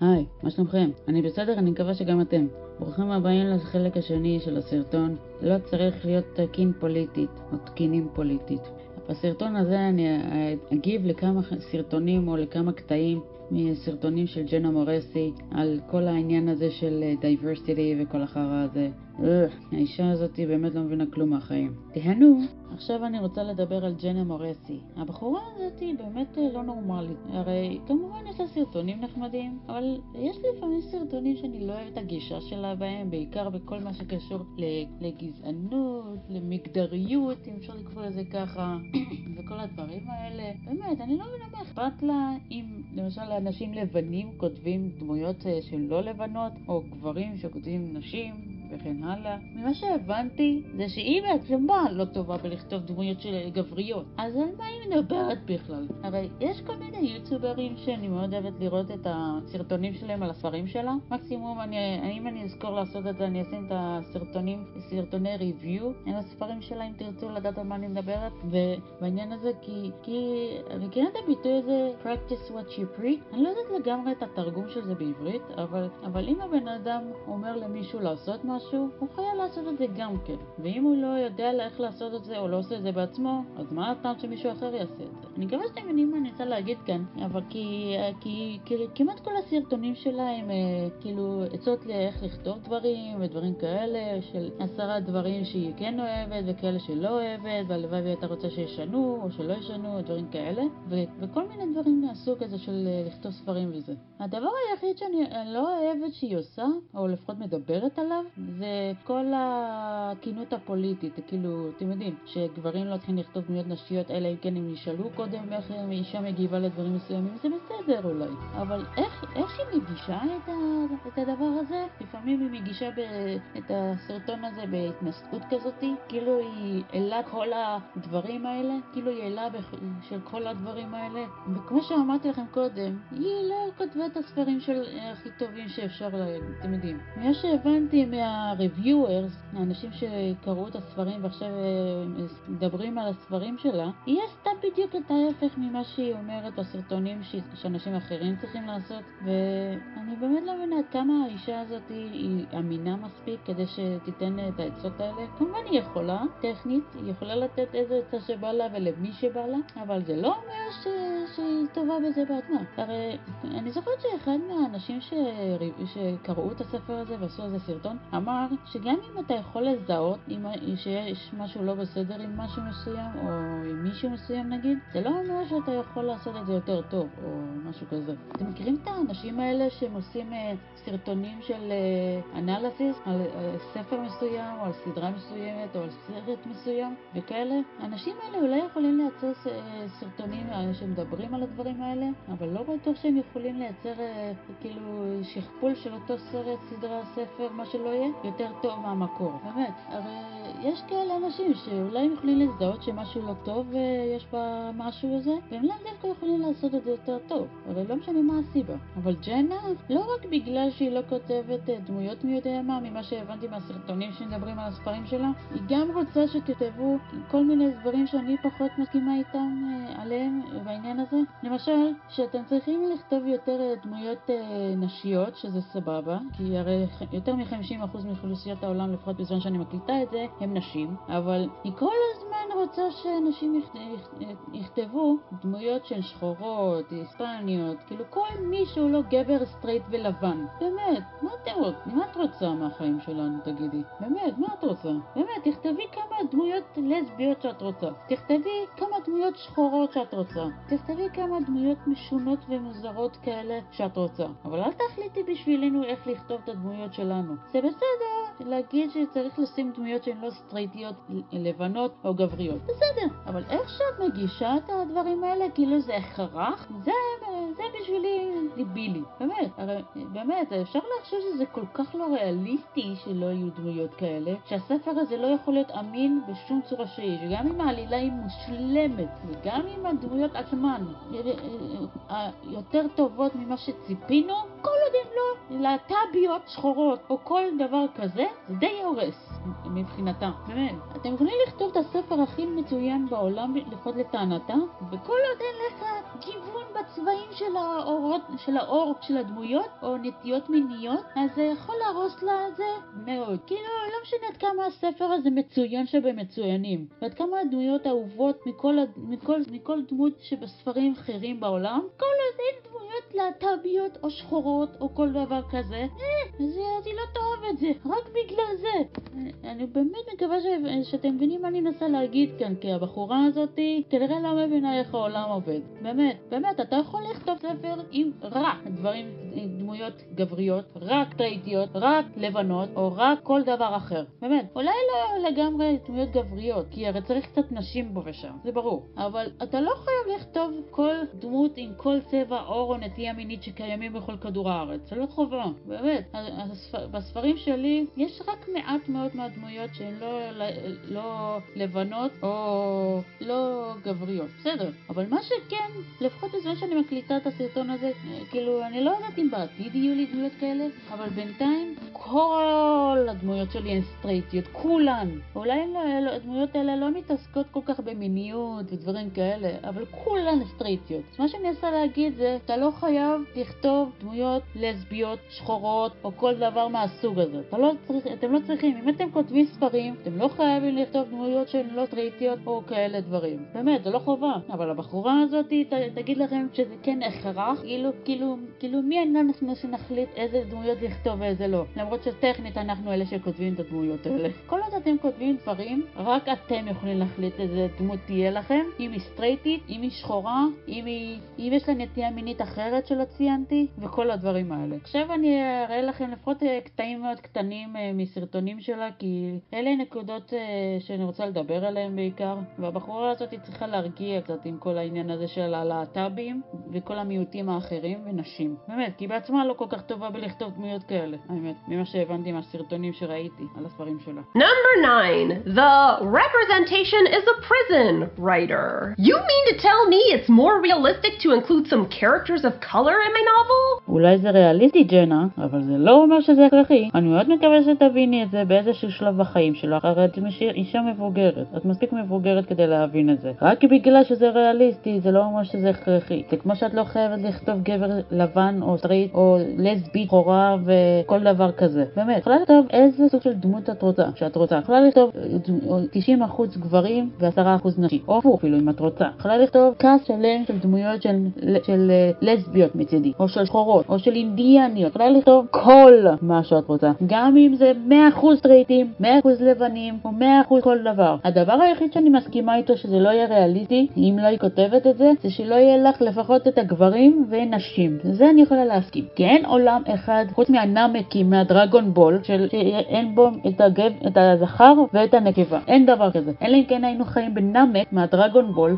היי, מה שלומכם? אני בסדר, אני מקווה שגם אתם. ברוכים הבאים לחלק השני של הסרטון. לא צריך להיות תקין פוליטית, או תקינים פוליטית. בסרטון הזה אני אגיב לכמה סרטונים או לכמה קטעים מסרטונים של ג'נה מורסי על כל העניין הזה של diversity וכל החרא הזה. האישה הזאת באמת לא מבינה כלום מהחיים. תהנו. עכשיו אני רוצה לדבר על ג'נה מורסי. הבחורה הזאת היא באמת לא נורמלית. הרי כמובן יש לה סרטונים נחמדים, אבל יש לפעמים סרטונים שאני לא אוהבת את הגישה שלה בהם, בעיקר בכל מה שקשור לגזענות, למגדריות, אם אפשר לקרוא לזה ככה, וכל הדברים האלה. באמת, אני לא מבינה מה אכפת לה אם למשל אנשים לבנים כותבים דמויות אה, שהן לא לבנות, או גברים שכותבים נשים. וכן הלאה. ממה שהבנתי זה שהיא בעצמה לא טובה בלכתוב דמויות של גבריות. אז על מה היא מדברת בכלל? הרי יש כל מיני יוטיוברים שאני מאוד אוהבת לראות את הסרטונים שלהם על הספרים שלה. מקסימום, אני, אם אני אזכור לעשות את זה, אני אשים את הסרטונים, סרטוני ריוויו עם הספרים שלה, אם תרצו לדעת על מה אני מדברת. ובעניין הזה, כי, כי מכירה את הביטוי הזה, practice what you preach? אני לא יודעת לגמרי את התרגום של זה בעברית, אבל, אבל אם הבן אדם אומר למישהו לעשות משהו, משהו, הוא חייב לעשות את זה גם כן. ואם הוא לא יודע איך לעשות את זה או לא עושה את זה בעצמו, אז מה הטעם שמישהו אחר יעשה את זה? אני מקווה שאתם מבינים מה אני רוצה להגיד כאן, אבל כי, כי, כי כמעט כל הסרטונים שלה הם אה, כאילו עצות לאיך לכתוב דברים ודברים כאלה, של עשרה דברים שהיא כן אוהבת וכאלה שלא אוהבת, והלוואי והייתה רוצה שישנו או שלא ישנו, דברים כאלה, ו, וכל מיני דברים מהסוג הזה של אה, לכתוב ספרים וזה. הדבר היחיד שאני לא אוהבת שהיא עושה, או לפחות מדברת עליו, זה כל הכינות הפוליטית, כאילו, אתם יודעים, שגברים לא צריכים לכתוב דמויות נשיות, אלא אם כן הם ישאלו קודם איך אישה מגיבה לדברים מסוימים, זה בסדר אולי. אבל איך, איך היא מגישה את, ה, את הדבר הזה? לפעמים היא מגישה ב, את הסרטון הזה בהתנשאות כזאת, כאילו היא העלה כל הדברים האלה, כאילו היא העלה של כל הדברים האלה. וכמו שאמרתי לכם קודם, היא לא כותבה את הספרים של הכי טובים שאפשר, אתם יודעים. מה שהבנתי מה... ה-reviewers, האנשים שקראו את הספרים ועכשיו אה, מדברים על הספרים שלה, היא עשתה בדיוק את ההפך ממה שהיא אומרת בסרטונים שאנשים אחרים צריכים לעשות, ואני באמת לא מבינה כמה האישה הזאת היא אמינה מספיק כדי שתיתן את העצות האלה. כמובן היא יכולה, טכנית, היא יכולה לתת איזה עצה שבא לה ולמי שבא לה, אבל זה לא אומר ש... שהיא טובה בזה בעצמה. הרי אני זוכרת שאחד מהאנשים ש... שקראו את הספר הזה ועשו איזה סרטון, אמר אמר שגם אם אתה יכול לזהות אם שיש משהו לא בסדר עם משהו מסוים או עם מישהו מסוים נגיד, זה לא אומר שאתה יכול לעשות את זה יותר טוב או משהו כזה. אתם מכירים את האנשים האלה שהם עושים אה, סרטונים של אנליסיס אה, על אה, ספר מסוים או על סדרה מסוימת או על סרט מסוים וכאלה? האנשים האלה אולי יכולים לייצר סרטונים שמדברים על הדברים האלה, אבל לא בטוח שהם יכולים לייצר כאילו שכפול של אותו סרט, סדרה, ספר, מה שלא יהיה. יותר טוב מהמקור. באמת, הרי יש כאלה אנשים שאולי הם יכולים להזדהות שמשהו לא טוב ויש בה משהו הזה, והם לאו דווקא יכולים לעשות את זה יותר טוב, אבל לא משנה מה הסיבה. אבל ג'נה, לא רק בגלל שהיא לא כותבת אה, דמויות מי יודע מה, ממה שהבנתי מהסרטונים שמדברים על הספרים שלה, היא גם רוצה שתכתבו כל מיני דברים שאני פחות מסכימה איתם אה, עליהם בעניין הזה. למשל, שאתם צריכים לכתוב יותר אה, דמויות נשיות, שזה סבבה, כי הרי יותר מ-50% מאוכלוסיית העולם, לפחות בזמן שאני מקליטה את זה, הם נשים, אבל היא כל הזמן רוצה שאנשים יכתבו דמויות של שחורות, היספניות, כאילו כל מי שהוא לא גבר סטרייט ולבן. באמת, מה רוצים? מה את רוצה מהחיים שלנו, תגידי? באמת, מה את רוצה? באמת, תכתבי כמה דמויות לסביות שאת רוצה. תכתבי כמה דמויות שחורות שאת רוצה. תכתבי כמה דמויות משונות ומוזרות כאלה שאת רוצה. אבל אל תחליטי בשבילנו איך לכתוב את הדמויות שלנו. זה בסדר. להגיד שצריך לשים דמויות שהן לא סטרייטיות לבנות או גבריות. בסדר, אבל איך שאת מגישה את הדברים האלה, כאילו זה הכרח, זה, זה בשבילי דיבילי. באמת, הרי באמת, אפשר לחשוב שזה כל כך לא ריאליסטי שלא יהיו דמויות כאלה, שהספר הזה לא יכול להיות אמין בשום צורה שהיא, שגם אם העלילה היא מושלמת, וגם אם הדמויות עצמן אה, אה, אה, יותר טובות ממה שציפינו, כל עוד הן לא להט"ביות שחורות או כל דבר כזה, זה די הורס מבחינתה. באמת. אתם יכולים לכתוב את הספר הכי מצוין בעולם, לפחות לטענתה, וכל עוד אין לך גיוון בצבעים של האורות, של האור של הדמויות, או נטיות מיניות, אז זה יכול להרוס לה את זה מאוד. כאילו, לא משנה עד כמה הספר הזה מצוין שבמצוינים, ועד כמה הדמויות אהובות מכל, מכל, מכל דמות שבספרים אחרים בעולם, כל עוד אין דמויות להט"ביות או שחורות או כל דבר כזה, אה, אז אני לא תאהב את זה, רק בגלל זה. אני באמת מקווה ש... שאתם מבינים מה אני מנסה להגיד כאן, כי הבחורה הזאתי כנראה לא מבינה איך העולם עובד. באמת, באמת, אתה יכול לכתוב ספר עם רק דברים, עם דמויות גבריות, רק טרייטיות, רק לבנות, או רק כל דבר אחר. באמת, אולי לא לגמרי דמויות גבריות, כי הרי צריך קצת נשים פה ושם, זה ברור. אבל אתה לא חייב לכתוב כל דמות עם כל צבע עור או נטייה מינית שקיימים בכל כדור הארץ. זה לא חובה, באמת. בספרים שלי יש רק מעט מאוד מהדמויות שהן לא, לא לבנות או לא גבריות. בסדר. אבל מה שכן, לפחות בזמן שאני מקליטה את הסרטון הזה, כאילו, אני לא יודעת אם בעתיד יהיו לי דמויות כאלה, אבל בינתיים כל הדמויות שלי הן סטרייטיות, כולן. אולי לא, הדמויות האלה לא מתעסקות כל כך במיניות ודברים כאלה, אבל כולן סטרייטיות. מה שאני מנסה להגיד זה, אתה לא חייב לכתוב דמויות לסביות, שחורות, או כל דבר מהסוג הזה. אתה לא צריך, אתם לא צריכים, אם אתם כותבים ספרים, אתם לא חייבים לכתוב דמויות שהן לא סטרייטיות או כאלה דברים. באמת, זה לא חובה. אבל הבחורה הזאת תגיד לכם שזה כן הכרח, כאילו, כאילו, כאילו מי אנחנו שנחליט איזה דמויות לכתוב ואיזה לא. למרות שטכנית אנחנו אלה שכותבים את הדמויות האלה. כל עוד אתם כותבים דברים, רק אתם יכולים להחליט איזה דמות תהיה לכם, אם היא סטרייטית, אם היא שחורה, אם, היא, אם יש לה נטייה מינית אחרת שלא ציינתי, וכל הדברים האלה. עכשיו אני אראה לכם לפחות אה, קטעים מאוד קטנים אה, מסרטונים שלה, כי אלה נקודות אה, שאני רוצה לדבר עליהן בעיקר, והבחורה הזאת צריכה להרגיע קצת עם כל העניין הזה של הלהט"בים וכל המיעוטים האחרים ונשים. באמת, כי בעצמה לא כל כך טובה בלכתוב דמויות כאלה, האמת, ממה שהבנתי מהסרטונים שראיתי על הספרים שלה. Number 9. The representation is oppression writer. You mean to tell me it's more realistic to include some characters of color in my novel? אולי זה ריאליסטי, ג'נה, אבל זה לא אומר שזה הכרחי. אני מאוד מקווה שתביני את זה באיזשהו שלב בחיים שלך, הרי את אישה מבוגרת. את מספיק מבוגרת כדי להבין את זה. רק בגלל שזה ריאליסטי, זה לא אומר שזה הכרחי. זה כמו שאת לא חייבת לכתוב גבר לבן או סטרייט או לסבית, שחורה וכל דבר כזה. באמת, יכולה לכתוב איזה סוג של דמות את רוצה, שאת רוצה. יכולה לכתוב 90% גברים ו-10% נשים. או הפוך אפילו אם את רוצה. יכולה לכתוב כעס שלם של דמויות של, של uh, לסביות מצידי, או של שחורות, או של אינדיאניות. יכולה לכתוב כל מה שאת רוצה. גם אם זה 100% סטרייטים, 100% לבנים, או 100% כל דבר. הדבר היחיד שאני מסכימה איתו שזה לא יהיה ריאליסטי, אם לא היא כותבת את זה, זה שלא יהיה לך לפחות את הגברים ונשים. זה אני יכולה להסכים. כי אין עולם אחד, חוץ מהנאמקים, מהדרגון בול, של, שאין בו את, הגב, את הזכר ואת הנקבה. אין דבר כזה. אלא אם כן היינו חיים בנאמק מהדרגון בול,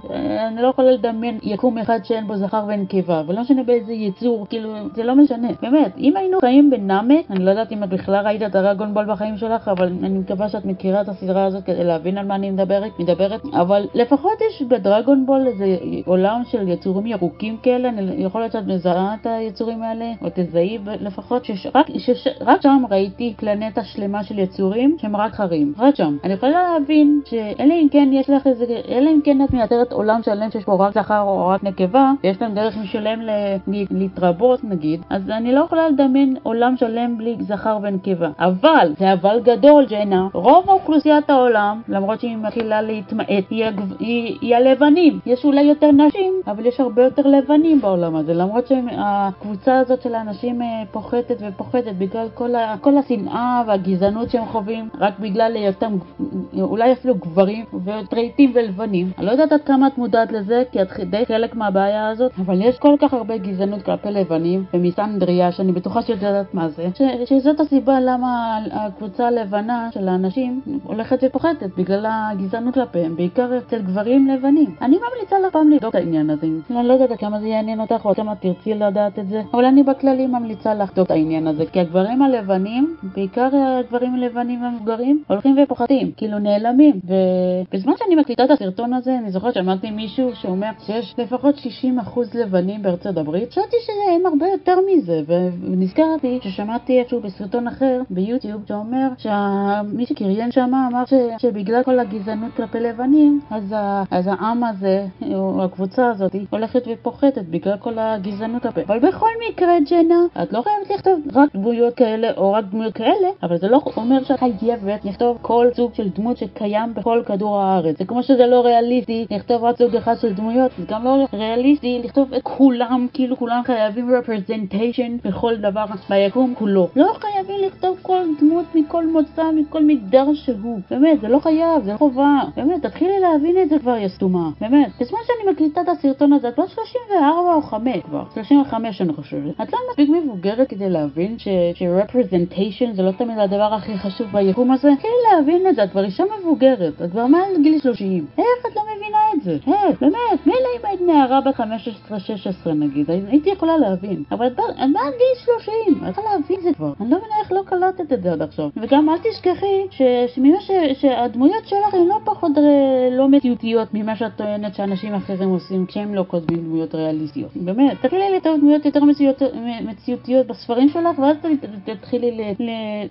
אני לא יכולה לדמיין יקום אחד שאין בו זכר ונקבה, ולא משנה באיזה יצור, כאילו, זה לא משנה. באמת, אם היינו חיים בנאמק, אני לא יודעת אם את בכלל ראית את הדרגון בול בחיים שלך, אבל אני מקווה שאת מכירה את הסדרה הזאת כדי להבין על מה אני מדברת, מדברת, אבל לפחות יש בדרגון בול איזה עולם של יצורים ירוקים כאלה, אני יכול להיות שאת מזהה את היצורים האלה, או תזהי לפחות, שרק, שש, רק שם ראיתי פלנטה שלמה של יצורים שהם רק חרים, רק שם. אני יכולה להבין שאלא אם כן יש לך איזה, אלא אם כן את מייצרת עולם שלם שיש פה רק זכר או רק נקבה, ויש להם דרך משלם להתרבות נגיד, אז אני לא יכולה לדמיין עולם שלם בלי זכר ונקבה. אבל, זה אבל גדול ג'נה, רוב אוכלוסיית העולם, למרות שהיא מתחילה להתמעט, היא, היא, היא הלבנים. יש אולי יותר נשים, אבל יש הרבה יותר לבנים בעולם הזה, למרות שהקבוצה הזאת של האנשים אה, פוחתת ופוחתת בגלל כל, ה, כל השנאה והגזענות שהם חווים, רק בגלל היותם אולי אפילו גברים וטרייטים ולבנים. אני לא יודעת עד כמה את מודעת לזה, כי את די חלק מהבעיה הזאת, אבל יש כל כך הרבה גזענות כלפי לבנים, ומסנדריה, שאני בטוחה שאת יודעת מה זה, ש, שזאת הסיבה למה הקבוצה הלבנה של האנשים הולכת ופוחתת, בגלל הגזענות כלפיהם, בעיקר אצל גברים לבנים. אני ממליצה לך פעם לבדוק את העניין הזה. אני לא יודעת כמה זה יעניין אותך או כמה תרצי לדעת את זה, אבל אני בכללי ממליצה לחדוק את העניין הזה, כי הגברים הלבנים, בעיקר הגברים הלבנים המבוגרים, הולכים ופוחתים, כאילו נעלמים. ובזמן שאני מקליטה את הסרטון הזה, אני זוכרת שמעתי מישהו שאומר שיש לפחות 60% לבנים בארצות הברית. חשבתי שהם הרבה יותר מזה, ונזכרתי ששמעתי איפשהו בסרטון אחר ביוטיוב שאומר שמי שקריין שם אמר ש, שבגלל כל הגזענות כלפי לבנים, אז, ה, אז העם הזה, או הקבוצה הזאת, הולכת ופוחתת בגלל כל הגזענות כלפי. אבל בכל מקרה, ג'נה, את לא חייבת לכתוב רק דמויות כאלה או רק דמויות כאלה, אבל זה לא אומר שאת חייבת לכתוב כל סוג של דמות שקיים בכל כדור הארץ. זה כמו שזה לא ריאליסטי לכתוב רק סוג אחד של דמויות, זה גם לא ריאליסטי לכתוב את כולם, כאילו כולם חייבים representation בכל דבר ביקום כולו. לא חייבים לכתוב כל דמות מכל מוצא, מכל מגדר שהוא. באמת, זה לא חייב, זה לא חובה. באמת, תתחילי להבין את זה כבר, יא סתומה. באמת. בזמן שאני מקליטה את הסרטון הזה, את לא 34 או 5 כבר. 35 אני חושבת. את לא מספיק מבוגרת כדי להבין ש-representation זה לא תמיד הדבר הכי חשוב ביקום הזה? תתחילי להבין את זה, את כבר אישה מבוגרת. את כבר מעל גיל 30. איך את לא מבינה את זה? איך? באמת. מילא אם היית נערה בת 15-16 נגיד, הייתי יכולה להבין. אבל את מעל גיל 30. את יכולה להבין את זה כבר. אני לא מבינה איך לא קלטת את זה עד עכשיו. וגם אל תשכחי שהדמויות שלך הן לא פחות לא מציאותיות ממה שאת טוענת שאנשים אחרים עושים כשהם לא כותבים דמויות ריאליסטיות. באמת, תתחילי לכתוב דמויות יותר מציאותיות בספרים שלך ואז תתחילי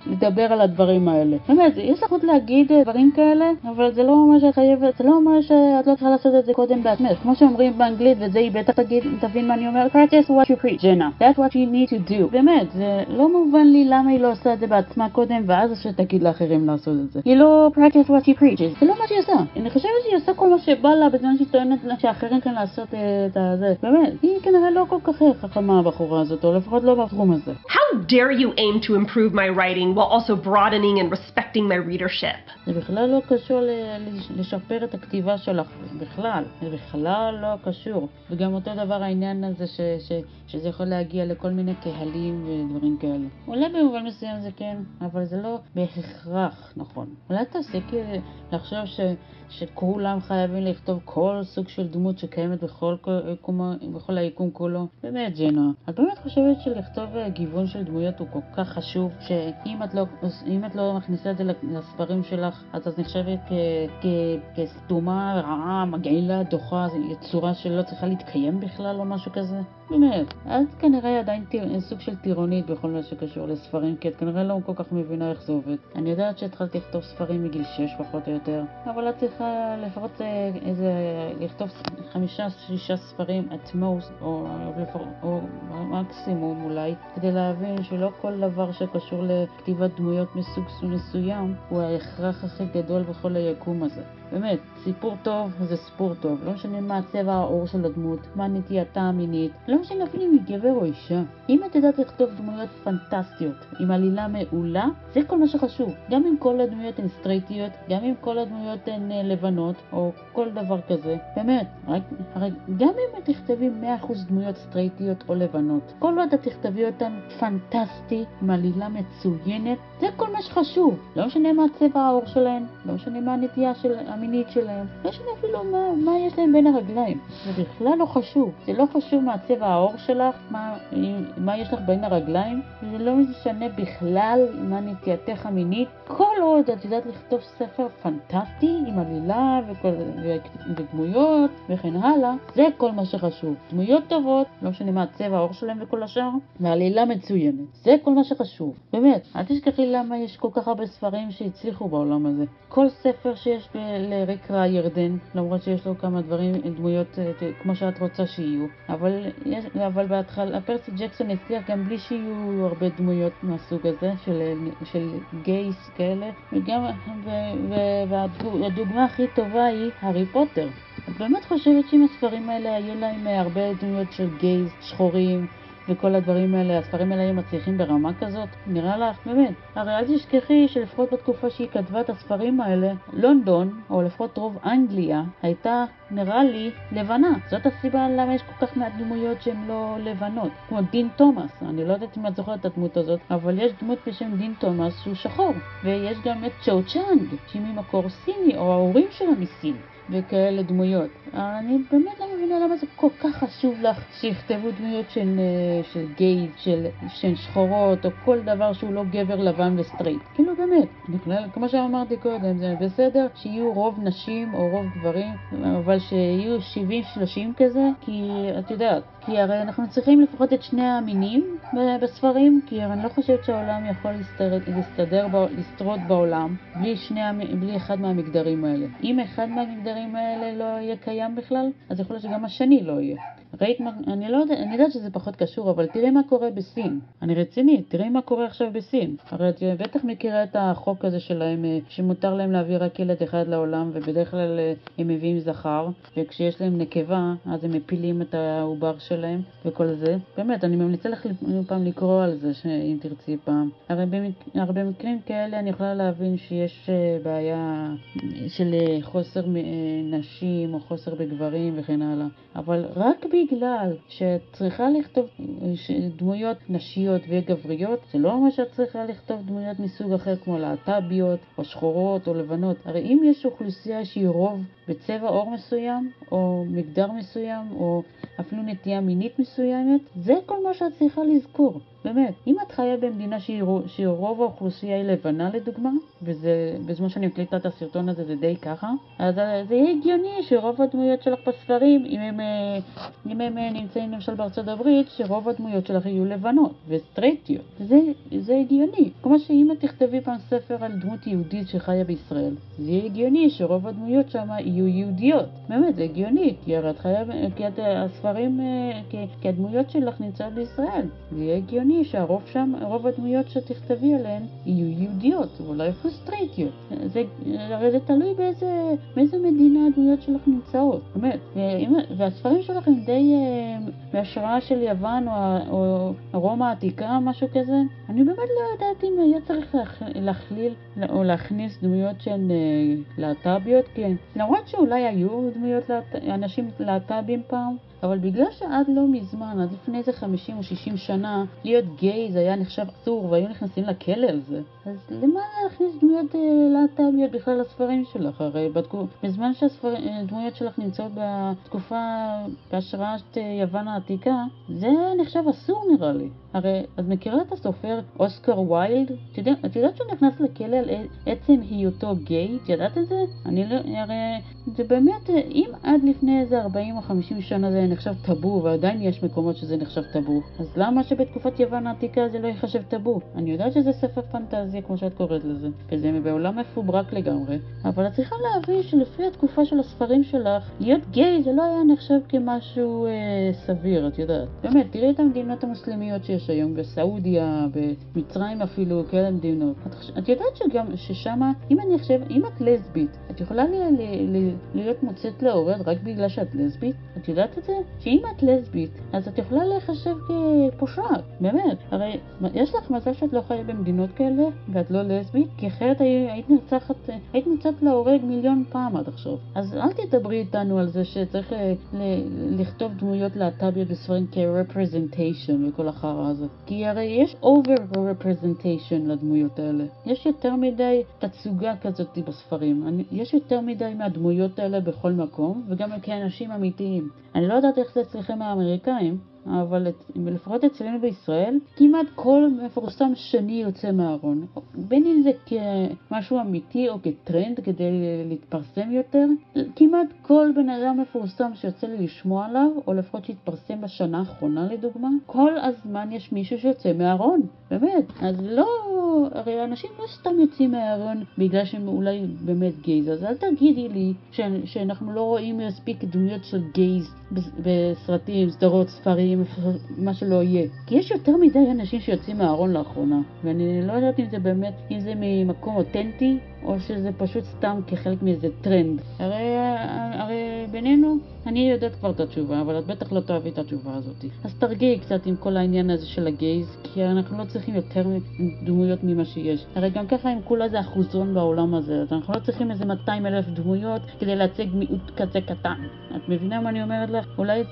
לדבר על הדברים האלה. באמת, יש לך עוד להגיד דברים כאלה, אבל זה לא אומר שאת חייבת, זה לא אומר שאת לא צריכה לעשות את זה קודם בעצמך. כמו שאומרים באנגלית, וזה היא בטח תגיד, תבין מה אני אומר, practice what you preach, ג'נה. That's what you need to do. באמת, זה לא מובן לי למה היא לא עושה את זה בעצמה קודם, ואז שתגיד לאחרים לעשות את זה. היא לא practice what she preaches, זה לא מה שהיא עושה. אני חושבת שהיא עושה כל מה שבא לה בזמן שהיא טוענת שאחרים כאן לעשות את זה. באמת, היא כנראה לא כל כך חכמה הבחורה הזאת, או לפחות לא בתחום הזה. How dare you aim to improve my writing while also broadening and respecting my readership? זה בכלל לא קשור לשפר את הכתיבה שלך, בכלל. זה בכלל לא קשור. וגם אותו דבר העניין הזה ש, ש, שזה יכול להגיע לכל מיני קהלים ודברים כאלה. אולי במובן מסוים זה כן, אבל זה לא בהכרח נכון. אולי תעשי לחשוב ש... שכולם חייבים לכתוב כל סוג של דמות שקיימת בכל, קומה, בכל היקום כולו. באמת, ג'ינה, את באמת חושבת שלכתוב גיוון של דמויות הוא כל כך חשוב, שאם את לא, את לא מכניסה את זה לספרים שלך, אז את נחשבת כסתומה, רעה, מגעילה, דוחה, צורה שלא צריכה להתקיים בכלל או משהו כזה? באמת, את כנראה עדיין סוג של טירונית בכל מה שקשור לספרים, כי את כנראה לא כל כך מבינה איך זה עובד. אני יודעת שהתחלת לכתוב ספרים מגיל 6 פחות או יותר, אבל את צריכה לפחות אה, איזה, לכתוב חמישה-שישה ספרים at most, או, או, או מקסימום אולי, כדי להבין שלא כל דבר שקשור לכתיבת דמויות מסוג מסוים הוא ההכרח הכי גדול בכל היקום הזה. באמת, סיפור טוב זה סיפור טוב, לא משנה מה צבע העור של הדמות, מה נטייתה המינית, לא משנה אפילו אם היא גבר או אישה. אם את יודעת לכתוב דמויות פנטסטיות, עם עלילה מעולה, זה כל מה שחשוב. גם אם כל הדמויות הן סטרייטיות, גם אם כל הדמויות הן אה, לבנות, או כל דבר כזה, באמת, רק, רק, גם אם את תכתבי 100% דמויות סטרייטיות או לבנות, כל עוד את תכתבי אותן פנטסטי, עם עלילה מצוינת, זה כל מה שחשוב. לא משנה מה צבע העור שלהן, לא משנה מה הנטייה של... המינית שלהם. לא משנה אפילו מה, מה יש להם בין הרגליים. זה בכלל לא חשוב. זה לא חשוב מה צבע העור שלך, מה, מה יש לך בין הרגליים. זה לא משנה בכלל מה נטייתך המינית. כל עוד את יודעת לכתוב ספר פנטסטי עם עלילה וכל, ודמויות וכן הלאה, זה כל מה שחשוב. דמויות טובות, לא משנה מה צבע העור שלהם וכל השאר, ועלילה מצוינת. זה כל מה שחשוב. באמת, אל תשכחי למה יש כל כך הרבה ספרים שהצליחו בעולם הזה. כל ספר שיש ב... לריק ירדן, למרות שיש לו כמה דברים, דמויות אה, כמו שאת רוצה שיהיו. אבל, אבל בהתחלה, פרסי ג'קסון הצליח גם בלי שיהיו הרבה דמויות מהסוג הזה, של, של גייס כאלה. וגם, ו, ו, והדוגמה הכי טובה היא הארי פוטר. את באמת חושבת שאם הספרים האלה היו להם הרבה דמויות של גייז שחורים, וכל הדברים האלה, הספרים האלה היו מצליחים ברמה כזאת? נראה לך? באמת. הרי אל תשכחי שלפחות בתקופה שהיא כתבה את הספרים האלה, לונדון, או לפחות רוב אנגליה, הייתה, נראה לי, לבנה. זאת הסיבה למה יש כל כך מעט דמויות שהן לא לבנות. כמו דין תומאס, אני לא יודעת אם את זוכרת את הדמות הזאת, אבל יש דמות בשם דין תומאס שהוא שחור. ויש גם את צ'ו צ'אנג, שהיא ממקור סיני, או ההורים שלה מסין. וכאלה דמויות. אני באמת לא מבינה למה זה כל כך חשוב לך שיכתבו דמויות של, אה, של gays, של, של שחורות, או כל דבר שהוא לא גבר לבן וסטרייט. כאילו באמת, בכלל, כמו שאמרתי קודם, זה בסדר שיהיו רוב נשים או רוב גברים, אבל שיהיו 70-30 כזה, כי את יודעת, כי הרי אנחנו צריכים לפחות את שני המינים בספרים, כי אני לא חושבת שהעולם יכול להסתדר, לשרוד בעולם בלי, שני, בלי אחד מהמגדרים האלה. אם אחד מהמגדרים האלה לא יהיה קיים בכלל, אז יכול להיות שגם השני לא יהיה. ראית, אני לא יודע, אני יודעת שזה פחות קשור, אבל תראי מה קורה בסין. אני רצינית, תראי מה קורה עכשיו בסין. הרי את בטח מכירה את החוק הזה שלהם, אה, שמותר להם להביא רק ילד אחד לעולם, ובדרך כלל אה, הם מביאים זכר, וכשיש להם נקבה, אז הם מפילים את העובר שלהם, וכל זה. באמת, אני ממליצה לך פעם לקרוא על זה, אם תרצי פעם. הרי במק... במקרים כאלה אני יכולה להבין שיש אה, בעיה של חוסר נשים, או חוסר בגברים וכן הלאה. אבל רק בגלל שאת צריכה לכתוב דמויות נשיות וגבריות, זה לא אומר שאת צריכה לכתוב דמויות מסוג אחר כמו להט"ביות, או שחורות, או לבנות. הרי אם יש אוכלוסייה שהיא רוב בצבע עור מסוים, או מגדר מסוים, או אפילו נטייה מינית מסוימת, זה כל מה שאת צריכה לזכור. באמת, אם את חיה במדינה שרוב האוכלוסייה היא לבנה לדוגמה, וזה, בזמן שאני מקליטה את הסרטון הזה זה די ככה, אז זה יהיה הגיוני שרוב הדמויות שלך בספרים, אם הם, אה, אם הם אה, נמצאים למשל בארצות הברית, שרוב הדמויות שלך יהיו לבנות וסטרייטיות. זה, זה הגיוני. כמו שאם את תכתבי פעם ספר על דמות יהודית שחיה בישראל, זה יהיה הגיוני שרוב הדמויות שם יהיו יהודיות. באמת, זה הגיוני, כי הרי את חיה, כי את, הספרים, אה, כי, כי הדמויות שלך נמצאות בישראל. זה יהיה הגיוני. הגיוני שהרוב שם, רוב הדמויות שתכתבי עליהן יהיו יהודיות, ואולי אפילו סטרייטיות. זה, הרי זה תלוי באיזה, באיזה מדינה הדמויות שלך נמצאות, באמת. והספרים שלך הם די uh, בהשראה של יוון או, או רומא העתיקה, משהו כזה. אני באמת לא יודעת אם היה צריך להכליל או להכניס דמויות שהן uh, להט"ביות, כי למרות שאולי היו דמויות להט... אנשים להט"בים פעם, אבל בגלל שעד לא מזמן, עד לפני איזה 50 או 60 שנה, להיות גיי זה היה נחשב אסור והיו נכנסים לכלא על זה. אז למה להכניס דמויות אה, להט"ביות בכלל לספרים שלך? הרי בדקו, בזמן שהדמויות אה, שלך נמצאות בתקופה, בהשראת אה, יוון העתיקה, זה נחשב אסור נראה לי. הרי, את מכירה את הסופר אוסקר ויילד? את יודעת שהוא נכנס לכלא על עצם היותו גיי? את יודעת את זה? אני לא, הרי זה באמת, אם עד לפני איזה 40 או 50 שנה זה נחשב טאבו, ועדיין יש מקומות שזה נחשב טאבו, אז למה שבתקופת יוון העתיקה זה לא ייחשב טאבו? אני יודעת שזה ספר פנטזיה, כמו שאת קוראת לזה, וזה בעולם מפוברק לגמרי, אבל את צריכה להבין שלפי התקופה של הספרים שלך, להיות גיי זה לא היה נחשב כמשהו אה, סביר, את יודעת. באמת, תראי את המדינות המוסלמיות שיש היום, בסעודיה, במצרים אפילו, כאלה מדינות. את, את יודעת שגם, ששמה, אם אני חושב, אם את לסבית, את יכולה לי, לי, לי, להיות מוצאת להורד רק בגלל שאת לסבית? את יודעת את זה? שאם את לסבית, אז את יכולה להיחשב כפושעת, באמת. הרי יש לך מזל שאת לא חיה במדינות כאלה, ואת לא לסבית, כי אחרת היית נרצחת, היית נמצאת להורג מיליון פעם עד עכשיו. אז אל תדברי איתנו על זה שצריך ל- ל- לכתוב דמויות להט"ביות בספרים כ-representation וכל החרא הזה. כי הרי יש over-representation לדמויות האלה. יש יותר מדי תצוגה כזאת בספרים. אני, יש יותר מדי מהדמויות האלה בכל מקום, וגם כאנשים אמיתיים. אני לא יודעת איך זה אצלכם האמריקאים, אבל לפחות אצלנו בישראל, כמעט כל מפורסם שני יוצא מהארון. בין אם זה כמשהו אמיתי או כטרנד כדי להתפרסם יותר, כמעט כל בן אדם מפורסם שיוצא לי לשמוע עליו, או לפחות שהתפרסם בשנה האחרונה לדוגמה, כל הזמן יש מישהו שיוצא מהארון, באמת. אז לא, הרי אנשים לא סתם יוצאים מהארון בגלל שהם אולי באמת גייז, אז אל תגידי לי ש, שאנחנו לא רואים מספיק דמויות של גייז בסרטים, סדרות, ספרים, מה שלא יהיה. כי יש יותר מדי אנשים שיוצאים מהארון לאחרונה, ואני לא יודעת אם זה באמת, אם זה ממקום אותנטי, או שזה פשוט סתם כחלק מאיזה טרנד. הרי, הרי בינינו, אני יודעת כבר את התשובה, אבל את בטח לא תאהבי את התשובה הזאת. אז תרגיעי קצת עם כל העניין הזה של הגייז, כי אנחנו לא צריכים יותר דמויות ממה שיש. הרי גם ככה אם כולה זה אחוזון בעולם הזה, אז אנחנו לא צריכים איזה 200 אלף דמויות כדי להציג מיעוט כזה קטן. את מבינה מה אני אומרת לך? אולי,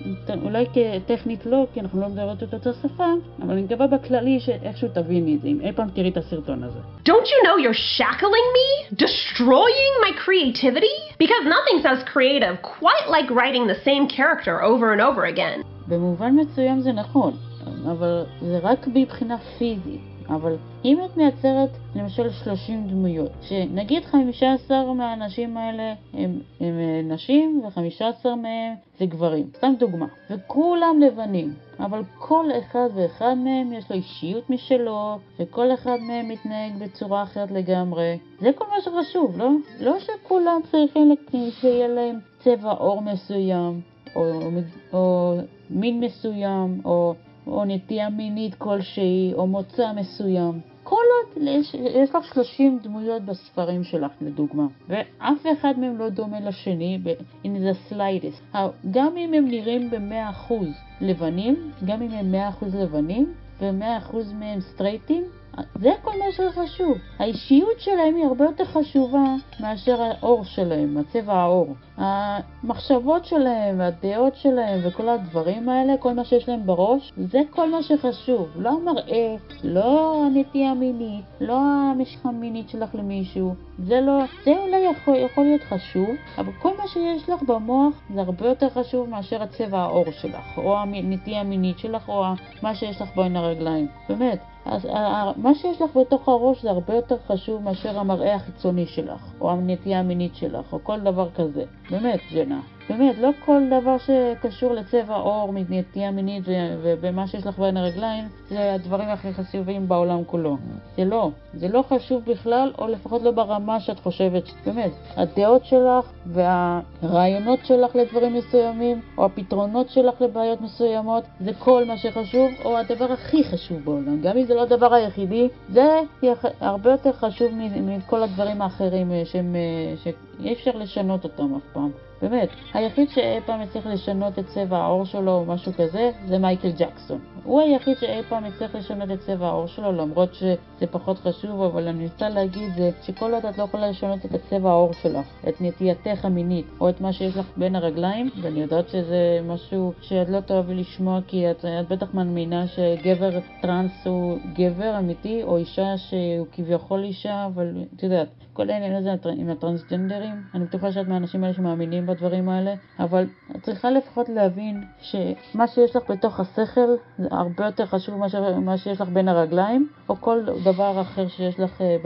אולי טכנית לא, כי אנחנו לא מדברות את אותה שפה, אבל אני מקווה בכללי שאיכשהו תביני את זה, אם אי פעם תראי את הסרטון הזה. Don't you know you're shackling me? Destroying my creativity? Because nothing sounds creative quite like writing the same character over and over again. במובן מסוים זה נכון, אבל זה רק מבחינה פיזית. אבל אם את מייצרת למשל 30 דמויות, שנגיד 15 מהאנשים האלה הם, הם נשים ו-15 מהם זה גברים, סתם דוגמה, וכולם לבנים, אבל כל אחד ואחד מהם יש לו אישיות משלו, וכל אחד מהם מתנהג בצורה אחרת לגמרי. זה כל מה שחשוב, לא? לא שכולם צריכים שיהיה להם צבע עור מסוים, או, או מין מסוים, או, או נטייה מינית כלשהי, או מוצא מסוים. כל עוד יש, לך 30 דמויות בספרים שלך לדוגמה, ואף אחד מהם לא דומה לשני in the slightest. גם אם הם נראים ב-100% לבנים, גם אם הם 100% לבנים, ו-100% מהם סטרייטים, זה כל מה שחשוב. האישיות שלהם היא הרבה יותר חשובה מאשר העור שלהם, הצבע העור. המחשבות שלהם והדעות שלהם וכל הדברים האלה, כל מה שיש להם בראש, זה כל מה שחשוב. לא המראה, לא הנטייה המינית, לא המשחה המינית שלך למישהו. זה לא, זה אולי יכול, יכול להיות חשוב, אבל כל מה שיש לך במוח זה הרבה יותר חשוב מאשר הצבע העור שלך, או הנטייה המינית שלך, או מה שיש לך בין הרגליים. באמת. אז מה שיש לך בתוך הראש זה הרבה יותר חשוב מאשר המראה החיצוני שלך, או הנטייה המינית שלך, או כל דבר כזה. באמת, ג'נה. באמת, לא כל דבר שקשור לצבע עור, נטייה מינית ובמה שיש לך בין הרגליים, זה הדברים הכי חשובים בעולם כולו. זה לא. זה לא חשוב בכלל, או לפחות לא ברמה שאת חושבת. באמת, הדעות שלך והרעיונות שלך לדברים מסוימים, או הפתרונות שלך לבעיות מסוימות, זה כל מה שחשוב, או הדבר הכי חשוב בעולם. גם אם זה לא הדבר היחידי, זה הרבה יותר חשוב מכל הדברים האחרים אה, שהם, אה, שאי אפשר לשנות אותם אף פעם. באמת, היחיד שאי פעם הצליח לשנות את צבע העור שלו או משהו כזה זה מייקל ג'קסון. הוא היחיד שאי פעם הצליח לשנות את צבע העור שלו למרות שזה פחות חשוב אבל אני רוצה להגיד זה שכל עוד את לא יכולה לשנות את הצבע העור שלך, את נטייתך המינית או את מה שיש לך בין הרגליים ואני יודעת שזה משהו שאת לא תאהבי לשמוע כי את, את בטח מאמינה שגבר טראנס הוא גבר אמיתי או אישה שהוא כביכול אישה אבל את יודעת כל העניין הזה עם הטרנסג'נדרים אני בטוחה שאת מהאנשים האלה שמאמינים בדברים האלה אבל את צריכה לפחות להבין שמה שיש לך בתוך השכל זה הרבה יותר חשוב ממה שיש לך בין הרגליים, או כל דבר אחר שיש לך אה,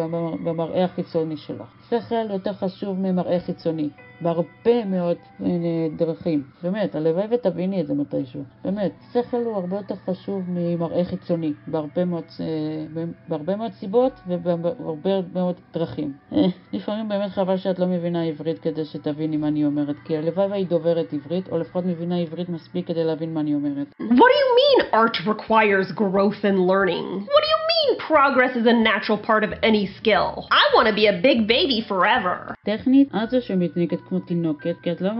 במראה החיצוני שלך. שכל יותר חשוב ממראה חיצוני. בהרבה מאוד אה, דרכים. באמת, הלוואי ותביני את זה מתישהו. באמת, שכל הוא הרבה יותר חשוב ממראה חיצוני, בהרבה מאוד, אה, בהרבה מאוד סיבות ובהרבה מאוד דרכים. אה, לפעמים באמת חבל שאת לא מבינה עברית כדי שתביני מה אני אומרת, כי הלוואי והיא דוברת עברית, או לפחות מבינה עברית מספיק כדי להבין מה אני אומרת. What do you mean art requires growth and learning? What do you mean progress is a natural part of any skill? I want to be a big baby forever. טכנית, את זו שמתנהגת כמו תינוקת, כי את לא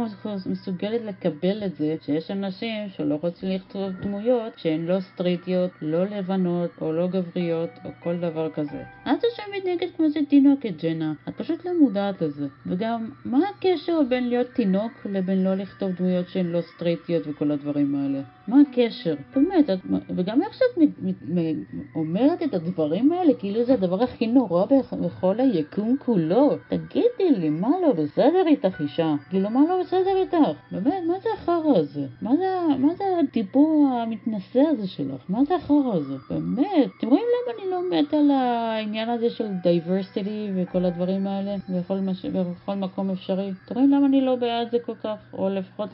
מסוגלת לקבל את זה שיש אנשים שלא רוצים לכתוב דמויות שהן לא סטריטיות, לא לבנות או לא גבריות או כל דבר כזה. את זו שמתנהגת כמו זה תינוקת, ג'נה. את פשוט לא מודעת לזה. וגם, מה הקשר בין להיות תינוק לבין לא לכתוב דמויות שהן לא סטריטיות וכל הדברים האלה? מה הקשר? באמת, את, וגם איך שאת אומרת את הדברים האלה, כאילו זה הדבר הכי נורא בכל היקום כולו. תגידי לי, מה לא בסדר איתך אישה? כאילו, מה לא בסדר איתך? באמת, מה זה החרא הזה? מה זה, מה זה הדיבור המתנשא הזה שלך? מה זה החרא הזה? באמת. אתם רואים למה אני לא מת על העניין הזה של דייברסיטי וכל הדברים האלה בכל, מש... בכל מקום אפשרי? אתם רואים למה אני לא בעד זה כל כך? או לפחות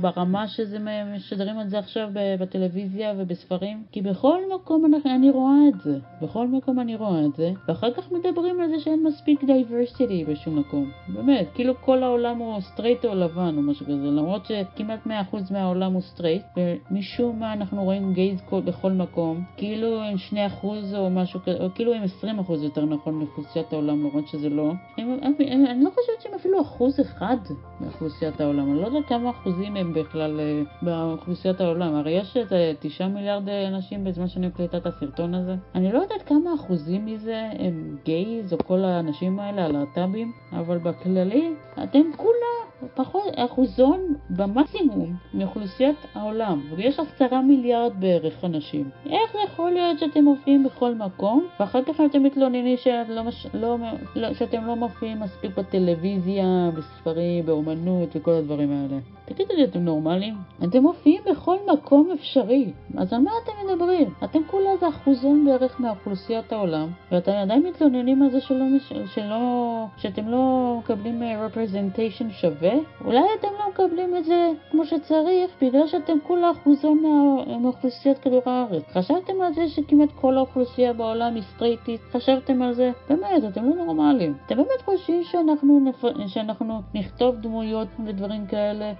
ברמה שזה משדרים את זה עכשיו בטלוויזיה ובספרים? כי בכל מקום אני, רואה את זה. בכל מקום אני רואה את זה. ואחר כך מדברים על זה שאין מספיק diversity בשום מקום. באמת, כאילו כל העולם הוא סטרייט או לבן או משהו כזה, למרות שכמעט 100% מהעולם הוא סטרייט, ומשום מה אנחנו רואים gays בכל מקום, כאילו הם 2% או משהו כזה, או כאילו הם 20% יותר נכון מאוכלוסיית העולם, למרות שזה לא. הם, הם, הם, אני לא חושבת שהם אפילו אחוז אחד מאוכלוסיית העולם, אני לא יודע כמה אחוזים הם בכלל אה, באוכלוסיית העולם, הרי יש איזה 9 מיליארד אנשים בזמן שאני מקליטה את הסרטון הזה. אני לא יודעת כמה אחוזים מזה הם גייז או כל האנשים האלה, הלהט"בים, אבל בכללי, אתם כולה פחות, אחוזון במקסימום מאוכלוסיית העולם, ויש עשרה מיליארד בערך אנשים. איך זה יכול להיות שאתם מופיעים בכל מקום, ואחר כך אתם מתלוננים שאת לא מש... לא... לא... שאתם לא מופיעים מספיק בטלוויזיה, בספרים, באומנות וכל הדברים האלה? תגידו לי, אתם נורמלים? אתם מופיעים בכל מקום אפשרי, אז על מה אתם מדברים? אתם כולה זה אחוזון בערך מאוכלוסיית העולם, ואתם עדיין מתלוננים על זה שלא, שלא, שאתם לא מקבלים אה, representation שווה? אולי אתם לא מקבלים את זה כמו שצריך, בגלל שאתם כולה אחוזון מה, מאוכלוסיית כדור הארץ. חשבתם על זה שכמעט כל האוכלוסייה בעולם היא סטרייטית? חשבתם על זה? באמת, אתם לא נורמלים. אתם באמת חושבים שאנחנו, נפ... שאנחנו נכתוב דמויות ודברים כאלה?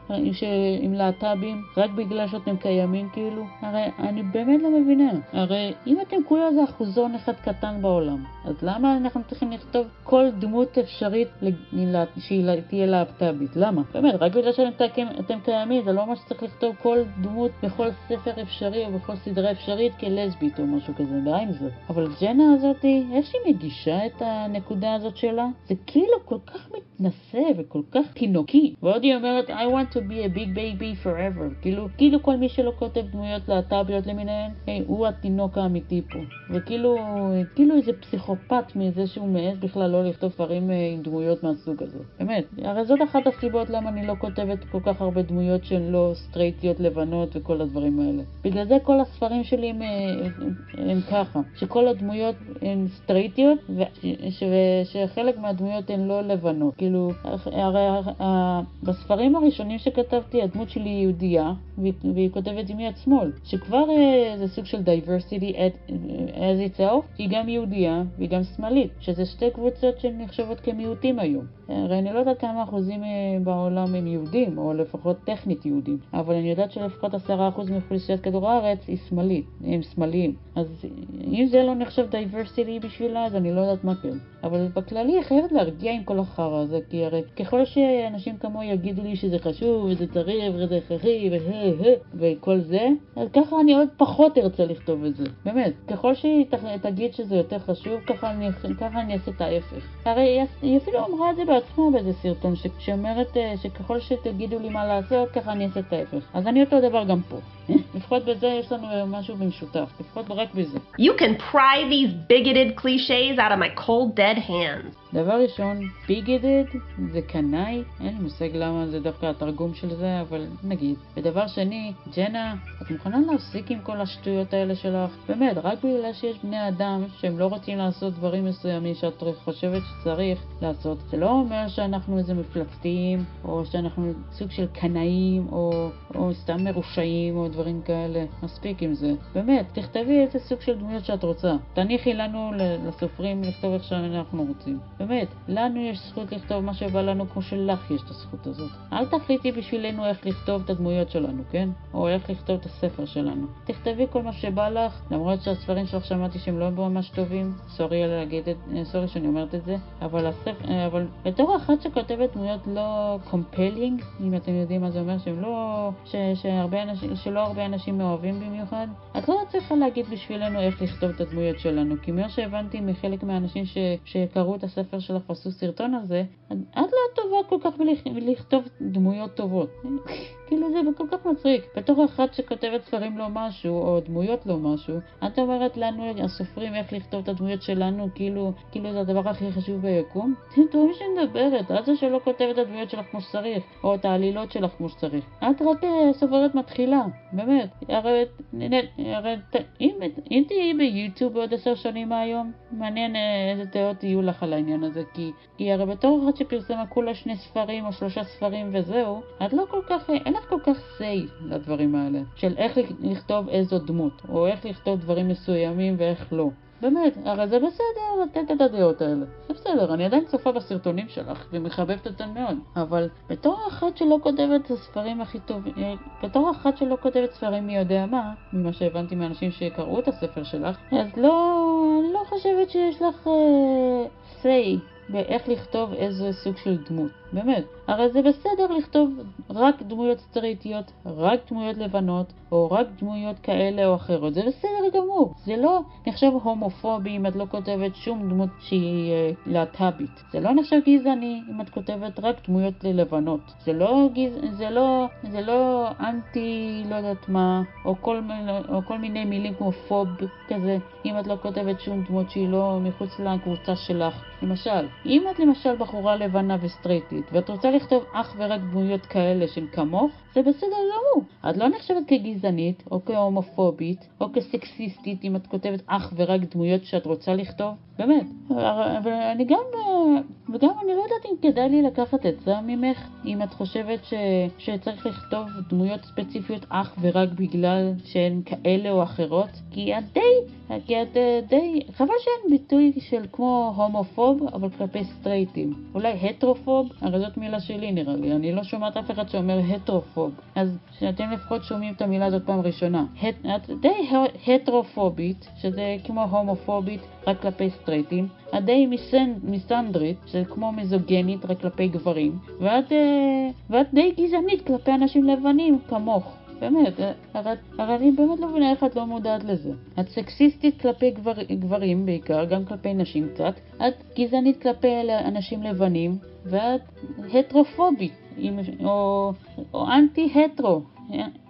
עם להט"בים רק בגלל שאתם קיימים כאילו? הרי אני באמת לא מבינה. הרי אם אתם כולה איזה אחוזון אחד קטן בעולם, אז למה אנחנו צריכים לכתוב כל דמות אפשרית שהיא תהיה להט"בית? למה? באמת, רק בגלל שאתם קיימים, זה לא אומר שצריך לכתוב כל דמות בכל ספר אפשרי או בכל סדרה אפשרית כלסבית או משהו כזה, די עם זה. אבל ג'נה הזאתי, איך שהיא מגישה את הנקודה הזאת שלה, זה כאילו כל כך מתנשא וכל כך תינוקי. ועוד היא אומרת, I want to be a big baby forever. כאילו, כאילו כל מי שלא כותב דמויות להט"ביות למיניהן, hey, הוא התינוק האמיתי פה. וכאילו, כאילו איזה פסיכופת מזה שהוא מעז בכלל לא לכתוב ספרים אה, עם דמויות מהסוג הזה. באמת. הרי זאת אחת הסיבות למה אני לא כותבת כל כך הרבה דמויות שהן לא סטרייטיות לבנות וכל הדברים האלה. בגלל זה כל הספרים שלי הם, אה, הם ככה, שכל הדמויות הן סטרייטיות, ושחלק מהדמויות הן לא לבנות. כאילו, הרי בספרים הראשונים שכתבתי כתבתי, הדמות שלי היא יהודייה, והיא כותבת עם יד שמאל, שכבר uh, זה סוג של diversity at, as itself, היא גם יהודייה והיא גם שמאלית, שזה שתי קבוצות שנחשבות כמיעוטים היום. הרי אני לא יודעת כמה אחוזים בעולם הם יהודים, או לפחות טכנית יהודים, אבל אני יודעת שלפחות עשרה אחוז מאוכלוסיית כדור הארץ היא שמאלית, הם שמאליים. אז אם זה לא נחשב diversity בשבילה, אז אני לא יודעת מה כן. אבל בכללי היא חייבת להרגיע עם כל החרא הזה, כי הרי ככל שאנשים כמוהו יגידו לי שזה חשוב, וזה צריך, וזה הכרחי, וכל זה, אז ככה אני עוד פחות ארצה לכתוב את זה. באמת. ככל שהיא תגיד שזה יותר חשוב, ככה אני, ככה אני אעשה את ההפך. הרי היא אפילו אמרה את זה בעצמה באיזה סרטון, שאומרת אה, שככל שתגידו לי מה לעשות, ככה אני אעשה את ההפך. אז אני אותו דבר גם פה. לפחות בזה יש לנו משהו במשותף, לפחות רק בזה. You can pry these bigoted cliches out of my cold dead hands. דבר ראשון, bigoted זה קנאי, אין לי מושג למה זה דווקא התרגום של זה, אבל נגיד. ודבר שני, ג'נה, את מוכנה להפסיק עם כל השטויות האלה שלך? באמת, רק בגלל שיש בני אדם שהם לא רוצים לעשות דברים מסוימים שאת חושבת שצריך לעשות, זה לא אומר שאנחנו איזה מפלצתיים, או שאנחנו סוג של קנאים, או, או סתם מרושעים, או דברים כאלה. מספיק עם זה. באמת, תכתבי איזה סוג של דמויות שאת רוצה. תניחי לנו, לסופרים, לכתוב איך שאנחנו רוצים. באמת, לנו יש זכות לכתוב מה שבא לנו כמו שלך יש את הזכות הזאת. אל תחליטי בשבילנו איך לכתוב את הדמויות שלנו, כן? או איך לכתוב את הספר שלנו. תכתבי כל מה שבא לך, למרות שהספרים שלך שמעתי שהם לא ממש טובים, sorry להגיד את, sorry שאני אומרת את זה, אבל הספר, אבל בתור אחת שכותבת דמויות לא compelling, אם אתם יודעים מה זה אומר, שהם לא, ש, שהרבה אנשים, שלא הרבה אנשים מאוהבים במיוחד, את לא צריכה להגיד בשבילנו איך לכתוב את הדמויות שלנו, כי מה שהבנתי מחלק מהאנשים ש, שקראו את הספר שלך ועשו סרטון על זה, את לא טובה כל כך בלכתוב דמויות טובות. כאילו זה כל כך מצחיק. בתור אחת שכותבת ספרים לא משהו, או דמויות לא משהו, את אומרת לנו, הסופרים, איך לכתוב את הדמויות שלנו, כאילו, כאילו זה הדבר הכי חשוב ביקום? תראו מי שמדברת, את זה שלא כותבת את הדמויות שלך כמו שצריך, או את העלילות שלך כמו שצריך. את רק אה, סופרת מתחילה, באמת. הרי, הרי אם, אם תהיי ביוטיוב בעוד עשר שנים מהיום, מעניין אה, איזה דעות יהיו לך על העניין הזה, כי, כי הרי בתור אחת שפרסמה כולה שני ספרים או שלושה ספרים וזהו, את לא כל כך, אה, אין כל כך say לדברים האלה, של איך לכתוב איזו דמות, או איך לכתוב דברים מסוימים ואיך לא. באמת, הרי זה בסדר לתת את הדעות האלה. זה בסדר, אני עדיין צופה בסרטונים שלך ומחבבת אותם מאוד. אבל בתור אחת שלא כותבת את הספרים הכי טובים, אה, בתור אחת שלא כותבת ספרים מי יודע מה, ממה שהבנתי מאנשים שקראו את הספר שלך, אז לא, לא חושבת שיש לך uh, say באיך לכתוב איזה סוג של דמות. באמת. הרי זה בסדר לכתוב רק דמויות סטריטיות, רק דמויות לבנות, או רק דמויות כאלה או אחרות. זה בסדר גמור. זה לא נחשב הומופובי אם את לא כותבת שום דמות שהיא אה, להט"בית. זה לא נחשב גזעני אם את כותבת רק דמויות לבנות. זה לא, גז... זה לא, זה לא אנטי לא יודעת מה, או כל, או כל מיני מילים כמו פוב כזה, אם את לא כותבת שום דמות שהיא לא מחוץ לקבוצה שלך. למשל, אם את למשל בחורה לבנה וסטרייטית, ואת רוצה לכתוב אך ורק דמויות כאלה של כמוך, זה בסדר גמור. את לא נחשבת כגזענית, או כהומופובית, או כסקסיסטית אם את כותבת אך ורק דמויות שאת רוצה לכתוב. באמת. ואני גם, וגם אני לא יודעת אם כדאי לי לקחת את זה ממך, אם את חושבת ש, שצריך לכתוב דמויות ספציפיות אך ורק בגלל שהן כאלה או אחרות, כי את די, כי את די, חבל שאין ביטוי של כמו הומופוב, אבל כלפי סטרייטים. אולי הטרופוב? הרי זאת מילה שלי נראה לי, אני לא שומעת אף אחד שאומר הטרופוב. אז שאתם לפחות שומעים את המילה הזאת פעם ראשונה. את די הטרופובית, שזה כמו הומופובית, רק כלפי סטרייטים, את די מיסנדרית, שזה כמו מיזוגנית רק כלפי גברים, ואת, אה, ואת די גזענית כלפי אנשים לבנים כמוך. באמת, הרי, הרי אני באמת לא מבינה איך את לא מודעת לזה. את סקסיסטית כלפי גבר, גברים בעיקר, גם כלפי נשים קצת, את גזענית כלפי אנשים לבנים, ואת הטרופובית, או, או אנטי-הטרו,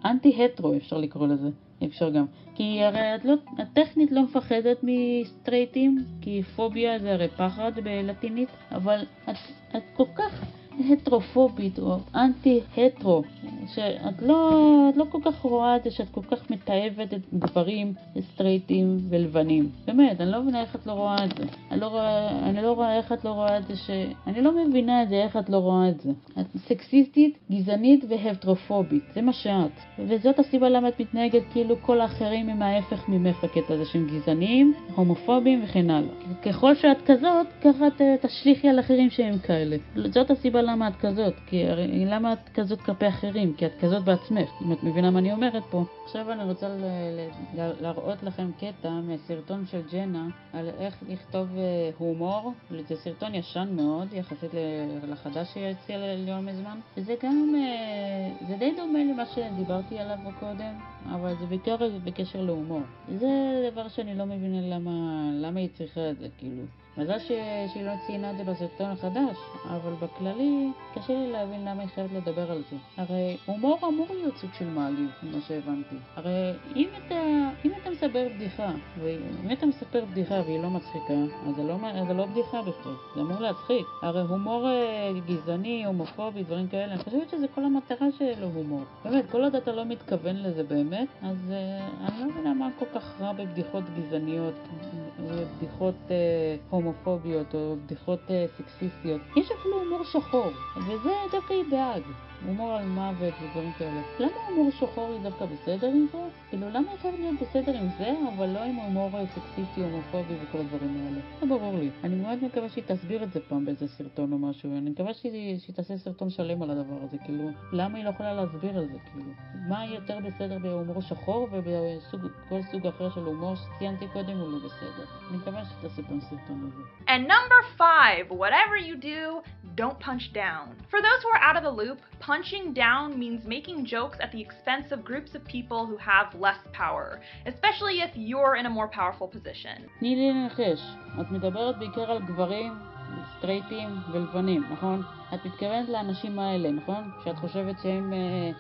אנטי-הטרו אפשר לקרוא לזה. אפשר גם. כי הרי את, לא, את טכנית לא מפחדת מסטרייטים, כי פוביה זה הרי פחד בלטינית, אבל את, את כל כך הטרופובית או אנטי-הטרו, שאת לא, את לא כל כך רואה את זה שאת כל כך מתעבת את גברים סטרייטים ולבנים. באמת, אני לא מבינה איך את לא רואה את זה. אני לא רואה, אני לא רואה איך את לא רואה את זה ש... אני לא מבינה את זה, איך את לא רואה את זה. את סקסיסטית, גזענית והטרופובית, זה מה שאת. וזאת הסיבה למה את מתנהגת כאילו כל האחרים הם ההפך ממך בקטע הזה שהם גזעניים, הומופובים וכן הלאה. ככל שאת כזאת, ככה תשליכי על אחרים שהם כאלה. זאת הסיבה למה את כזאת, כי למה את כזאת כלפי אחרים, כי את כזאת בעצמך, אם את מבינה מה אני אומרת פה. עכשיו אני רוצה להראות לכם קטע מסרטון של ג'נה על איך לכתוב אה, הומור, זה סרטון ישן מאוד יחסית לחדש שהיא הציעה לא מזמן, וזה גם, אה, זה די דומה למה שדיברתי עליו קודם, אבל זה בעיקר בקשר להומור. זה דבר שאני לא מבינה למה, למה היא צריכה את זה, כאילו. מזל ש... שהיא לא ציינה את זה בסרטון החדש, אבל בכללי קשה לי להבין למה היא חייבת לדבר על זה. הרי הומור אמור להיות סוג של מעליב, ממה שהבנתי. הרי אם אתה, אם אתה מספר בדיחה, ואם אתה מספר בדיחה והיא לא מצחיקה, אז זה לא, זה לא בדיחה בכלל, זה אמור להצחיק. הרי הומור אה, גזעני, הומופובי, דברים כאלה, אני חושבת שזה כל המטרה שלו הומור. באמת, כל עוד אתה לא מתכוון לזה באמת, אז אה, אני לא מבינה מה כל כך רע בבדיחות גזעניות, בבדיחות אה, הומופוביות או בדיחות אה, סקסיסטיות. יש אפילו הומור שחור, וזה דווקא היא בעד. הומור על מוות ודברים כאלה. למה הומור שחור היא דווקא בסדר עם זה? כאילו, למה היא חייבת להיות בסדר עם זה, אבל לא עם הומור סקסיסטי, הומופובי וכל הדברים האלה? זה ברור לי. אני מאוד מקווה שהיא תסביר את זה פעם באיזה סרטון או משהו. אני מקווה שהיא, שהיא תעשה סרטון שלם על הדבר הזה. כאילו, למה היא לא יכולה להסביר על זה? כאילו, מה יותר בסדר בהומור שחור ובכל סוג אחר של הומור שציינתי קודם הוא לא בסדר. אני מקווה שתעשה פעם סרטון על זה. And number five, whatever you do, don't punch down. For those who are out of the loop, punching down means making jokes at the expense of groups of people who have less power, especially if you're in a more powerful position. תני לי לנחש, את מדברת בעיקר על גברים סטרייטים ולבנים, נכון? את מתכוונת לאנשים האלה, נכון? שאת חושבת שהם אה,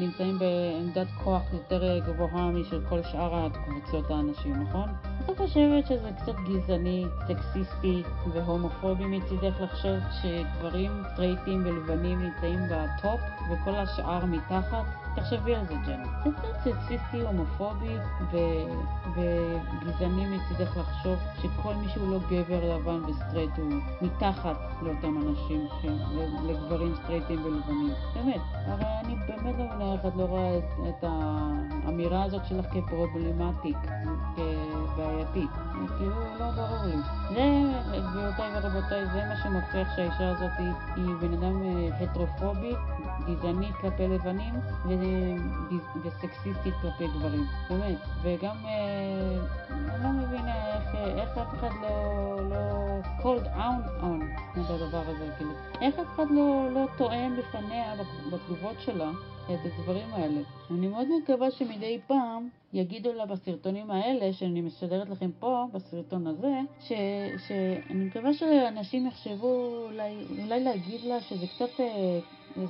נמצאים בעמדת כוח יותר אה, גבוהה משל כל שאר הקבוצות האנשים, נכון? את חושבת שזה קצת גזעני, סקסיסטי והומופובי מצידך לחשוב שגברים סטרייטים ולבנים נמצאים ב top וכל השאר מתחת? תחשבי על זה, ג'נה. זה קצת סקסיסטי, הומופובי ו- וגזעני מצידך לחשוב שכל מי שהוא לא גבר לבן וסטרייט הוא מתחת לאותם אנשים, לגברים סטרייטים ולבנים. באמת, הרי אני באמת לא מבינה איך את לא רואה את, את האמירה הזאת שלך כפרובלמטית, כבעייתית. כאילו, לא ברור לי. זה, גבירותיי ורבותיי, זה מה שמוכיח שהאישה הזאת היא, היא בן אדם אה, הטרופובי, גזעני כלפי לבנים וסקסיסטית כלפי גברים. באמת. וגם, אה, אני לא מבינה איך, איך אף אחד לא... לא called out on את הדבר הזה, כאילו, איך אף אחד לא, לא טוען בפניה בתגובות שלה את הדברים האלה. אני מאוד מקווה שמדי פעם יגידו לה בסרטונים האלה, שאני משדרת לכם פה, בסרטון הזה, ש, שאני מקווה שאנשים יחשבו אולי, אולי להגיד לה שזה קצת אה,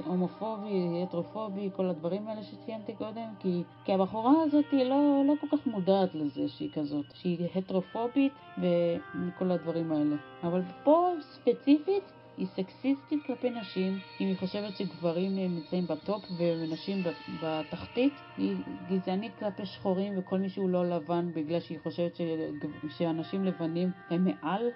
הומופובי, הטרופובי, כל הדברים האלה שציינתי קודם, כי, כי הבחורה הזאת היא לא, לא כל כך מודעת לזה שהיא כזאת, שהיא הטרופובית וכל הדברים האלה. אבל פה ספציפית היא סקסיסטית כלפי נשים, אם היא חושבת שגברים נמצאים בטופ ונשים בתחתית, היא גזענית כלפי שחורים וכל מי שהוא לא לבן בגלל שהיא חושבת שאנשים לבנים הם מעל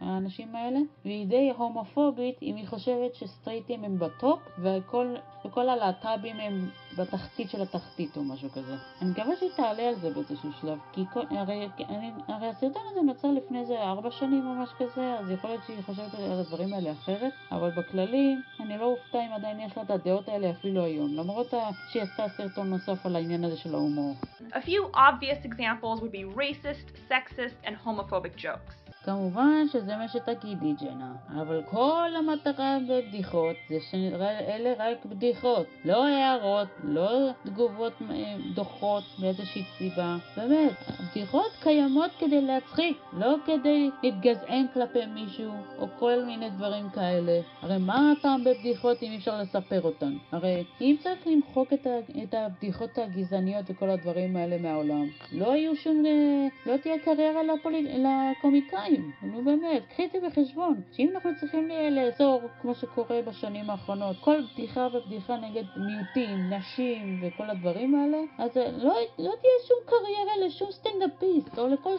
האנשים האלה, והיא די הומופובית אם היא חושבת שסטרייטים הם בטופ וכל, וכל הלהט"בים הם בתחתית של התחתית או משהו כזה. אני מקווה שהיא תעלה על זה באיזשהו שלב, כי כל, הרי, אני, הרי הסרטון הזה נוצר לפני איזה ארבע שנים או משהו כזה, אז יכול להיות שהיא חושבת על הדברים האלה אחרת, אבל בכללי, אני לא אופתע אם עדיין יש לה את הדעות האלה אפילו היום, למרות שהיא עשתה סרטון נוסף על העניין הזה של ההומור. A few obvious examples would be racist, sexist, and homophobic jokes. כמובן שזה מה שתגידי ג'נה, אבל כל המטרה בבדיחות זה שאלה רק בדיחות, לא הערות, לא תגובות אה, דוחות מאיזושהי סיבה. באמת, הבדיחות קיימות כדי להצחיק, לא כדי להתגזען כלפי מישהו או כל מיני דברים כאלה. הרי מה הטעם בבדיחות אם אי אפשר לספר אותן? הרי אם צריך למחוק את, ה, את הבדיחות הגזעניות וכל הדברים האלה מהעולם, לא יהיו שום, אה, לא תהיה קריירה לפוליט, לקומיקאים. חיים. נו באמת, קחי את זה בחשבון. שאם אנחנו צריכים לאזור, כמו שקורה בשנים האחרונות, כל בדיחה ובדיחה נגד מיעוטים, נשים וכל הדברים האלה, אז לא, לא תהיה שום קריירה לשום סטנדאפיסט, או, לכל,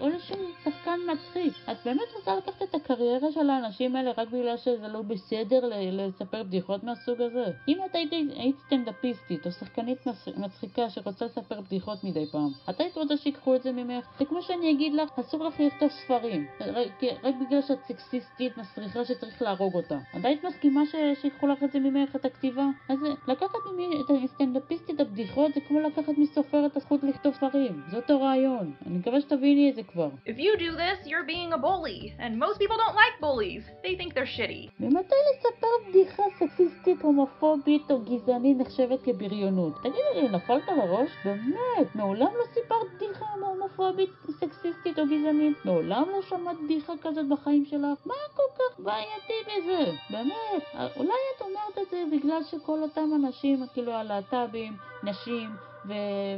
או לשום שחקן מצחיק. את באמת רוצה לקחת את הקריירה של האנשים האלה רק בגלל שזה לא בסדר לספר בדיחות מהסוג הזה? אם את היית, היית סטנדאפיסטית או שחקנית מצחיקה שרוצה לספר בדיחות מדי פעם, את היית רוצה שיקחו את זה ממך? זה כמו שאני אגיד לך, אסור לך לכתוב ספרים. רק, רק בגלל שאת סקסיסטית מסריחה שצריך להרוג אותה. את היית מסכימה שיקחו לך את זה ממך, את הכתיבה? אז לקחת את הסטנדאפיסטית הבדיחות זה כמו לקחת מסופר את הזכות לכתוב ספרים. זה אותו רעיון. אני מקווה שתביני את זה כבר. If you do this, you're being a bully, and most people don't like bullies. They think they're shitty. ממתי לספר בדיחה סקסיסטית, הומופובית או גזענית נחשבת כבריונות? תגידי לי, נפלת לראש? באמת, מעולם לא סיפרת בדיחה הומופובית, סקסיסטית או גזענית? מעולם לא שמעת בדיחה כזאת בחיים שלך? מה כל כך בעייתי בזה? באמת, אולי את אומרת את זה בגלל שכל אותם אנשים, כאילו הלהט"בים, נשים, ו-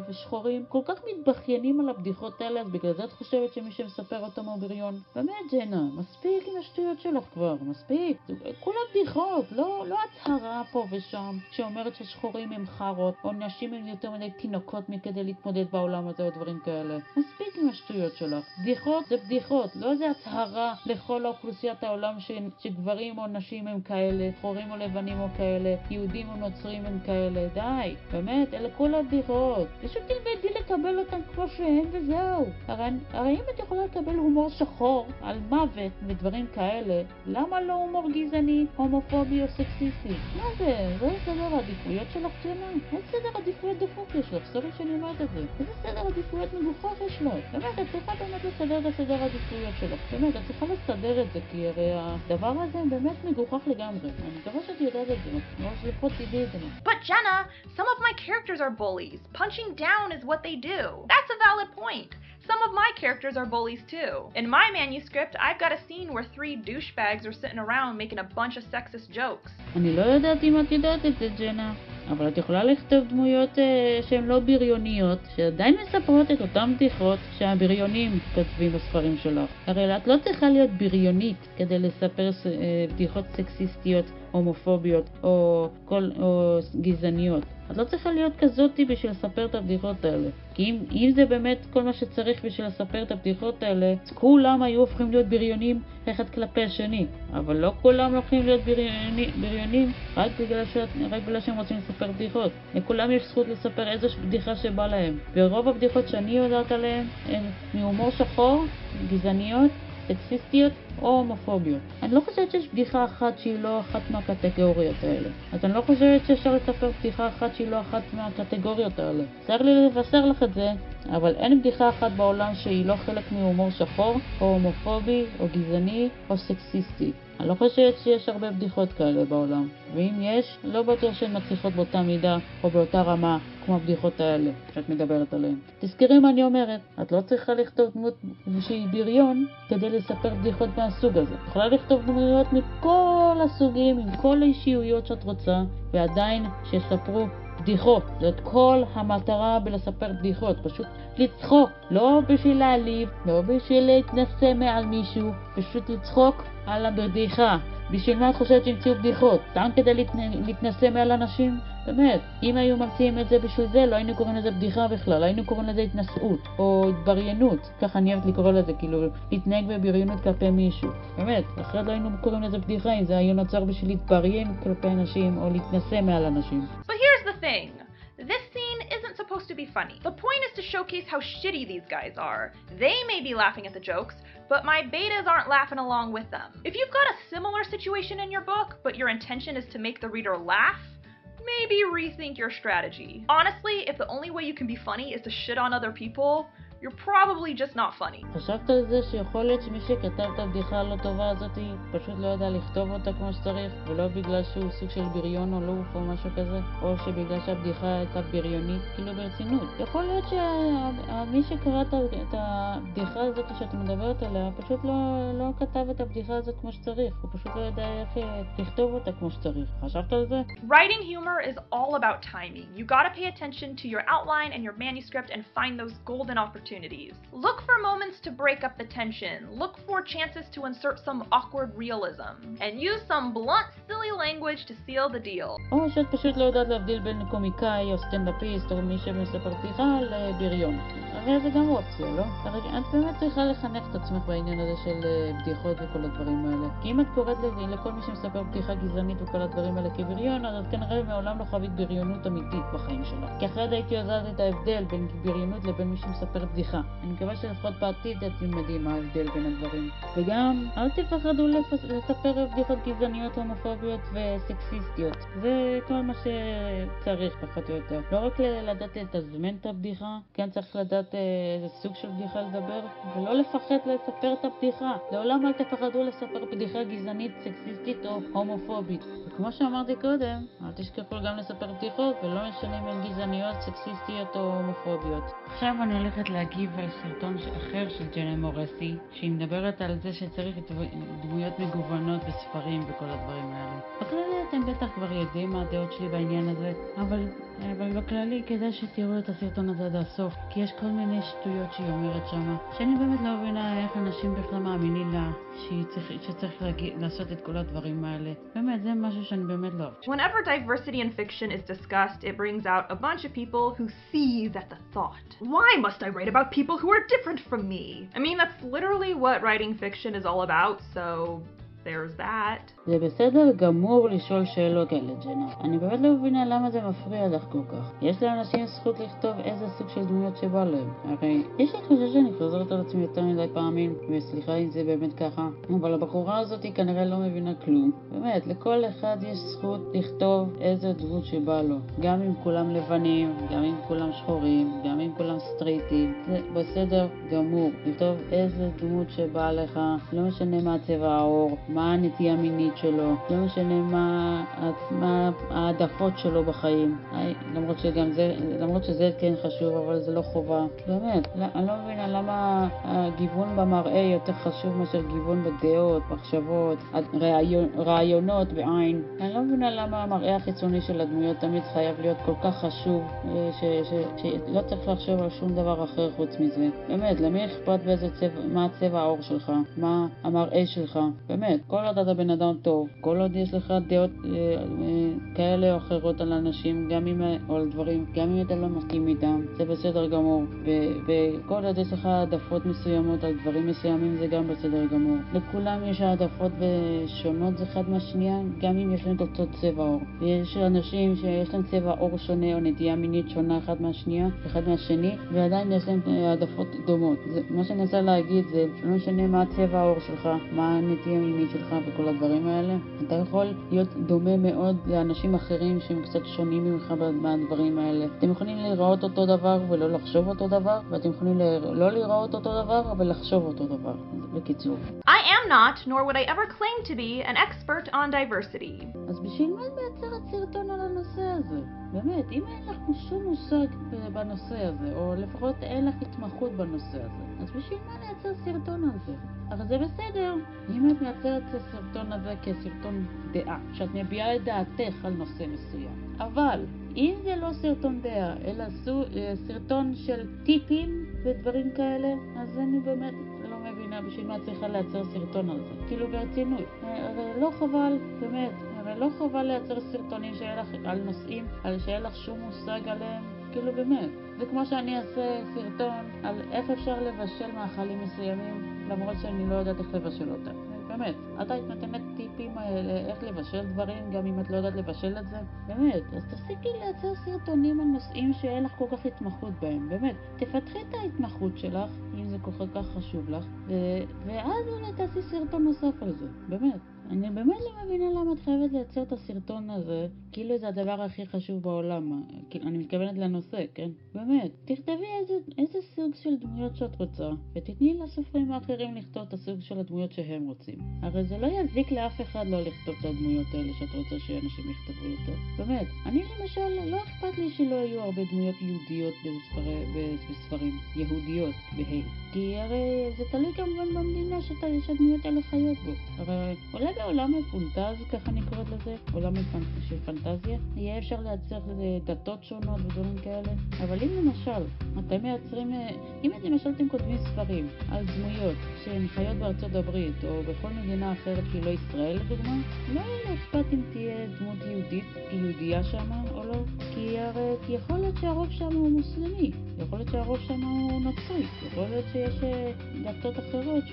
ושחורים כל כך מתבכיינים על הבדיחות האלה, אז בגלל זה את חושבת שמי שמספר אותם הוא בריון? באמת, ג'נה, מספיק עם השטויות שלך כבר, מספיק. כולה בדיחות, לא, לא הצהרה פה ושם שאומרת ששחורים הם חארות, או נשים הם יותר מדי תינוקות מכדי להתמודד בעולם הזה או דברים כאלה. מספיק עם השטויות שלך. בדיחות זה בדיחות, לא איזה הצהרה לכל אוכלוסיית העולם ש- שגברים או נשים הם כאלה, שחורים או לבנים או כאלה, יהודים או נוצרים הם כאלה. די, באמת, אלה כל הבדיחות. טובות. פשוט תלמדי לקבל אותן כמו שהן וזהו. הרי, הרי אם את יכולה לקבל הומור שחור על מוות ודברים כאלה, למה לא הומור גזעני, הומופובי או סקסיסטי? מה זה? זה סדר העדיפויות שלך, ג'נה? איזה סדר עדיפויות דפוק יש לך? סורי שאני אומרת את זה. איזה סדר עדיפויות מגוחך יש לך? באמת, את צריכה באמת לסדר את הסדר העדיפויות שלך. באמת, את צריכה לסדר את זה, כי הרי הדבר הזה באמת מגוחך לגמרי. אני מקווה שאת יודעת את זה, או שלפחות תדעי את זה. But Jenna, some of my characters are bullies. Punching down is what they do. That's a valid point. Some of my characters are bullies too. In my manuscript, I've got a scene where three douchebags are sitting around making a bunch of sexist jokes. אני לא יודעת אם את יודעת את זה, ג'נה, אבל את יכולה לכתוב דמויות אה, שהן לא בריוניות, שעדיין מספרות את אותן בדיחות שהבריונים כותבים בספרים שלך. הרי את לא צריכה להיות בריונית כדי לספר אה, בדיחות סקסיסטיות, הומופוביות או, כל, או גזעניות. את לא צריכה להיות כזאתי בשביל לספר את הבדיחות האלה. כי אם, אם זה באמת כל מה שצריך בשביל לספר את הבדיחות האלה, כולם היו הופכים להיות בריונים אחד כלפי השני. אבל לא כולם הולכים להיות בריוני, בריונים רק בגלל, ש, רק בגלל שהם רוצים לספר בדיחות. לכולם יש זכות לספר איזו בדיחה שבא להם. ורוב הבדיחות שאני יודעת עליהן הן מהומור שחור, גזעניות, סקסיסטיות או הומופוביות. אני לא חושבת שיש בדיחה אחת שהיא לא אחת מהקטגוריות האלה. אז אני לא חושבת שאפשר לספר בדיחה אחת שהיא לא אחת מהקטגוריות האלה. צריך לי לבשר לך את זה, אבל אין בדיחה אחת בעולם שהיא לא חלק מהומור שחור, או הומופובי, או גזעני, או סקסיסטי. אני לא חושבת שיש הרבה בדיחות כאלה בעולם, ואם יש, לא בטוח שהן מצליחות באותה מידה או באותה רמה כמו הבדיחות האלה שאת מדברת עליהן. תזכרי מה אני אומרת, את לא צריכה לכתוב דמות שהיא בריון כדי לספר בדיחות מהסוג הזה. את יכולה לכתוב דמויות מכל הסוגים, עם כל האישיויות שאת רוצה, ועדיין שיספרו בדיחות. זאת כל המטרה בלספר בדיחות, פשוט לצחוק, לא בשביל להעליב, לא בשביל להתנשא מעל מישהו, פשוט לצחוק על הבדיחה. בשביל מה את חושבת שהמציאו בדיחות? סתם כדי להתנשא מעל אנשים? באמת, אם היו ממציאים את זה בשביל זה, לא היינו קוראים לזה בדיחה בכלל, היינו קוראים לזה התנשאות, או התבריינות, ככה אני אוהבת לקרוא לזה, כאילו, להתנהג בבריינות כלפי מישהו. באמת, אחרת לא היינו קוראים לזה בדיחה אם זה היה נוצר בשביל להתבריין כלפי אנשים, או להתנשא מעל אנשים. So here's the thing. This supposed to be funny. The point is to showcase how shitty these guys are. They may be laughing at the jokes, but my betas aren't laughing along with them. If you've got a similar situation in your book, but your intention is to make the reader laugh, maybe rethink your strategy. Honestly, if the only way you can be funny is to shit on other people, you're probably just not funny. חשבת על זה שיכול להיות שמי שכתב את הבדיחה הלא טובה הזאת פשוט לא יודע לכתוב אותה כמו שצריך ולא בגלל שהוא סוג של בריון או לוף או משהו כזה או שבגלל שהבדיחה הייתה בריונית כאילו ברצינות יכול להיות שמי שקרא את הבדיחה הזאת שאת מדברת עליה פשוט לא, לא כתב את הבדיחה הזאת כמו שצריך הוא פשוט לא יודע איך לכתוב אותה כמו שצריך חשבת על זה? Writing humor is all about timing. You gotta pay attention to your outline and your manuscript and find those golden opportunities opportunities. Look for moments to break up the tension. Look for chances to insert some awkward realism. And use some blunt, silly language to seal the deal. או שאת פשוט לא יודעת להבדיל בין קומיקאי או סטנדאפיסט או מי שמספר בדיחה לבריון. הרי זה גם אופציה, לא? את באמת צריכה לחנך את עצמך בעניין הזה של בדיחות וכל הדברים האלה. כי אם את קוראת לכל מי שמספר בדיחה גזענית וכל הדברים האלה כבריון, אז את כנראה מעולם לא חווית בריונות אמיתית בחיים שלך. כי אחרת הייתי יודעת את ההבדל בין בריונות לבין מי שמספר בדיחה. אני מקווה שלפחות בעתיד את תלמדי מה ההבדל בין הדברים. וגם, אל תפחדו לספר בדיחות גזעניות, הומופוביות וסקסיסטיות. זה כל מה שצריך, פחות או יותר. לא רק לדעת לתזמן את הבדיחה, כן צריך לדעת איזה סוג של בדיחה לדבר, ולא לפחד לספר את הבדיחה. לעולם אל תפחדו לספר בדיחה גזענית, סקסיסטית או הומופובית. וכמו שאמרתי קודם, אל תשכחו גם לספר בדיחות, ולא משנה אם הן גזעניות, סקסיסטיות או הומופוביות. עכשיו אני הולכת להגיב על סרטון אחר של ג'נה מורסי, שהיא מדברת על זה שצריך דמויות מגוונות בספרים וכל הדברים האלה. בכללי אתם בטח כבר יודעים מה הדעות שלי בעניין הזה, אבל, אבל בכללי כדאי שתראו את הסרטון הזה עד הסוף, כי יש כל מיני שטויות שהיא אומרת שמה, שאני באמת לא מבינה איך אנשים בכלל מאמינים לה שצריך, שצריך להגיד, לעשות את כל הדברים האלה. באמת, זה משהו שאני באמת לא אוהבת. Whenever diversity in fiction is discussed, it brings out a bunch of people who seize at the thought. Why must I write about people who are different from me? I mean, that's literally what writing fiction is all about, so there's that. זה בסדר גמור לשאול שאלות כאלה, ג'נה. אני באמת לא מבינה למה זה מפריע לך כל כך. יש לאנשים זכות לכתוב איזה סוג של דמויות שבא להם. הרי יש לי תחושה שאני חוזרת על עצמי יותר מדי פעמים, וסליחה אם זה באמת ככה, אבל הבחורה הזאת כנראה לא מבינה כלום. באמת, לכל אחד יש זכות לכתוב איזה דמות שבא לו. גם אם כולם לבנים, גם אם כולם שחורים, גם אם כולם סטרייטים. זה בסדר גמור. לכתוב איזה דמות שבא לך, לא משנה מה צבע העור, מה הנטייה המינית שלו, לא משנה מה, מה העדפות שלו בחיים. למרות שגם זה, למרות שזה כן חשוב, אבל זה לא חובה. באמת, אני לא מבינה למה הגיוון במראה יותר חשוב מאשר גיוון בדעות, מחשבות, רעיונות בעין. אני לא מבינה למה המראה החיצוני של הדמויות תמיד חייב להיות כל כך חשוב, שלא צריך לחשוב על שום דבר אחר חוץ מזה. באמת, למי אכפת באיזה צבע, מה צבע העור שלך? מה המראה שלך? באמת. כל עוד אתה בן אדם טוב, כל עוד יש לך דעות אה, אה, כאלה או אחרות על אנשים, גם אם, או על דברים, גם אם אתה לא מסכים איתם, זה בסדר גמור. וכל עוד יש לך העדפות מסוימות על דברים מסוימים, זה גם בסדר גמור. לכולם יש העדפות שונות אחד מהשנייה, גם אם יש להם אותו צבע עור. ויש אנשים שיש להם צבע עור שונה או נטייה מינית שונה אחד מהשנייה, אחד מהשני, ועדיין יש להם העדפות דומות. זה, מה שאני מנסה להגיד זה, לא משנה מה צבע העור שלך, מה הנטייה המינית שלך וכל הדברים האלה, אתה יכול להיות דומה מאוד לאנשים אחרים שהם קצת שונים ממך מהדברים האלה. אתם יכולים להיראות אותו דבר ולא לחשוב אותו דבר, ואתם יכולים לא להיראות אותו דבר, אבל לחשוב אותו דבר. בקיצור. I am not, nor would I ever claim to be, an expert on diversity. אז בשביל מה את מייצרת סרטון על הנושא הזה? באמת, אם אין לך שום מושג בנושא הזה, או לפחות אין לך התמחות בנושא הזה, אז בשביל מה לייצר סרטון על זה? אבל זה בסדר, אם את מייצרת את הסרטון הזה כסרטון דעה, שאת מביעה את דעתך על נושא מסוים. אבל אם זה לא סרטון דעה, אלא אה, סרטון של טיפים ודברים כאלה, אז אני באמת לא מבינה בשביל מה צריכה לייצר סרטון על זה. כאילו ברצינות. אה, הרי לא חבל, באמת, הרי לא חבל לייצר סרטונים שיהיה לך על נושאים, על שאין לך שום מושג עליהם. כאילו באמת. זה כמו שאני אעשה סרטון על איך אפשר לבשל מאכלים מסוימים, למרות שאני לא יודעת איך לבשל אותם. באמת. את היית נותנת טיפים איך לבשל דברים, גם אם את לא יודעת לבשל את זה? באמת. אז תפסיקי לייצר סרטונים על נושאים שאין לך כל כך התמחות בהם, באמת. תפתחי את ההתמחות שלך, אם זה כל כך חשוב לך, ו- ואז אולי תעשי סרטון נוסף על זה, באמת. אני באמת לא מבינה למה את חייבת לייצר את הסרטון הזה, כאילו זה הדבר הכי חשוב בעולם. אני מתכוונת לנושא, כן? באמת. תכתבי איזה, איזה סוג של דמויות שאת רוצה, ותתני לסופרים האחרים לכתוב את הסוג של הדמויות שהם רוצים. הרי זה לא יזיק לאף אחד לא לכתוב את הדמויות האלה שאת רוצה שאנשים יכתבו יותר. באמת. אני למשל, לא אכפת לי שלא יהיו הרבה דמויות יהודיות בספרי, בספרים. יהודיות, בה"א. כי הרי זה תלוי כמובן במדינה שהדמויות האלה חיות בו. הרי אולי בעולם מפונטז, ככה אני קוראת לזה, עולם של פנטזיה, יהיה אפשר לייצר דתות שונות ודברים כאלה, אבל אם למשל אתם מייצרים, אם למשל אתם כותבים ספרים על דמויות שהן חיות בארצות הברית או בכל מדינה אחרת שהיא לא ישראל לדוגמה, לא יהיה אכפת אם תהיה דמות יהודית, יהודייה שמה או לא, כי הרי יכול להיות שהרוב שם הוא מוסלמי, יכול להיות שהרוב שם הוא נוצרי, יכול להיות שיש אה, דתות אחרות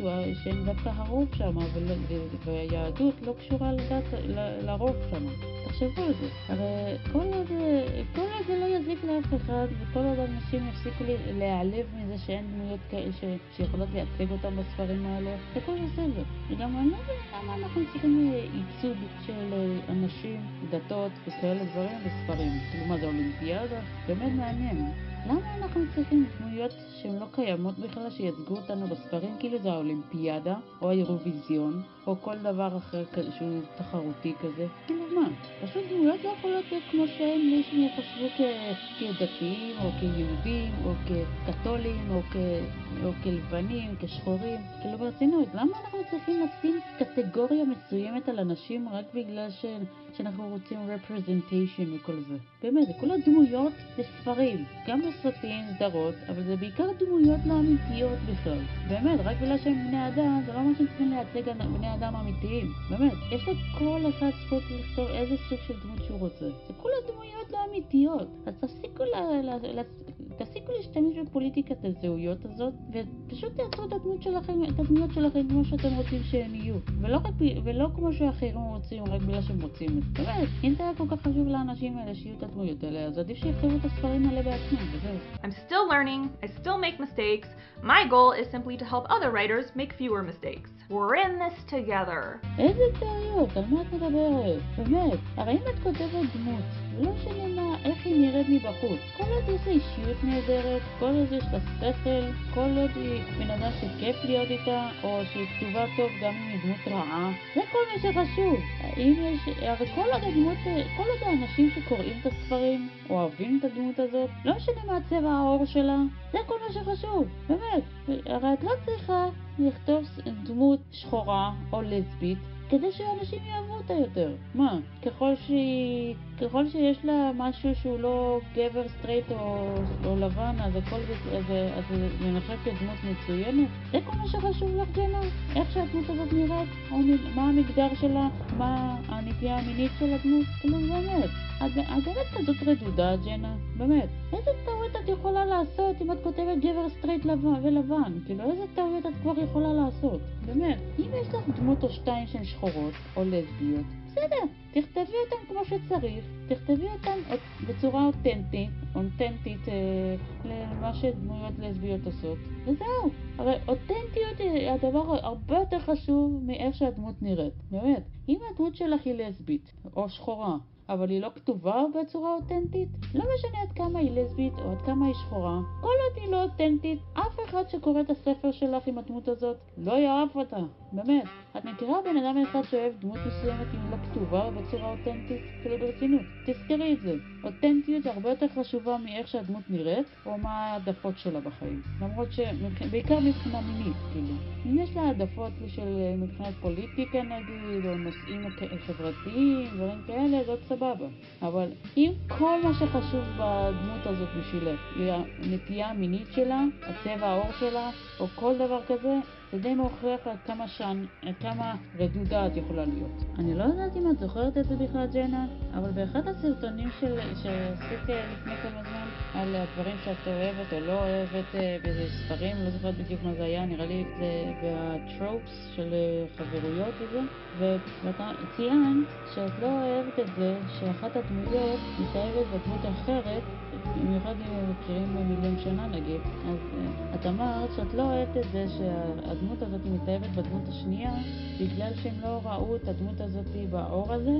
שהן דווקא הרוב שם, והיהדות לא קשורה לדת, לרוב שם. תחשבו על זה. הרי כל עוד, כל עוד זה לא יזיק לאף אחד, וכל עוד אנשים יפסיקו להיעלב מזה שאין דמויות כאלה שיכולות לייצג אותם בספרים האלה, זה הכל בסדר. וגם אני לא מבינה למה אנחנו צריכים ייצוג של אה, אנשים, דתות וכאלה דברים בספרים. כאילו מה זה אולימפיאדה? באמת מעניין. למה אנחנו צריכים דמויות שהן לא קיימות בכלל שייצגו אותנו בספרים כאילו זה האולימפיאדה או האירוויזיון או כל דבר אחר שהוא תחרותי כזה? כאילו מה? פשוט דמויות לא יכולות להיות כמו שהן מי שהם יחשבו כדתיים או כיהודים או כקתולים או, כ... או כלבנים, כשחורים. כאילו ברצינות, למה אנחנו צריכים לשים קטגוריה מסוימת על אנשים רק בגלל ש... שאנחנו רוצים representation וכל זה? באמת, זה כל הדמויות בספרים, גם בסרטים, סדרות, אבל זה בעיקר דמויות לא אמיתיות בכלל. באמת, רק בגלל שהם בני אדם, זה לא אומר שהם צריכים לייצג בני אדם אמיתיים. באמת, יש לכל אחד זכות לכתוב איזה סוג של דמות שהוא רוצה. זה כולה דמויות לא אמיתיות. אז תפסיקו ל... תפסיקו להשתמש בפוליטיקת הזהויות הזאת, ופשוט תייצרו את הדמות שלכם, את הדמויות שלכם כמו שאתם רוצים שהן יהיו. ולא, רק, ולא כמו שאחרים רוצים, רק בגלל שהם רוצים. באמת, אם זה היה כל כך חשוב לאנשים האלה שיהיו את הדמויות האלה, אז עדיף שיכתבו את הספרים האלה בעצמם, וזהו. I'm still learning, I still make mistakes. My goal is simply to help other writers make fewer mistakes. We're in this together. איזה טעויות? על מה את מדברת? באמת. הרי אם את כותבת דמות, לא משנה מה, איך היא נראית מבחוץ. כל עוד יש לה אישיות נהדרת, כל עוד יש לה שכל, כל עוד היא בן אדם שכיף להיות איתה, או שהיא כתובה טוב גם אם היא דמות רעה, זה כל מה שחשוב. אם יש, הרי כל עוד הדמות, כל עוד האנשים שקוראים את הספרים, אוהבים את הדמות הזאת, לא משנה מה צבע העור שלה, זה כל מה שחשוב, באמת. הרי את לא צריכה לכתוב דמות שחורה או לסבית כדי שאנשים יאהבו אותה יותר. מה, ככל שהיא... ככל שיש לה משהו שהוא לא גבר סטרייט או, או לבן, אז הכל אז, אז זה נחשב כדמות מצוינת? זה כל מה שחשוב לך, ג'נה? איך שהדמות הזאת נראית? או מה המגדר שלה? מה הנטייה המינית של הדמות? כאילו, באמת. את באמת כזאת רדודה, ג'נה? באמת. איזה טעות את יכולה לעשות אם את כותבת גבר סטרייט לבן ולבן? כאילו, איזה טעויות את כבר יכולה לעשות? באמת. אם יש לך דמות או שתיים שהן שחורות או לסביות, בסדר, תכתבי אותן כמו שצריך, תכתבי אותן בצורה אותנטית, אותנטית אה, למה שדמויות לסביות עושות, וזהו. הרי אותנטיות היא הדבר הרבה יותר חשוב מאיך שהדמות נראית, באמת. אם הדמות שלך היא לסבית או שחורה, אבל היא לא כתובה בצורה אותנטית? לא משנה עד כמה היא לסבית או עד כמה היא שחורה, כל עוד היא לא אותנטית, אף אחד שקורא את הספר שלך עם הדמות הזאת לא יאהב אותה, באמת. את מכירה בן אדם אחד שאוהב דמות מסוימת אם לא כתובה בצורה אותנטית? כאילו ברצינות, תזכרי את זה. אותנטיות הרבה יותר חשובה מאיך שהדמות נראית, או מה העדפות שלה בחיים. למרות שבעיקר מבחינה מינית, כאילו. אם יש לה העדפות של מבחינת פוליטיקה נגיד, או נושאים חברתיים, דברים כאלה, זאת סבבה. אבל אם כל מה שחשוב בדמות הזאת בשבילך היא הנטייה המינית שלה, הצבע העור שלה, או כל דבר כזה, זה די מוכיח כמה, שאני, כמה רדודה את יכולה להיות. אני לא יודעת אם את זוכרת את זה בכלל, ג'נה, אבל באחד הסרטונים של, שעשית לפני כמה זמן על הדברים שאת אוהבת או לא אוהבת אה, באיזה ספרים, לא זוכרת בדיוק מה זה היה, נראה לי זה בטרופס של אה, חברויות וזה, ואתה ציינת שאת לא אוהבת את זה שאחת הדמויות מתאהבת בדמות אחרת במיוחד אם מכירים מיליון שנה נגיד, אז את אמרת שאת לא אוהבת את זה שהדמות הזאת מתאהבת בדמות השנייה בגלל שהם לא ראו את הדמות הזאת באור הזה,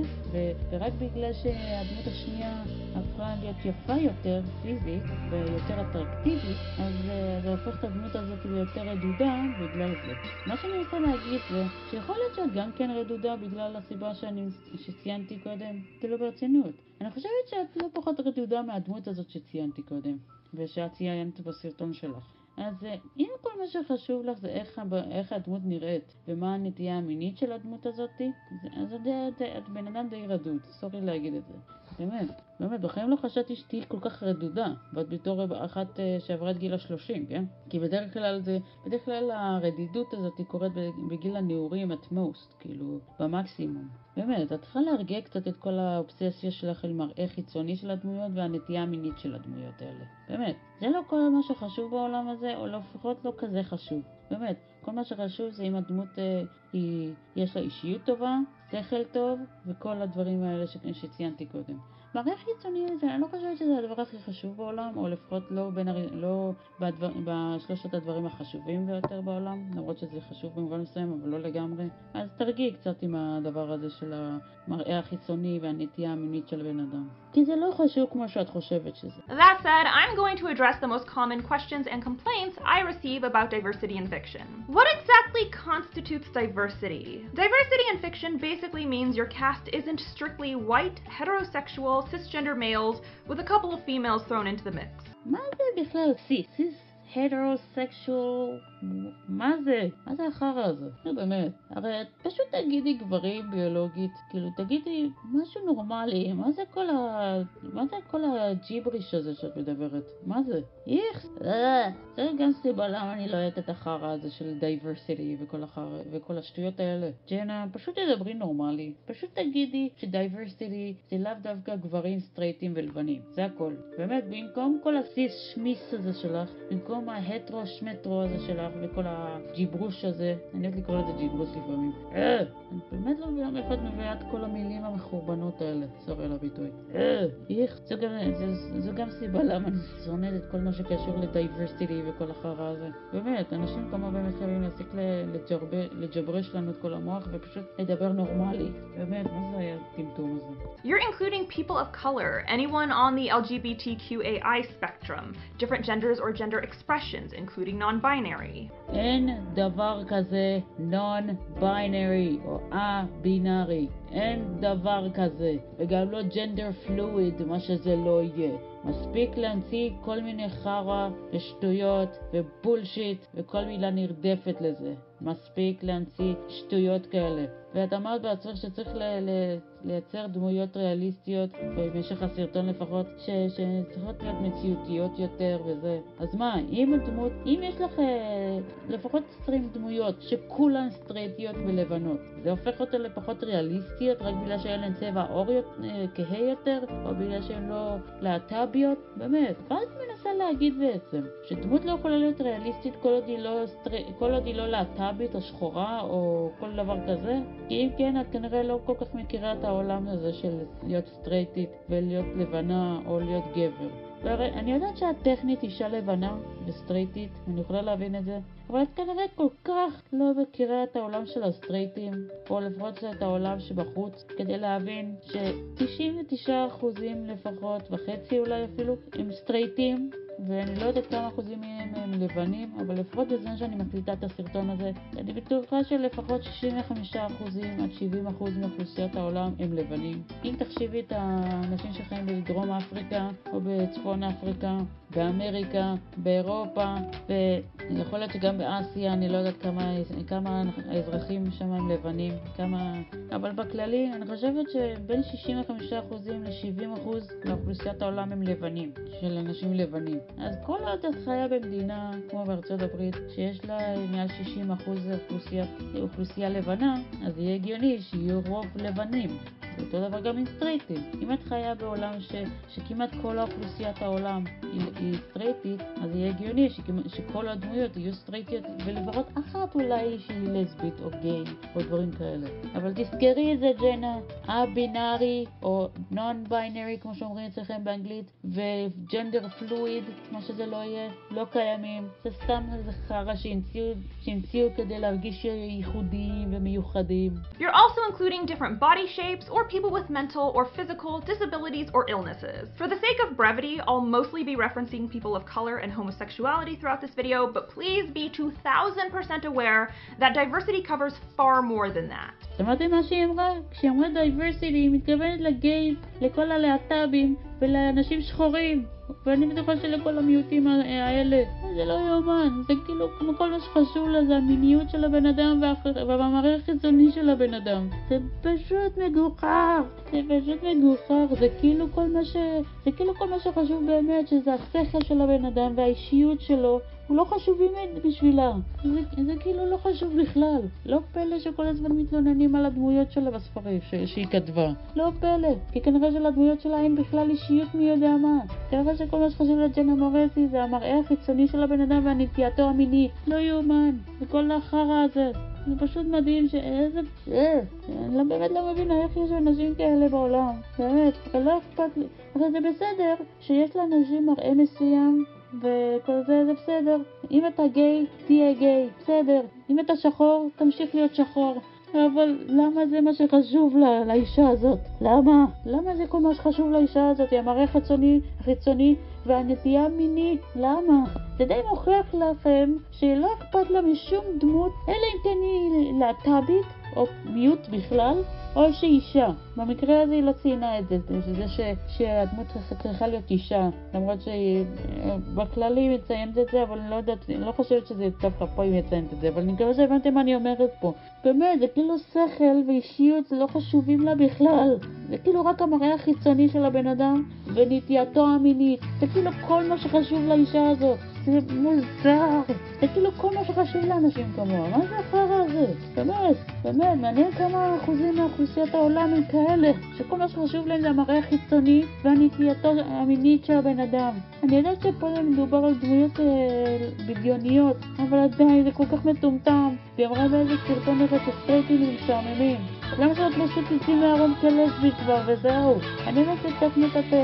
ורק בגלל שהדמות השנייה הפכה להיות יפה יותר פיזית ויותר אטרקטיבית, אז uh, זה הופך את הדמות הזאת ליותר רדודה בגלל זה. מה שאני רוצה להגיד זה שיכול להיות שאת גם כן רדודה בגלל הסיבה שאני, שציינתי קודם, כאילו ברצינות. אני חושבת שאת לא פחות רדודה מהדמות הזאת שציינתי קודם, ושאת ציינת בסרטון שלך. אז אה, אם כל מה שחשוב לך זה איך, איך הדמות נראית ומה הנטייה המינית של הדמות הזאת, אז את, בן אדם די רדוד, סורי להגיד את זה. באמת, באמת, בחיים לא חשבתי שתהיי כל כך רדודה, ואת בתור אחת אה, שעברה את גיל השלושים, כן? כי בדרך כלל זה, בדרך כלל הרדידות הזאת היא קורית בגיל הנעורים את מוסט, כאילו, במקסימום. באמת, את צריכה להרגיע קצת את כל האובססיה שלך אל מראה חיצוני של הדמויות והנטייה המינית של הדמויות האלה. באמת, זה לא כל מה שחשוב בעולם הזה, או לפחות לא כזה חשוב. באמת, כל מה שחשוב זה אם הדמות אה, היא, יש לה אישיות טובה, שכל טוב וכל הדברים האלה שציינתי קודם. מראה חיצוני, אני לא חושבת שזה הדבר הכי חשוב בעולם, או לפחות לא, בין, לא בדבר, בשלושת הדברים החשובים ביותר בעולם, למרות שזה חשוב במובן מסוים, אבל לא לגמרי. אז תרגיעי קצת עם הדבר הזה של המראה החיצוני והנטייה המינית של בן אדם. כי זה לא חשוב כמו שאת חושבת שזה. That said, I'm going to address the most common questions and complaints I receive about diversity in fiction. What exactly constitutes diversity? Diversity in fiction basically means your cast isn't strictly white, heterosexual, cisgender males with a couple of females thrown into the mix. Mother Beflow cis heterosexual מה זה? מה זה החרא הזה? נו באמת. הרי פשוט תגידי גברים ביולוגית, כאילו תגידי משהו נורמלי, מה זה כל ה... מה זה כל הג'יבריש הזה שאת מדברת? מה זה? אה, זה גם סיבה למה אני לא אוהבת את החרא הזה של diversity וכל החרא וכל השטויות האלה. ג'נה, פשוט תדברי נורמלי. פשוט תגידי ש diversity זה לאו דווקא גברים סטרייטים ולבנים. זה הכל. באמת, במקום כל ה cis שמיס הזה שלך, במקום ההטרו שמטרו הזה שלך, וכל הג'יברוש הזה, אני אוהבת לקרוא לזה ג'יברוש לפעמים. אה, אני באמת לא מבינה מאיפה את מביאה את כל המילים המחורבנות האלה, סורי על הביטוי. אה, איך, זו גם סיבה למה אני שונאת את כל מה שקשור לדייברסיטי וכל החרא הזה. באמת, אנשים כמו באמת חייבים להפסיק לג'ברש לנו את כל המוח ופשוט לדבר נורמלי. באמת, מה זה היה הטמטום הזה? You're including people of color, anyone on the LGBTQAI spectrum, different genders or gender expressions, including non-binary. אין דבר כזה non-binary או א-בינארי. אין דבר כזה. וגם לא gender fluid, מה שזה לא יהיה. מספיק להמציא כל מיני חרא ושטויות ובולשיט וכל מילה נרדפת לזה. מספיק להמציא שטויות כאלה. ואת אמרת בעצמך שצריך ל- ל- לייצר דמויות ריאליסטיות, במשך הסרטון לפחות, ש- שצריכות להיות מציאותיות יותר וזה. אז מה, אם הדמות, אם יש לך אה, לפחות 20 דמויות שכולן סטרייטיות ולבנות, זה הופך אותן לפחות ריאליסטיות רק בגלל שאין להן צבע עור אה, כהה יותר, או בגלל שהן לא להט"ביות? באמת, מה את מנסה להגיד בעצם? שדמות לא יכולה להיות ריאליסטית כל עוד היא לא, סטר... לא להט"בית או שחורה או כל דבר כזה? כי אם כן, את כנראה לא כל כך מכירה את העולם הזה של להיות סטרייטית ולהיות לבנה או להיות גבר. והרי אני יודעת שאת טכנית אישה לבנה וסטרייטית, אני יכולה להבין את זה, אבל את כנראה כל כך לא מכירה את העולם של הסטרייטים, או לפחות את העולם שבחוץ, כדי להבין ש-99% לפחות, וחצי אולי אפילו, הם סטרייטים, ואני לא יודעת כמה אחוזים מהם הם לבנים, אבל לפחות בזמן שאני מקליטה את הסרטון הזה, אני בטוחה שלפחות 65% עד 70% מאוכלוסיית העולם הם לבנים. אם תחשיבי את האנשים שחיים בדרום אפריקה או בצפון אפריקה, באמריקה, באירופה, ויכול להיות שגם באסיה, אני לא יודעת כמה, כמה האזרחים שם הם לבנים, כמה... אבל בכללי, אני חושבת שבין 65% ל-70% מאוכלוסיית העולם הם לבנים, של אנשים לבנים. אז כל עוד את חיה במדינה כמו בארצות הברית, שיש לה מעל 60% אוכלוסייה, אוכלוסייה לבנה, אז יהיה הגיוני שיהיו רוב לבנים. אותו דבר גם עם סטרייטים. אם את חיה בעולם ש, שכמעט כל האוכלוסיית העולם היא, היא סטרייטית, אז יהיה הגיוני שכל הדמויות יהיו סטרייטיות, ולפחות אחת אולי שהיא לסבית או גיי או דברים כאלה. אבל תזכרי את זה, ג'נה, א-בינארי או נון-ביינרי, כמו שאומרים אצלכם באנגלית, וג'נדר פלואיד, מה שזה לא יהיה, לא קיימים. זה סתם איזה חרא שהמציאו כדי להרגיש ייחודיים ומיוחדים. You're also including different body shapes or people with mental or physical disabilities or illnesses. For the sake of brevity, I'll mostly be referencing people of color and homosexuality throughout this video, but please be 2000% aware that diversity covers far more than that. שמעתם מה שהיא אמרה? כשהיא אמרה דייברסיטי, היא מתכוונת לגיים, לכל הלהט"בים ולאנשים שחורים. ואני בטוחה שלכל המיעוטים האלה. זה לא יאומן, זה כאילו כמו כל מה שחשוב לה זה המיניות של הבן אדם והמראה החיצוני של הבן אדם. זה פשוט מגוחך, זה פשוט מגוחך, זה כאילו כל מה ש... זה כאילו כל מה שחשוב באמת, שזה השכל של הבן אדם והאישיות שלו. הוא לא חשובים בשבילה. זה, זה כאילו לא חשוב בכלל. לא פלא שכל הזמן מתלוננים על הדמויות שלה בספרים ש, שהיא כתבה. לא פלא, כי כנראה שלדמויות שלה אין בכלל אישיות מי יודע מה. כנראה שכל מה שחשוב לג'נה מורסי זה המראה החיצוני של הבן אדם והנטייתו המינית. לא יאומן. וכל החרא הזה. זה פשוט מדהים שאיזה... אה, אני לא באמת לא מבינה איך יש אנשים כאלה בעולם. באמת, אבל לא אכפת לי. אבל זה בסדר שיש לאנשים מראה מסוים וכל זה זה בסדר. אם אתה גיי, תהיה גיי, בסדר. אם אתה שחור, תמשיך להיות שחור. אבל למה זה מה שחשוב לה, לאישה הזאת? למה? למה זה כל מה שחשוב לאישה הזאת? היא המראה החיצוני, החיצוני והנטייה המינית. למה? זה די מוכיח לכם שלא אכפת לה משום דמות, אלא אם כן היא להט"בית או מיעוט בכלל, או שהיא אישה. במקרה הזה היא לא ציינה את זה, שזה ש, שהדמות צריכה להיות אישה, למרות שהיא בכלל היא מציינת את זה, אבל אני לא יודעת, אני לא חושבת שזה דווקא פה היא מציינת את זה, אבל אני מקווה שהבנתם מה אני אומרת פה. באמת, זה כאילו שכל ואישיות, לא חשובים לה בכלל. זה כאילו רק המראה החיצוני של הבן אדם ונטייתו המינית. זה כאילו כל מה שחשוב לאישה הזאת. זה מוזר. זה כאילו כל מה שחשוב לאנשים כמוה. מה זה החרא הזה? באמת, באמת, מעניין כמה אחוזים מאוכלוסיית העולם הם כאלה, שכל מה שחשוב להם זה המראה החיצוני והנטייתו המינית של הבן אדם. אני יודעת שפה מדובר על דמויות אה, בדיוניות, אבל עדיין זה כל כך מטומטם. והיא אמרה באיזה סרטון הזה שסטרייטים הם משעממים. למה שלא פשוט תצאי מהארון כלסבית כבר וזהו? אני יודעת שטכנית את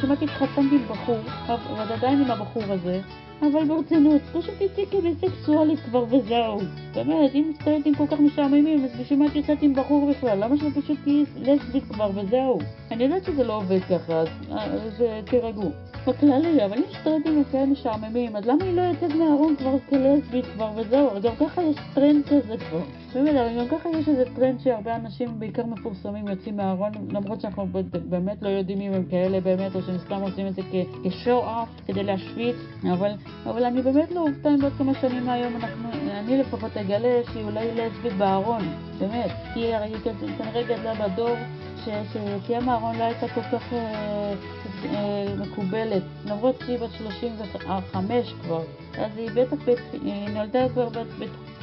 כמעט התחתנתי עם בחור, אבל עדיין עם הבחור הזה. אבל ברצינות, פשוט תצאי כביסקסואלית כבר וזהו. באמת, אם סטודנטים כל כך משעממים, אז בשביל מה את יוצאת עם בחור בכלל? למה שלא פשוט תהיי לסבית כבר וזהו? אני יודעת שזה לא עובד ככה, אז, אז אה, תירגעו. בכללי, אבל אם סטודנטים הם כאלה משעממים, אז למה היא לא יוצאת מהארון כבר כלסבית כבר וזהו? גם ככה יש טרנד כזה כבר. באמת, אבל גם ככה יש איזה טרנד שהרבה אנשים, בעיקר מפורסמים, יוצאים מהארון, למרות שאנחנו באמת לא יודעים אם הם כאלה באמת, או שהם סתם עושים את זה כשואו אף כדי להשוויץ, אבל, אבל אני באמת לא אופתע אם בעוד כמה שנים מהיום אנחנו, אני לפחות אגלה שהיא אולי לסבית בארון, באמת, כי היא כנראה גדלה בדור שיציאה מהארון לא הייתה כל כך אה, אה, מקובלת, למרות שהיא בת 35 כבר, אז היא בטח, היא נולדה כבר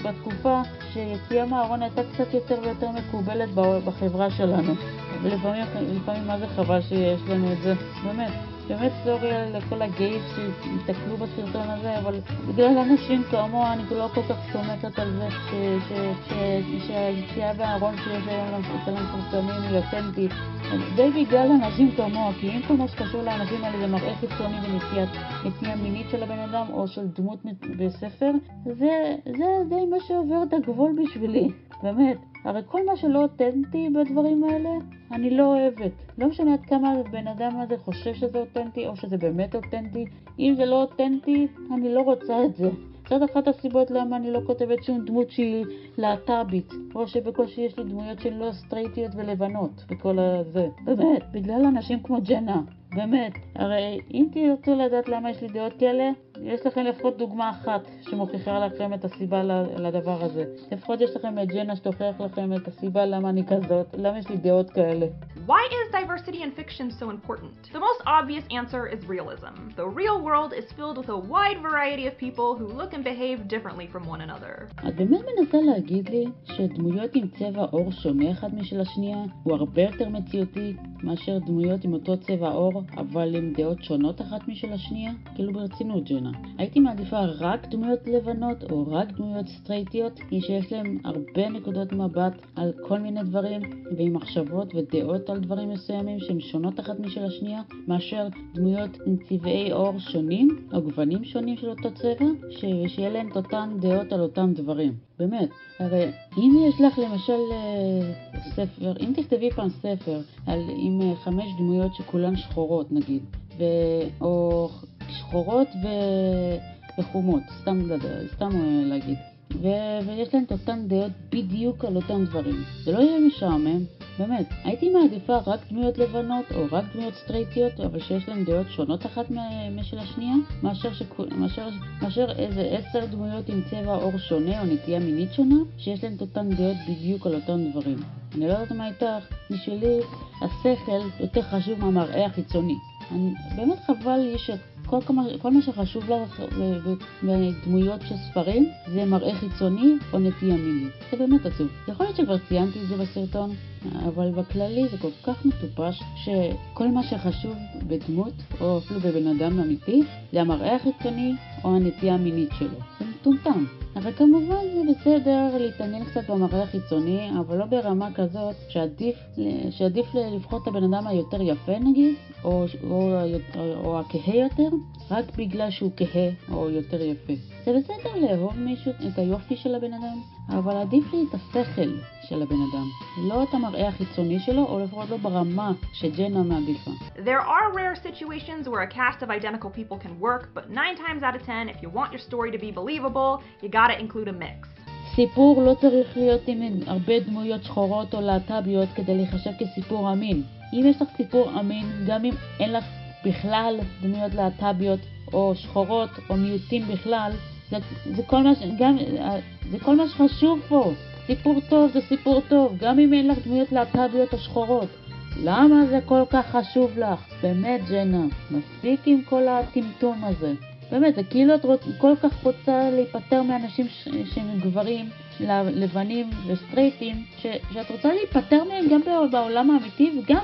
בתקופה שיציאה מהארון הייתה קצת יותר ויותר מקובלת בחברה שלנו, ולפעמים מה זה חבל שיש לנו את זה, באמת. באמת סורי לכל הגייס שהתקלו בסרטון הזה, אבל בגלל אנשים כמוה אני לא כל כך סומכת על זה שהיציאה בארון שיש היום אצל המפורסמים היא אותנטית. די בגלל אנשים כמוה, כי אם כל מה שקשור לאנשים האלה זה מראה חיצוני ונטייה מינית של הבן אדם או של דמות בספר, זה, זה די מה שעובר את הגבול בשבילי, באמת. הרי כל מה שלא אותנטי בדברים האלה, אני לא אוהבת. לא משנה עד כמה הבן אדם הזה חושב שזה אותנטי או שזה באמת אותנטי. אם זה לא אותנטי, אני לא רוצה את זה. זאת אחת הסיבות למה אני לא כותבת שום דמות שהיא להט"בית, או שבקושי יש לי דמויות שהן לא סטרייטיות ולבנות וכל הזה. באמת, בגלל אנשים כמו ג'נה. באמת, הרי אם תרצו לדעת למה יש לי דעות כאלה, יש לכם לפחות דוגמה אחת שמוכיחה לכם את הסיבה לדבר הזה. לפחות יש לכם את ג'נה שתוכיח לכם את הסיבה למה אני כזאת, למה יש לי דעות כאלה. Why is diversity in fiction so important? The most obvious answer is realism. The real world is filled with a wide variety of people who look and behave differently from one another. את באמת מנסה להגיד לי שדמויות עם צבע עור שונה אחד משל השנייה הוא הרבה יותר מציאותי מאשר דמויות עם אותו צבע עור אבל עם דעות שונות אחת משל השנייה? כאילו ברצינות, ג'נה. הייתי מעדיפה רק דמויות לבנות או רק דמויות סטרייטיות, שיש להם הרבה נקודות מבט על כל מיני דברים ועם מחשבות ודעות על דברים מסוימים שהן שונות אחת משל השנייה, מאשר דמויות עם צבעי עור שונים או גוונים שונים של אותו צבע, שיהיה להם את אותן דעות על אותם דברים. באמת. הרי אם יש לך למשל אה, ספר, אם תכתבי פעם ספר על, עם אה, חמש דמויות שכולן שחורות נגיד, ו, או שחורות ו, וחומות, סתם, סתם אה, להגיד, ו, ויש להן את אותן דעות בדיוק על אותם דברים. זה לא יהיה משעמם, באמת. הייתי מעדיפה רק דמויות לבנות או רק דמויות סטרייטיות, אבל שיש להן דעות שונות אחת משל השנייה, מאשר, שכו, מאשר, מאשר איזה עשר דמויות עם צבע עור שונה או נטייה מינית שונה, שיש להן את אותן דעות בדיוק על אותם דברים. אני לא יודעת מה איתך, בשבילי השכל יותר חשוב מהמראה החיצוני. אני, באמת חבל לי שאת כל, כל מה שחשוב לך בדמויות של ספרים זה מראה חיצוני או נטייה מינית. זה באמת עצוב. יכול להיות שכבר ציינתי את זה בסרטון, אבל בכללי זה כל כך מטופש שכל מה שחשוב בדמות או אפילו בבן אדם אמיתי זה המראה החיצוני או הנטייה המינית שלו. זה מטומטם. אבל כמובן זה בסדר להתעניין קצת במראה החיצוני, אבל לא ברמה כזאת שעדיף, שעדיף לבחור את הבן אדם היותר יפה נגיד, או, או, או, או הכהה יותר, רק בגלל שהוא כהה או יותר יפה. זה בסדר לאהוב מישהו, את היופי של הבן אדם, אבל עדיף לי את השכל של הבן אדם, לא את המראה החיצוני שלו, או לפחות לא ברמה שג'נה מעדיפה. There are rare situations where a cast of identical people can work, but 9 times out of 10, if you want your story to be believable, you gotta include a mix. סיפור לא צריך להיות עם הרבה דמויות שחורות או להט"ביות כדי להיחשב כסיפור אמין. אם יש לך סיפור אמין, גם אם אין לך בכלל דמויות להט"ביות או שחורות או מיעוטים בכלל, זה, זה, כל מה, גם, זה כל מה שחשוב פה. סיפור טוב זה סיפור טוב, גם אם אין לך דמויות להט"ביות או שחורות. למה זה כל כך חשוב לך? באמת, ג'נה, מספיק עם כל הטמטום הזה. באמת, זה כאילו את רוצ, כל כך רוצה להיפטר מאנשים שהם גברים, לבנים וסטרייטים, ש, שאת רוצה להיפטר מהם גם בעולם האמיתי וגם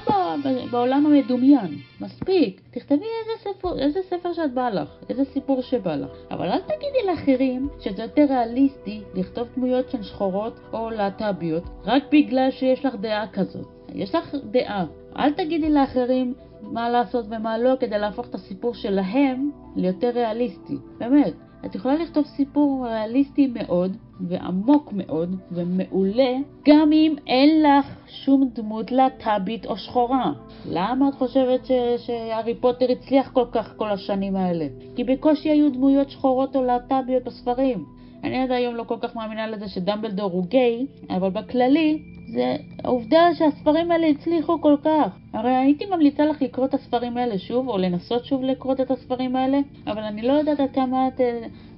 בעולם המדומיין. מספיק. תכתבי איזה ספר, איזה ספר שאת בא לך, איזה סיפור שבא לך. אבל אל תגידי לאחרים שזה יותר ריאליסטי לכתוב דמויות של שחורות או להט"ביות רק בגלל שיש לך דעה כזאת. יש לך דעה. אל תגידי לאחרים מה לעשות ומה לא כדי להפוך את הסיפור שלהם ליותר ריאליסטי. באמת. את יכולה לכתוב סיפור ריאליסטי מאוד ועמוק מאוד ומעולה גם אם אין לך שום דמות להט"בית או שחורה. למה את חושבת שהארי פוטר הצליח כל כך כל השנים האלה? כי בקושי היו דמויות שחורות או להט"ביות בספרים. אני עד היום לא כל כך מאמינה לזה שדמבלדור הוא גיי, אבל בכללי זה העובדה שהספרים האלה הצליחו כל כך. הרי הייתי ממליצה לך לקרוא את הספרים האלה שוב, או לנסות שוב לקרוא את הספרים האלה, אבל אני לא יודעת עד כמה, עד,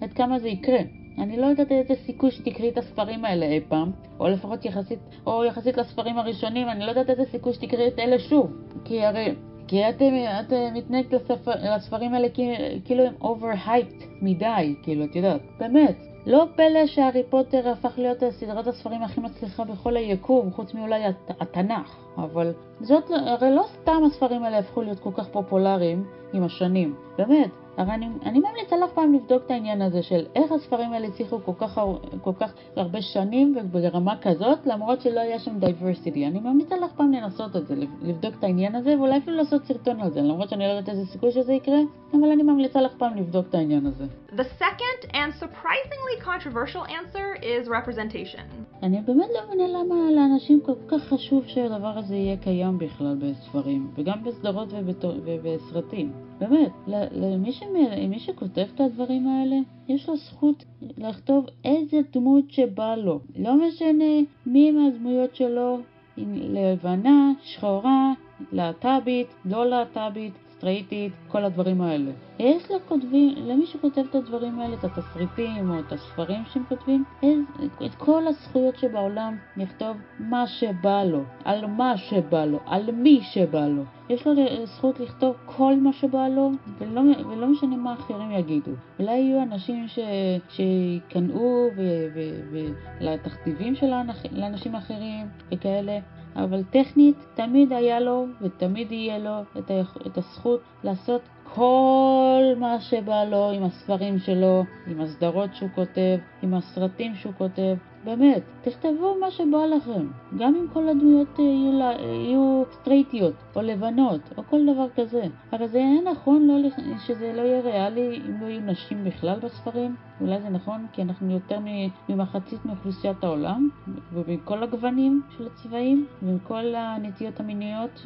עד כמה זה יקרה. אני לא יודעת איזה סיכוי שתקראי את הספרים האלה אי פעם, או לפחות יחסית, או יחסית לספרים הראשונים, אני לא יודעת איזה סיכוי שתקראי את אלה שוב. כי הרי, כי את, את מתנהגת לספר, לספרים האלה כאילו הם overhyped מדי, כאילו, את יודעת. באמת. לא פלא שהארי פוטר הפך להיות סדרת הספרים הכי מצליחה בכל היקום, חוץ מאולי הת, התנ"ך. אבל זאת, הרי לא סתם הספרים האלה הפכו להיות כל כך פופולריים עם השנים. באמת. הרי אני, אני ממליצה לך פעם לבדוק את העניין הזה של איך הספרים האלה הצליחו כל כך, כל כך הרבה שנים וברמה כזאת, למרות שלא היה שם diversity. אני ממליצה לך פעם לנסות את זה, לבדוק את העניין הזה, ואולי אפילו לעשות סרטון על זה, למרות שאני לא יודעת איזה סיכוי שזה יקרה, אבל אני ממליצה לך פעם לבדוק את העניין הזה. The second and surprisingly controversial answer is representation. אני באמת לא מבינה למה לאנשים כל כך חשוב שהדבר הזה יהיה קיים בכלל בספרים, וגם בסדרות ובסרטים. באמת, למי, שמי, מי שכותב את הדברים האלה, יש לו זכות לכתוב איזה דמות שבא לו. לא משנה מי מהדמויות שלו, לבנה, שחורה, להט"בית, לא להט"בית, סטרייטית, כל הדברים האלה. יש לכותבים, למי שכותב את הדברים האלה, את התסריטים או את הספרים שהם כותבים, את כל הזכויות שבעולם לכתוב מה שבא לו, על מה שבא לו, על מי שבא לו. יש לו זכות לכתוב כל מה שבא לו, ולא, ולא משנה מה אחרים יגידו. אולי יהיו אנשים ש, שיקנאו לתכתיבים של האנשים האחרים וכאלה, אבל טכנית תמיד היה לו ותמיד יהיה לו את, את הזכות לעשות כל מה שבא לו עם הספרים שלו, עם הסדרות שהוא כותב, עם הסרטים שהוא כותב. באמת, תכתבו מה שבא לכם. גם אם כל הדמויות יהיו, יהיו סטרייטיות, או לבנות, או כל דבר כזה. הרי זה יהיה נכון לא, שזה לא יהיה ריאלי אם לא יהיו נשים בכלל בספרים. אולי זה נכון כי אנחנו יותר ממחצית מאוכלוסיית העולם, ומכל הגוונים של הצבעים, ומכל הנטיות המיניות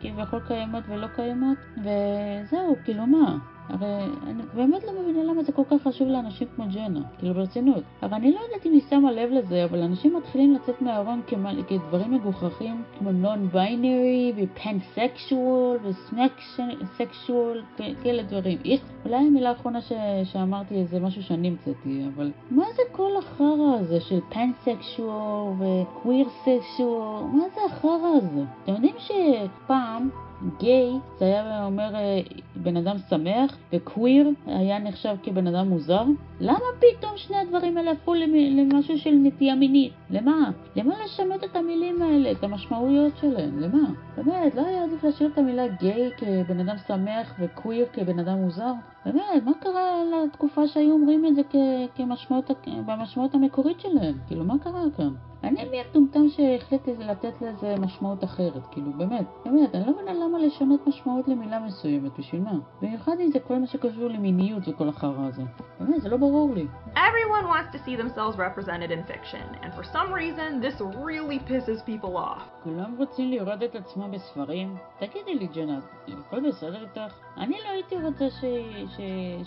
שכביכול קיימות ולא קיימות. וזהו, כאילו מה? הרי אני באמת לא מבינה למה זה כל כך חשוב לאנשים כמו ג'נה, כאילו ברצינות. הרי אני לא יודעת אם היא שמה לב לזה, אבל אנשים מתחילים לצאת מהארון כדברים מגוחכים, כמו נון ביינרי ופנסקשואל וסמקסקשואל, כאלה דברים. איך, אולי המילה האחרונה ש... שאמרתי זה משהו שאני המצאתי, אבל מה זה כל החרא הזה של פנסקשואל וקוויר סקשואל? מה זה החרא הזה? אתם יודעים שפעם גיי זה היה אומר אה, בן אדם שמח, וקוויר היה נחשב כבן אדם מוזר? למה פתאום שני הדברים האלה הפכו למשהו של נטייה מינית? למה? למה לשנות את המילים האלה, את המשמעויות שלהם? למה? באמת, לא היה עדיף להשאיר את המילה גיי כבן אדם שמח וקוויר כבן אדם מוזר? באמת, מה קרה לתקופה שהיו אומרים את זה כמשמעות, במשמעות המקורית שלהם? כאילו, מה קרה כאן? אני מי הטומטם שהחליט לתת לזה משמעות אחרת, כאילו באמת, באמת, אני לא מבינה למה לשנות משמעות למילה מסוימת, בשביל מה? במיוחד אם זה כל מה שקשור למיניות וכל החרא הזה. באמת, זה לא ברור לי. Everyone wants to see themselves represented in fiction, and for some reason this really pisses people off. כולם רוצים לראות את עצמם בספרים? תגידי לי, ג'נת, הכל בסדר איתך? אני לא הייתי רוצה ש... ש...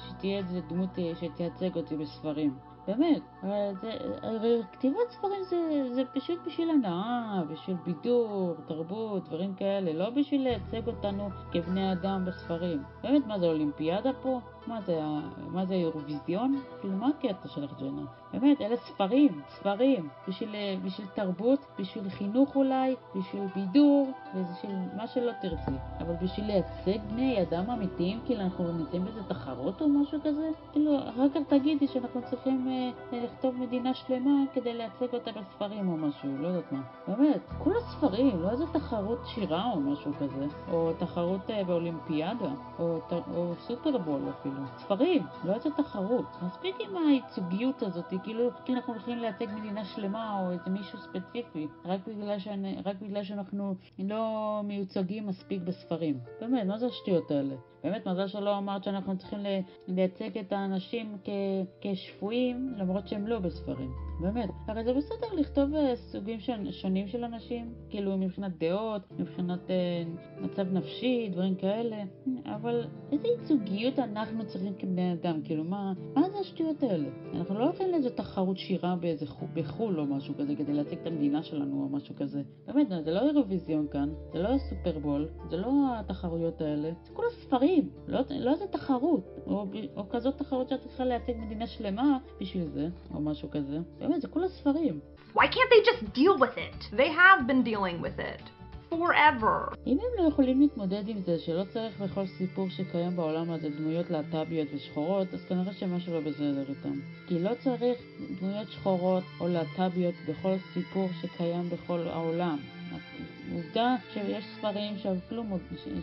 שתהיה איזה דמות שתייצג אותי בספרים. באמת, הרי כתיבת ספרים זה, זה פשוט בשביל הנאה, בשביל בידור, תרבות, דברים כאלה, לא בשביל לייצג אותנו כבני אדם בספרים. באמת, מה זה אולימפיאדה פה? מה זה, מה זה אירוויזיון? כאילו, מה הקטע שלך, ג'נה? באמת, אלה ספרים, ספרים, בשביל, בשביל תרבות, בשביל חינוך אולי, בשביל בידור, ובשביל מה שלא תרצי. אבל בשביל לייצג בני אדם אמיתיים, כאילו אנחנו נמצאים באיזה תחרות או משהו כזה? כאילו, אחר כך תגידי שאנחנו צריכים אה, לכתוב מדינה שלמה כדי לייצג אותה בספרים או משהו, לא יודעת מה. באמת, כולה ספרים, לא איזה תחרות שירה או משהו כזה, או תחרות אה, באולימפיאדה, או, או סופרבול אפילו. ספרים, לא איזה תחרות. מספיק עם הייצוגיות הזאת, כאילו, כאילו אנחנו הולכים לייצג מדינה שלמה או איזה מישהו ספציפי, רק בגלל, שאני, רק בגלל שאנחנו לא מיוצגים מספיק בספרים. באמת, מה זה השטויות האלה? באמת, מזל שלא אמרת שאנחנו צריכים לייצג את האנשים כ, כשפויים, למרות שהם לא בספרים. באמת. הרי זה בסדר לכתוב אה, סוגים שונים של אנשים, כאילו מבחינת דעות, מבחינת אה, מצב נפשי, דברים כאלה, אבל איזה ייצוגיות אנחנו צריכים כבני אדם? כאילו, מה, מה זה השטויות האלה? אנחנו לא הולכים לאיזו תחרות שירה באיזה חו, בחו"ל או משהו כזה כדי להציג את המדינה שלנו או משהו כזה. באמת, זה לא אירוויזיון כאן, זה לא סופרבול, זה לא התחרויות האלה, זה כל הספרים, לא, לא איזה תחרות, או, או כזאת תחרות שאת צריכה לייצג מדינה שלמה בשביל זה, או משהו כזה. באמת, זה כל הספרים. Why can't they just deal with it? They have been dealing with it. forever. אם הם לא יכולים להתמודד עם זה שלא צריך בכל סיפור שקיים בעולם הזה דמויות להט"ביות ושחורות, אז כנראה שמשהו לא בסדר איתם. כי לא צריך דמויות שחורות או להט"ביות בכל סיפור שקיים בכל העולם. עובדה שיש ספרים שאפילו,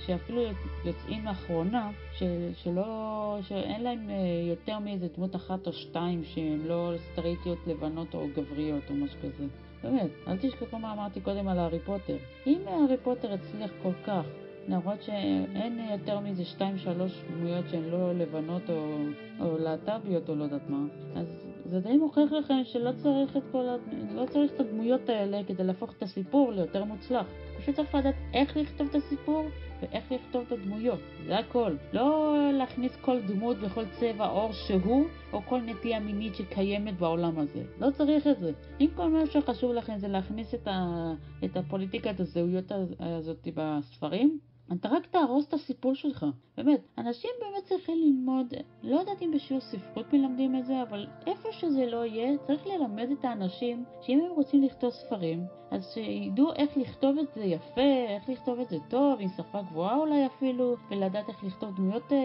שאפילו יוצאים לאחרונה, ש, שלא, שאין להם אה, יותר מאיזה דמות אחת או שתיים שהן לא סטרייטיות לבנות או גבריות או משהו כזה. באמת, אל תשכחו מה אמרתי קודם על הארי פוטר. אם הארי פוטר הצליח כל כך, למרות שאין יותר מזה שתיים שלוש דמויות שהן לא לבנות או, או להט"ביות או לא יודעת מה, אז זה די מוכיח לכם שלא צריך את כל ה... לא צריך את הדמויות האלה כדי להפוך את הסיפור ליותר מוצלח. פשוט צריך לדעת איך לכתוב את הסיפור ואיך לכתוב את הדמויות, זה הכל. לא להכניס כל דמות בכל צבע עור שהוא, או כל נטייה מינית שקיימת בעולם הזה. לא צריך את זה. אם כל מה שחשוב לכם זה להכניס את, ה... את הפוליטיקת הזהויות הזאת בספרים, אתה רק תהרוס את הסיפור שלך. באמת, אנשים באמת צריכים ללמוד, לא יודעת אם בשיעור ספרות מלמדים את זה, אבל איפה שזה לא יהיה, צריך ללמד את האנשים שאם הם רוצים לכתוב ספרים, אז שידעו איך לכתוב את זה יפה, איך לכתוב את זה טוב, עם שפה גבוהה אולי אפילו, ולדעת איך לכתוב דמויות אה,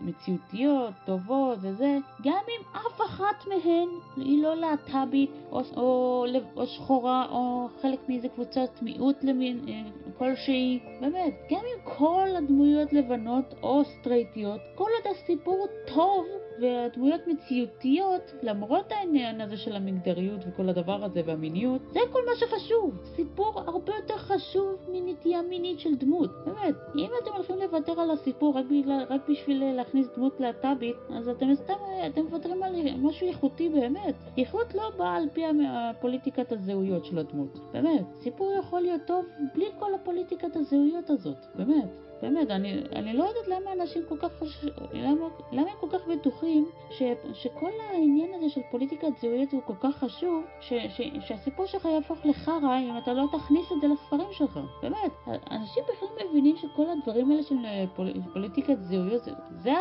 מציאותיות, טובות וזה, גם אם אף אחת מהן היא לא להט"בית, או, או, או שחורה, או חלק מאיזה קבוצת מיעוט למין, אה, כלשהי, באמת, גם אם כל הדמויות לבנות או סטרייטיות, כל עוד הסיפור טוב, והדמויות מציאותיות, למרות העניין הזה של המגדריות וכל הדבר הזה והמיניות, זה כל מה שחשוב. סיפור הרבה יותר חשוב מנטייה מינית של דמות. באמת, אם אתם הולכים לוותר על הסיפור רק, בגלל, רק בשביל להכניס דמות להט"בית, אז אתם סתם, אתם מוותרים על משהו איכותי באמת. איכות לא באה על פי הפוליטיקת הזהויות של הדמות. באמת, סיפור יכול להיות טוב בלי כל הפוליטיקת הזהויות הזאת. באמת. באמת, אני, אני לא יודעת למה אנשים כל כך חושבים, למה, למה הם כל כך בטוחים ש, שכל העניין הזה של פוליטיקת זהויות הוא כל כך חשוב, ש, ש, שהסיפור שלך יהפוך לחרא אם אתה לא תכניס את זה לספרים שלך. באמת, אנשים בכלל מבינים שכל הדברים האלה של אה, פול, פוליטיקת זהויות זה, זה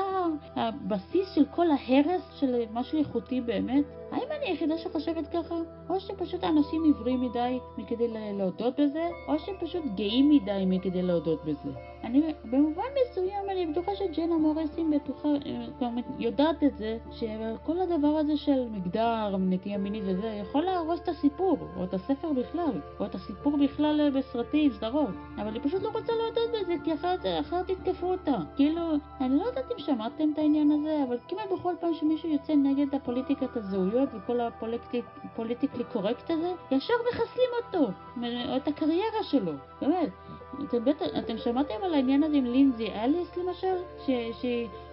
הבסיס של כל ההרס של משהו איכותי באמת. האם אני היחידה שחושבת ככה? או שפשוט אנשים עיוורים מדי מכדי להודות בזה, או שהם פשוט גאים מדי מכדי להודות בזה. אני, במובן מסוים אני בטוחה שג'נה מוריסים בטוחה, כבר יודעת את זה, שכל הדבר הזה של מגדר, נטייה מינית וזה, יכול להרוס את הסיפור, או את הספר בכלל, או את הסיפור בכלל בסרטים, סדרות. אבל היא פשוט לא רוצה להודות בזה, כי אחרת, אחרת יתקפו אותה. כאילו, אני לא יודעת אם שמעתם את העניין הזה, אבל כמעט בכל פעם שמישהו יוצא נגד הפוליטיקת הזהויות וכל הפוליטיקלי קורקט הזה, ישר מחסלים אותו, או את הקריירה שלו, באמת. אתם, בטח, אתם שמעתם על העניין הזה עם לינזי אליס למשל? ש, ש,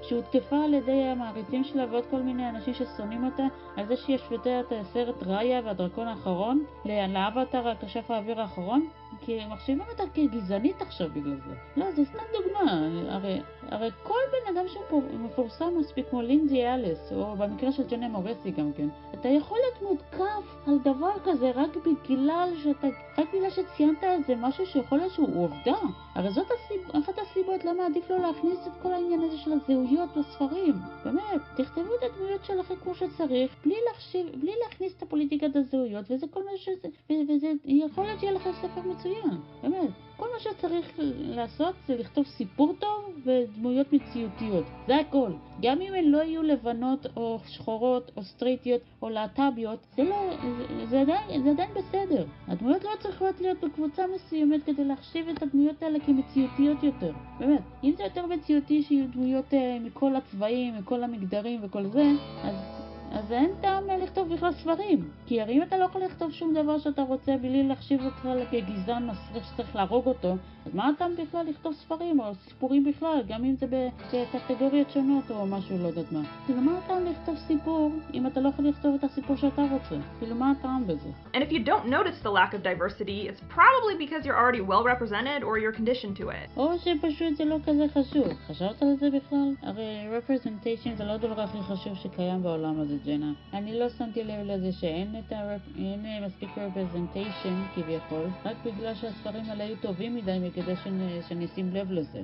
שהותקפה על ידי המעריצים שלה ועוד כל מיני אנשים ששונאים אותה על זה שהיא השוותה את הסרט ראיה והדרקון האחרון לאבטר הכשף האוויר האחרון? כי הם מחשיבים אותה כגזענית עכשיו בגלל זה. לא, זה סתם דוגמה. הרי, הרי כל בן אדם שמפורסם מספיק כמו לינזי אליס, או במקרה של ג'נה מורסי גם כן, אתה יכול להיות מותקף על דבר כזה רק בגלל שאתה, רק בגלל שציינת איזה משהו שיכול להיות שהוא עובדה. הרי זאת הסיב, אחת הסיבות למה עדיף לא להכניס את כל העניין הזה של הזהויות בספרים. באמת, תכתבו את הדמויות שלכם כמו שצריך, בלי, להחשיב, בלי להכניס את הפוליטיקת הזהויות, וזה כל מה שזה, וזה יכול להיות שיהיה לכם ספר מצוין, באמת. כל מה שצריך לעשות זה לכתוב סיפור טוב ודמויות מציאותיות, זה הכל. גם אם הן לא יהיו לבנות או שחורות או סטרייטיות או להט"ביות, זה, לא, זה, זה, עדיין, זה עדיין בסדר. הדמויות לא צריכות להיות בקבוצה מסוימת כדי להחשיב את הדמויות האלה כמציאותיות יותר. באמת, אם זה יותר מציאותי שיהיו דמויות uh, מכל הצבעים, מכל המגדרים וכל זה, אז... אז אין טעם לכתוב בכלל ספרים. כי הרי אם אתה לא יכול לכתוב שום דבר שאתה רוצה בלי להחשיב אותך כגזען מסריח שצריך להרוג אותו, אז מה הטעם בכלל לכתוב ספרים או סיפורים בכלל, גם אם זה בקטגוריות שונות או משהו, לא יודעת מה. כאילו, מה הטעם לכתוב סיפור אם אתה לא יכול לכתוב את הסיפור שאתה רוצה? כאילו, מה הטעם בזה? And if you don't notice the lack of diversity, it's probably because you're already well represented or you're conditioned to it. או שפשוט זה לא כזה חשוב. חשבת על זה בכלל? הרי representation זה לא הדבר הכי חשוב שקיים בעולם הזה, ג'נה. אני לא שמתי לב לזה שאין את ה... אין מספיק representation כביכול, רק בגלל שהספרים האלה היו טובים מדי מכדי אשים לב לזה.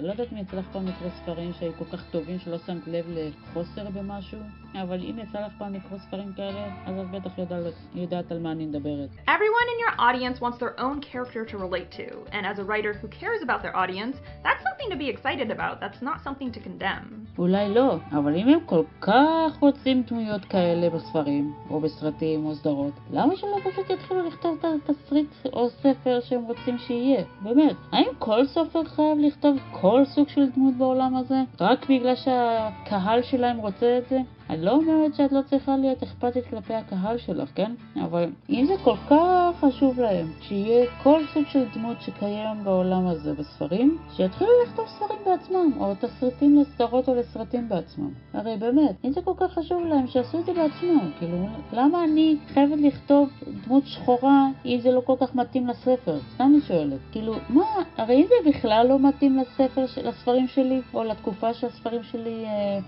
אני לא יודעת אם יצא לך פעם לקרוא ספרים שהיו כל כך טובים שלא שמת לב לחוסר במשהו, אבל אם יצא לך פעם לקרוא ספרים כאלה, אז את בטח יודעת, יודעת על מה אני מדברת. Everyone in your audience wants their own character to relate to, and as a writer who cares about their audience, that's something to be excited about, that's not something to condemn. אולי לא, אבל אם הם כל כך רוצים דמויות כאלה בספרים, או בסרטים, או סדרות, למה שלא פשוט יתחילו לכתוב את התסריט או ספר שהם רוצים שיהיה? באמת, האם כל סופר חייב לכתוב כל סוג של דמות בעולם הזה? רק בגלל שהקהל שלהם רוצה את זה? אני לא אומרת שאת לא צריכה להיות אכפתית כלפי הקהל שלך, כן? אבל אם זה כל כך חשוב להם שיהיה כל סוג של דמות שקיים בעולם הזה בספרים, שיתחילו לכתוב ספרים בעצמם, או תסריטים לסדרות או לסרטים בעצמם. הרי באמת, אם זה כל כך חשוב להם, שיעשו את זה בעצמם. כאילו, למה אני חייבת לכתוב דמות שחורה אם זה לא כל כך מתאים לספר? סתם אני שואלת. כאילו, מה, הרי אם זה בכלל לא מתאים לספר, לספרים שלי, או לתקופה שהספרים שלי אה,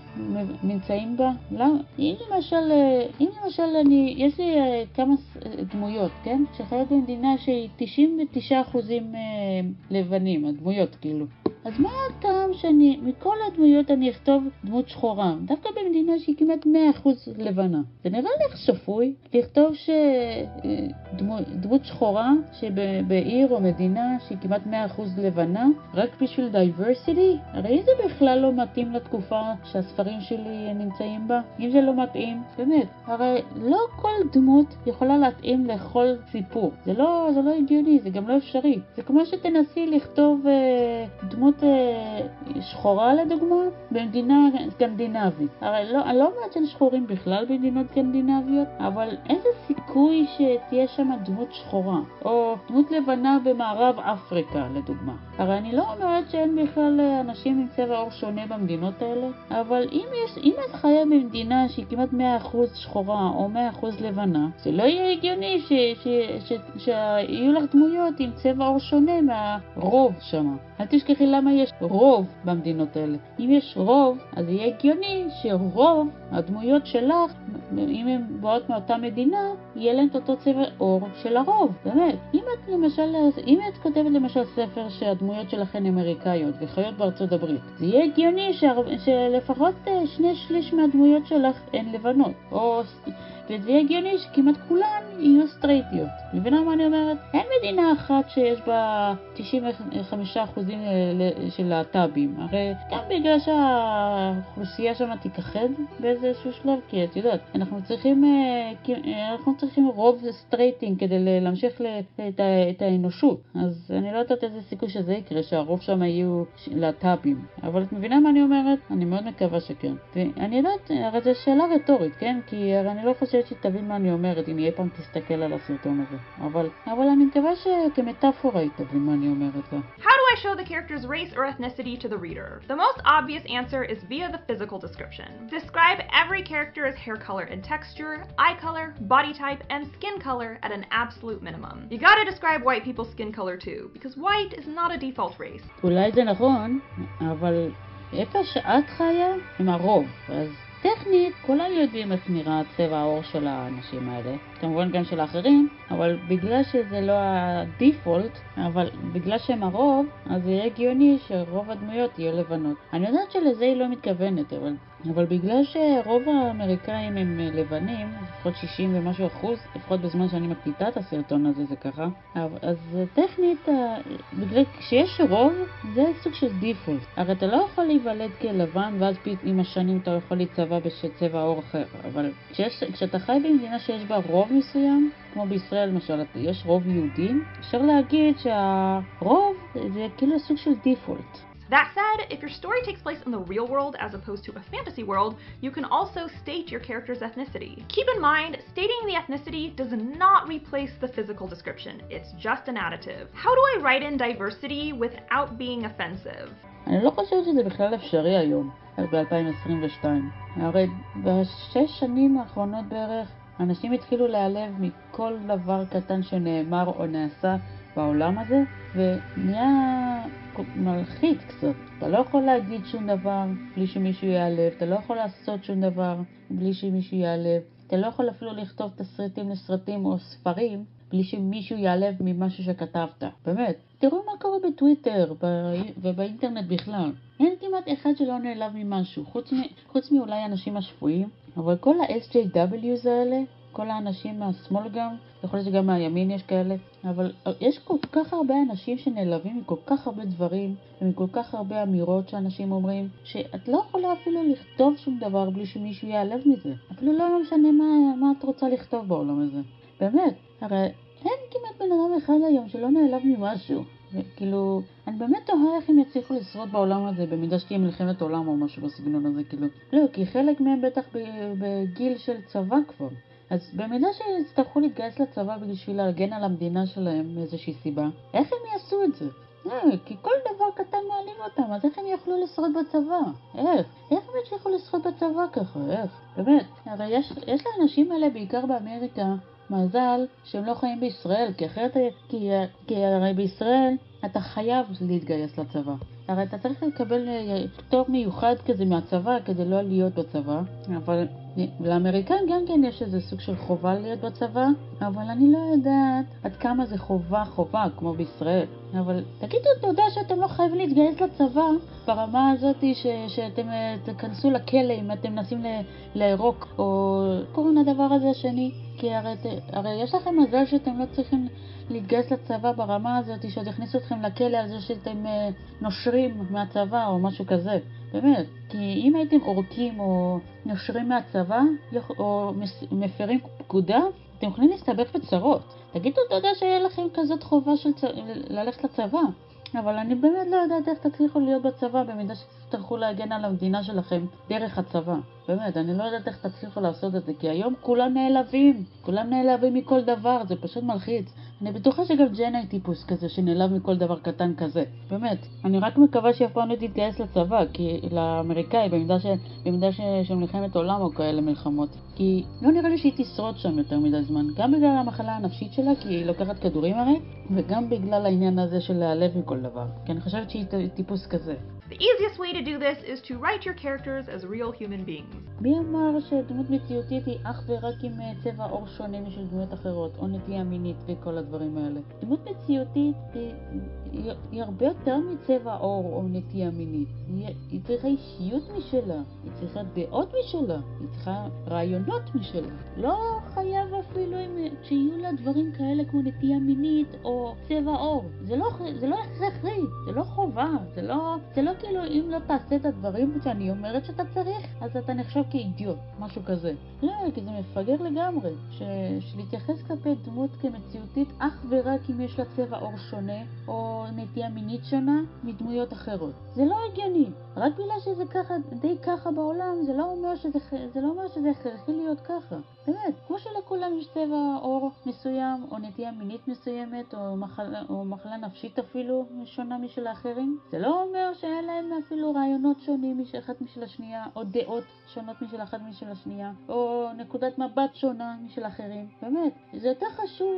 נמצאים בה, למה? אם למשל, אה, אם למשל אני, יש לי אה, כמה דמויות, כן? שחיות במדינה שהיא 99% לבנים, הדמויות כאילו. אז מה הטעם שאני, מכל הדמויות אני אכתוב דמות שחורה? דווקא במדינה שהיא כמעט 100% לבנה. זה נראה איך שפוי לכתוב שדמות שחורה שבעיר או מדינה שהיא כמעט 100% לבנה, רק בשביל diversity? הרי זה בכלל לא מתאים לתקופה שהספרים שלי נמצאים בה. אם זה לא מתאים, באמת, הרי לא כל דמות יכולה להתאים לכל סיפור. זה לא, זה לא הגיוני, זה גם לא אפשרי. זה כמו שתנסי לכתוב אה, דמות דמות שחורה לדוגמה במדינה סקנדינבית. הרי לא, אני לא אומרת שאין שחורים בכלל במדינות סקנדינביות, אבל איזה סיכוי שתהיה שם דמות שחורה, או דמות לבנה במערב אפריקה לדוגמה. הרי אני לא אומרת שאין בכלל אנשים עם צבע עור שונה במדינות האלה, אבל אם, יש, אם את חיה במדינה שהיא כמעט 100% שחורה או 100% לבנה, זה לא יהיה הגיוני שיהיו לך דמויות עם צבע עור שונה מהרוב שם. אל תשכחי למה יש רוב במדינות האלה. אם יש רוב, אז יהיה הגיוני שרוב הדמויות שלך, אם הן באות מאותה מדינה, יהיה להן את אותו צבע עור של הרוב, באמת. אם את למשל, אם את כותבת למשל ספר שהדמויות שלכן אמריקאיות וחיות בארצות הברית, זה יהיה הגיוני שלפחות אה, שני שליש מהדמויות שלך הן לבנות, או... וזה הגיוני שכמעט כולן יהיו סטרייטיות. מבינה מה אני אומרת? אין מדינה אחת שיש בה 95% של להט"בים. הרי גם בגלל שהאוכלוסייה שם תיכחד באיזשהו שלב, כי את יודעת, אנחנו צריכים, אה, אנחנו צריכים רוב סטרייטים כדי להמשיך את, את האנושות. אז אני לא יודעת איזה סיכוי שזה יקרה, שהרוב שם יהיו להט"בים. אבל את מבינה מה אני אומרת? אני מאוד מקווה שכן. ואני יודעת, הרי זו שאלה רטורית, כן? כי הרי אני לא חושבת חושבת שתבין מה אני אומרת אם אי פעם תסתכל על הסרטון הזה. אבל, אבל אני מקווה שכמטאפורה היא תבין מה אני אומרת לה. How do I show the character's race or ethnicity to the reader? The most obvious answer is via the physical description. Describe every character's hair color and texture, eye color, body type, and skin color at an absolute minimum. You gotta describe white people's skin color too, because white is not a default race. אולי זה נכון, אבל איפה שאת חיה עם הרוב, אז טכנית, כולם יודעים איך נראה צבע העור של האנשים האלה, כמובן גם של האחרים, אבל בגלל שזה לא הדיפולט, אבל בגלל שהם הרוב, אז יהיה הגיוני שרוב הדמויות יהיו לבנות. אני יודעת שלזה היא לא מתכוונת, אבל אבל בגלל שרוב האמריקאים הם אה, לבנים, לפחות 60 ומשהו אחוז, לפחות בזמן שאני מקליטה את הסרטון הזה זה ככה, אז אה, טכנית, אה, בגלל כשיש רוב, זה סוג של דיפולט. הרי אתה לא יכול להיוולד כלבן ואז עם השנים אתה יכול להיצבע בצבע עור אחר, אבל כשיש, כשאתה חי במדינה שיש בה רוב מסוים, כמו בישראל למשל, יש רוב יהודים, אפשר להגיד שהרוב זה כאילו סוג של דיפולט. That said, if your story takes place in the real world as opposed to a fantasy world, you can also state your character's ethnicity. Keep in mind, stating the ethnicity does not replace the physical description, it's just an additive. How do I write in diversity without being offensive? אני לא חושבת שזה בכלל אפשרי היום, ב-2022. הרי בשש שנים האחרונות בערך, אנשים התחילו להיעלב מכל דבר קטן שנאמר או נעשה בעולם הזה, ונהיה מלחיץ קצת. אתה לא יכול להגיד שום דבר בלי שמישהו ייעלב, אתה לא יכול לעשות שום דבר בלי שמישהו ייעלב, אתה לא יכול אפילו לכתוב תסריטים לסרטים או ספרים בלי שמישהו ייעלב ממשהו שכתבת. באמת. תראו מה קורה בטוויטר ובאינטרנט בכלל. אין כמעט אחד שלא נעלב ממשהו, חוץ, מ, חוץ מאולי אנשים השפויים, אבל כל ה-SJWs האלה, כל האנשים מהשמאל גם, יכול להיות שגם מהימין יש כאלה, אבל יש כל כך הרבה אנשים שנעלבים מכל כך הרבה דברים ומכל כך הרבה אמירות שאנשים אומרים, שאת לא יכולה אפילו לכתוב שום דבר בלי שמישהו ייעלב מזה. אפילו לא משנה מה, מה את רוצה לכתוב בעולם הזה. באמת, הרי אין כמעט בן אדם אחד היום שלא נעלב ממשהו. וכאילו, אני באמת תוהה איך הם יצליחו לשרוד בעולם הזה במידה שתהיה מלחמת עולם או משהו בסגנון הזה, כאילו. לא, כי חלק מהם בטח בגיל של צבא כבר. אז במידה שיצטרכו להתגייס לצבא בשביל להגן על המדינה שלהם מאיזושהי סיבה, איך הם יעשו את זה? לא, כי כל דבר קטן מעליב אותם, אז איך הם יכלו לשרוד בצבא? איך? איך הם יצליחו לשרוד בצבא ככה? איך? באמת. הרי יש, יש לאנשים האלה, בעיקר באמריקה, מזל שהם לא חיים בישראל, כי אחרת, כי, כי הרי בישראל אתה חייב להתגייס לצבא. הרי אתה צריך לקבל פטור מיוחד כזה מהצבא כדי לא להיות בצבא, אבל לאמריקאים גם כן יש איזה סוג של חובה להיות בצבא, אבל אני לא יודעת עד כמה זה חובה חובה כמו בישראל. אבל תגידו תודה שאתם לא חייבים להתגייס לצבא ברמה הזאת ש, שאתם תיכנסו לכלא אם אתם מנסים לערוק או קוראים לדבר הזה השני. כי הרי, הרי יש לכם מזל שאתם לא צריכים להתגייס לצבא ברמה הזאת, שעוד יכניסו אתכם לכלא על זה שאתם אה, נושרים מהצבא או משהו כזה. באמת. כי אם הייתם עורקים או נושרים מהצבא, או מפרים פקודה, אתם יכולים להסתבך בצרות. תגידו תודה שהיה לכם כזאת חובה של צ... ללכת לצבא. אבל אני באמת לא יודעת איך תצליחו להיות בצבא במידה שתצטרכו להגן על המדינה שלכם דרך הצבא. באמת, אני לא יודעת איך תצליחו לעשות את זה, כי היום כולם נעלבים. כולם נעלבים מכל דבר, זה פשוט מלחיץ. אני בטוחה שגם ג'נה היא טיפוס כזה שנעלב מכל דבר קטן כזה. באמת. אני רק מקווה שאף פעם לא תתגייס לצבא, כי לאמריקאי, במידה, ש... במידה ש... של מלחמת עולם או כאלה מלחמות. כי לא נראה לי שהיא תשרוד שם יותר מדי זמן. גם בגלל המחלה הנפשית שלה, כי היא לוקחת כדורים הרי, וגם בגלל העניין הזה של להיעלב מכל דבר. כי אני חושבת שהיא טיפוס כזה. The easiest way to do this is to write your characters as real human beings. מי אמר שדמות מציאותית היא אך ורק עם צבע עור שונה משל דמויות אחרות, או נטייה מינית וכל הדברים האלה? דמות מציאותית היא, הרבה יותר מצבע עור או נטייה מינית. היא צריכה אישיות משלה, היא צריכה דעות משלה, היא צריכה רעיונות משלה. לא חייב אפילו אם, שיהיו לה דברים כאלה כמו נטייה מינית או צבע עור. זה לא, זה לא הכרחי, זה לא חובה, זה לא, זה לא כאילו אם לא תעשה את הדברים שאני אומרת שאתה צריך, אז אתה נחשב כאידיוט, משהו כזה. לא, כי זה מפגר לגמרי, ש... שלהתייחס כלפי דמות כמציאותית אך ורק אם יש לה צבע עור שונה, או נטייה מינית שונה, מדמויות אחרות. זה לא הגיוני. רק בגלל שזה ככה, די ככה בעולם, זה לא אומר שזה, זה לא אומר שזה הכרחי להיות ככה. באמת, כמו שלכולם יש צבע עור מסוים, או נטייה מינית מסוימת, או מחלה, או מחלה נפשית אפילו שונה משל האחרים, זה לא אומר שאין להם אפילו רעיונות שונים אחת משל השנייה, או דעות שונות משל אחת משל השנייה, או נקודת מבט שונה משל אחרים. באמת, זה יותר חשוב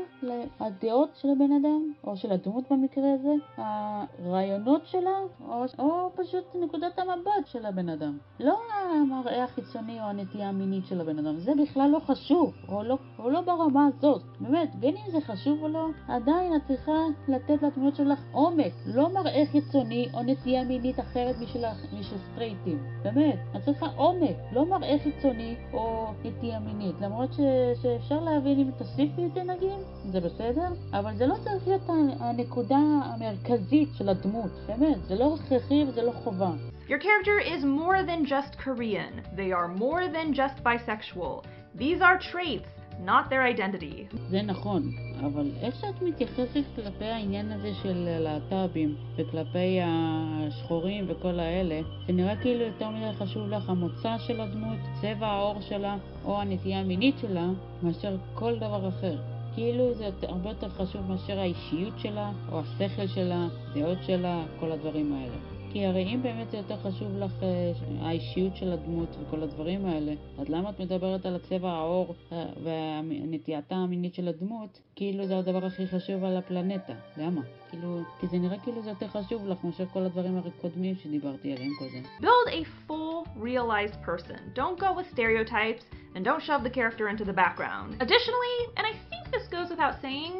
לדעות של הבן אדם, או של הדמות במקרה הזה, הרעיונות שלה, או, או פשוט נקודת המבט של הבן אדם. לא המראה החיצוני או הנטייה המינית של הבן אדם, זה בכלל לא חשוב, או לא, או לא ברמה הזאת. באמת, בין אם זה חשוב או לא, עדיין את צריכה לתת לדמות שלך עומק, לא מראה חיצוני או נטייה מינית אחרת משל, משל סטרייטים. באמת, את צריכה עומק, לא מראה חיצוני או נטייה מינית. למרות ש, שאפשר להבין אם תוסיפי את זה נגיד, זה בסדר, אבל זה לא צריך להיות הנקודה המרכזית של הדמות. באמת, זה לא הכרחי וזה לא חובה. Your character is more than just Korean. They are more than just bisexual. These are traits not their identity. זה נכון, אבל איך שאת מתייחסת כלפי העניין הזה של להט"בים וכלפי השחורים וכל האלה, זה נראה כאילו יותר מדי חשוב לך המוצא של הדמות, צבע העור שלה או הנטייה המינית שלה, מאשר כל דבר אחר. כאילו זה הרבה יותר חשוב מאשר האישיות שלה, או השכל שלה, דעות שלה, כל הדברים האלה. כי הרי אם באמת זה יותר חשוב לך אה, האישיות של הדמות וכל הדברים האלה, אז למה את מדברת על הצבע העור אה, ונטייתה המינית של הדמות, כאילו זה הדבר הכי חשוב על הפלנטה? למה? כאילו, כי זה נראה כאילו זה יותר חשוב לך מאשר כל הדברים הקודמים שדיברתי עליהם קודם. Build a full, realized person. Don't go with stereotypes, and don't shove the character into the background. Additionally, and I think this goes without saying,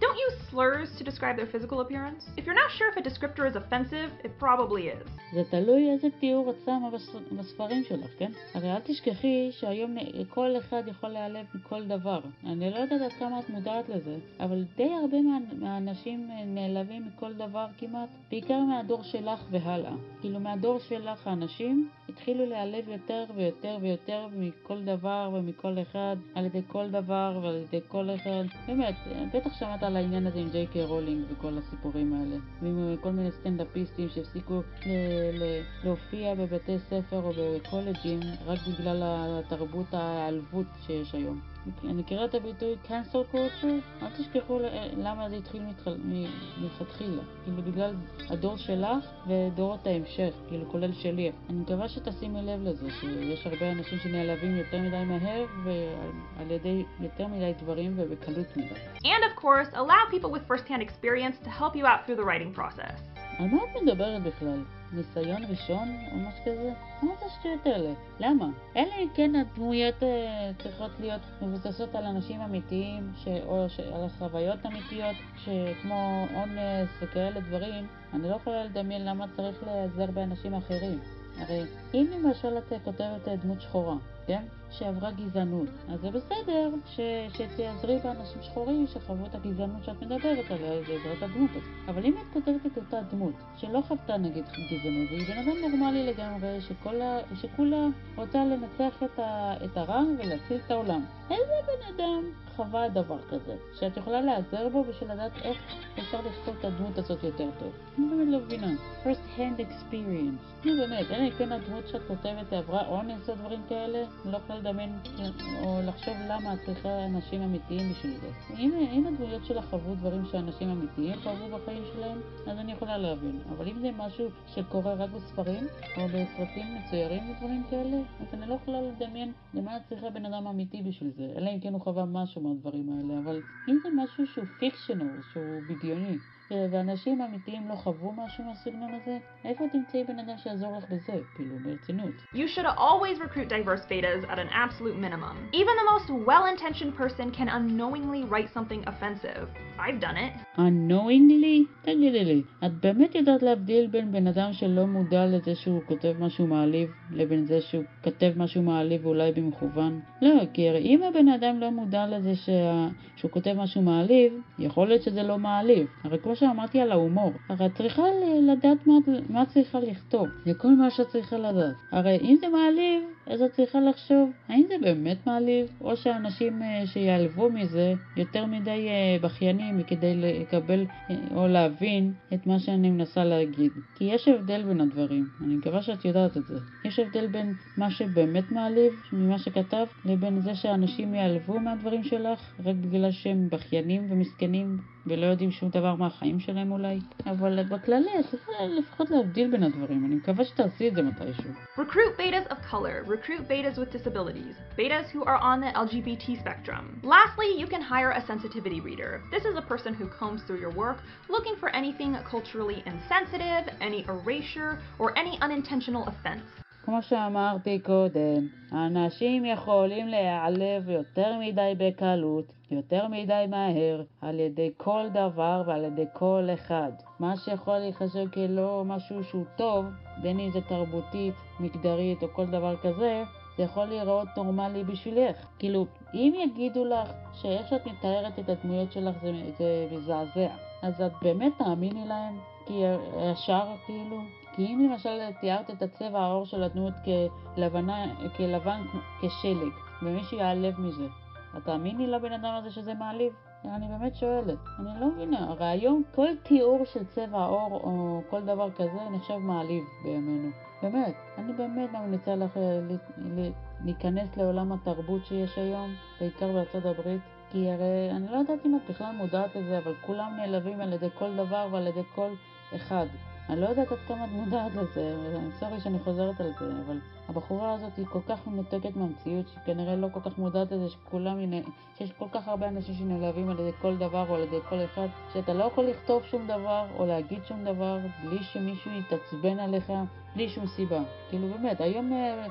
Don't use slurs to describe their physical appearance. If you're not sure if a descriptor is offensive, it probably is. זה תלוי איזה תיאור את שמה בספרים שלך, כן? הרי אל תשכחי שהיום כל אחד יכול להיעלב מכל דבר. אני לא יודעת עד כמה את מודעת לזה, אבל די הרבה מה, מהאנשים נעלבים מכל דבר כמעט, בעיקר מהדור שלך והלאה. כאילו מהדור שלך האנשים התחילו להיעלב יותר ויותר ויותר מכל דבר ומכל אחד, על ידי כל דבר ועל ידי כל אחד. באמת, בטח שמעת על העניין הזה עם ג'יי קיי רולינג וכל הסיפורים האלה, ועם כל מיני סטנדאפיסטים שהפסיקו להופיע בבתי ספר או בקולג'ים רק בגלל התרבות ההיעלבות שיש היום. אני מכירה את הביטוי cancel culture, אל תשכחו למה זה התחיל מלכתחילה, כאילו בגלל הדור שלך ודורות ההמשך, כאילו כולל שלי. אני מקווה שתשימי לב לזה, שיש הרבה אנשים שנעלבים יותר מדי מהר ועל ידי יותר מדי דברים ובקלות מדי. And of course, allow people with first-hand experience to help you out through the writing process. על מה את מדברת בכלל? ניסיון ראשון או משהו כזה? מה זה השטויות האלה? למה? אלא אם כן הדמויות אה, צריכות להיות מבוססות על אנשים אמיתיים, ש... או ש... על חוויות אמיתיות, שכמו אונס וכאלה דברים, אני לא יכולה לדמיין למה צריך להיעזר באנשים אחרים. הרי אם למשל את כותבת דמות שחורה, כן? שעברה גזענות. אז זה בסדר ש... שתעזרי באנשים שחורים שחוו את הגזענות שאת מדברת עליה בעזרת הדמות הזאת. אבל אם את כותבת את אותה דמות שלא חוותה נגיד גזענות, והיא בן אדם נורמלי לגמרי, שכולה, שכולה רוצה לנצח את, ה... את הרע ולהציל את העולם. איזה בן אדם חווה דבר כזה, שאת יכולה להיעזר בו בשביל לדעת איך אפשר לכתוב את הדמות הזאת יותר טוב? אני באמת לא מבינה. first hand experience. נו באמת, אלא אם כן הדמות שאת כותבת עברה אונס או דברים כאלה, לא יכולה לדמיין או לחשוב למה את צריכה אנשים אמיתיים בשביל זה. אם, אם הדמויות שלך חוו דברים שאנשים אמיתיים חוו בחיים שלהם, אז אני יכולה להבין. אבל אם זה משהו שקורה רק בספרים, או בסרטים מצוירים ודברים כאלה, אז אני לא יכולה לדמיין למה את צריכה בן אדם אמיתי בשביל זה. אלא אם כן הוא חווה משהו מהדברים האלה. אבל אם זה משהו שהוא פיקשנל, שהוא בדיוני, ואנשים אמיתיים לא חוו משהו מהסגנון הזה, איפה תמצאי בן אדם שיעזור לך בזה? כאילו, ברצינות. You should always recruit diverse betas at an absolute minimum. Even the most well-intentioned person can unknowingly write something offensive. I've done it. unknowingly? תגידי לי, את באמת יודעת להבדיל בין בן אדם שלא מודע לזה שהוא כותב משהו מעליב, לבין זה שהוא כותב משהו מעליב אולי במכוון? לא, כי הרי אם הבן אדם לא מודע לזה שה... שהוא כותב משהו מעליב, יכול להיות שזה לא מעליב. הרי כמו שאמרתי על ההומור, הרי את צריכה לדעת מה, מה צריכה לכתוב, זה כל מה שאת צריכה לדעת. הרי אם זה מעליב, אז את צריכה לחשוב, האם זה באמת מעליב, או שאנשים אה, שיעלבו מזה יותר מדי אה, בכיינים כדי לקבל אה, או להבין את מה שאני מנסה להגיד. כי יש הבדל בין הדברים, אני מקווה שאת יודעת את זה. יש הבדל בין מה שבאמת מעליב, ממה שכתבת, לבין זה שאנשים יעלבו מהדברים שלך, רק בגלל שהם בכיינים ומסכנים ולא יודעים שום דבר מהחיים שלהם אולי, אבל בכללי את צריכה לפחות להבדיל בין הדברים, אני מקווה שתעשי את זה מתישהו. Recruit betas of color, recruit betas with disabilities, betas who are on the LGBT spectrum. Lastly, you can hire a sensitivity reader. This is a person who combs through your work looking for anything culturally insensitive, any erasure, or any unintentional offense. כמו שאמרתי קודם, אנשים יכולים להיעלב יותר מדי בקלות, יותר מדי מהר, על ידי כל דבר ועל ידי כל אחד. מה שיכול להיחשב כלא משהו שהוא טוב, בין אם זה תרבותית, מגדרית או כל דבר כזה, זה יכול להיראות נורמלי בשבילך. כאילו, אם יגידו לך שאיך שאת מתארת את הדמויות שלך זה, מזעזע, אז את באמת תאמיני להם? כי ישר כאילו? כי אם למשל תיארת את הצבע העור של הדמות כלבנה, כלבן כשלג, ומישהו יעלב מזה, את תאמיני לבן אדם הזה שזה מעליב? אני באמת שואלת. אני לא מבינה. הרי היום כל תיאור של צבע עור או כל דבר כזה נחשב מעליב בימינו. באמת. אני באמת ממליצה לך אה, להיכנס לעולם התרבות שיש היום, בעיקר בארצות הברית. כי הרי אני לא יודעת אם את בכלל מודעת לזה, אבל כולם נעלבים על ידי כל דבר ועל ידי כל אחד. אני לא יודעת עד כמה את מודעת לזה, סורי שאני חוזרת על זה, אבל הבחורה הזאת היא כל כך מנותקת מהמציאות, שכנראה לא כל כך מודעת לזה שכולם, שיש כל כך הרבה אנשים שנעלבים על ידי כל דבר או על ידי כל אחד, שאתה לא יכול לכתוב שום דבר או להגיד שום דבר בלי שמישהו יתעצבן עליך, בלי שום סיבה. כאילו באמת, היום אה,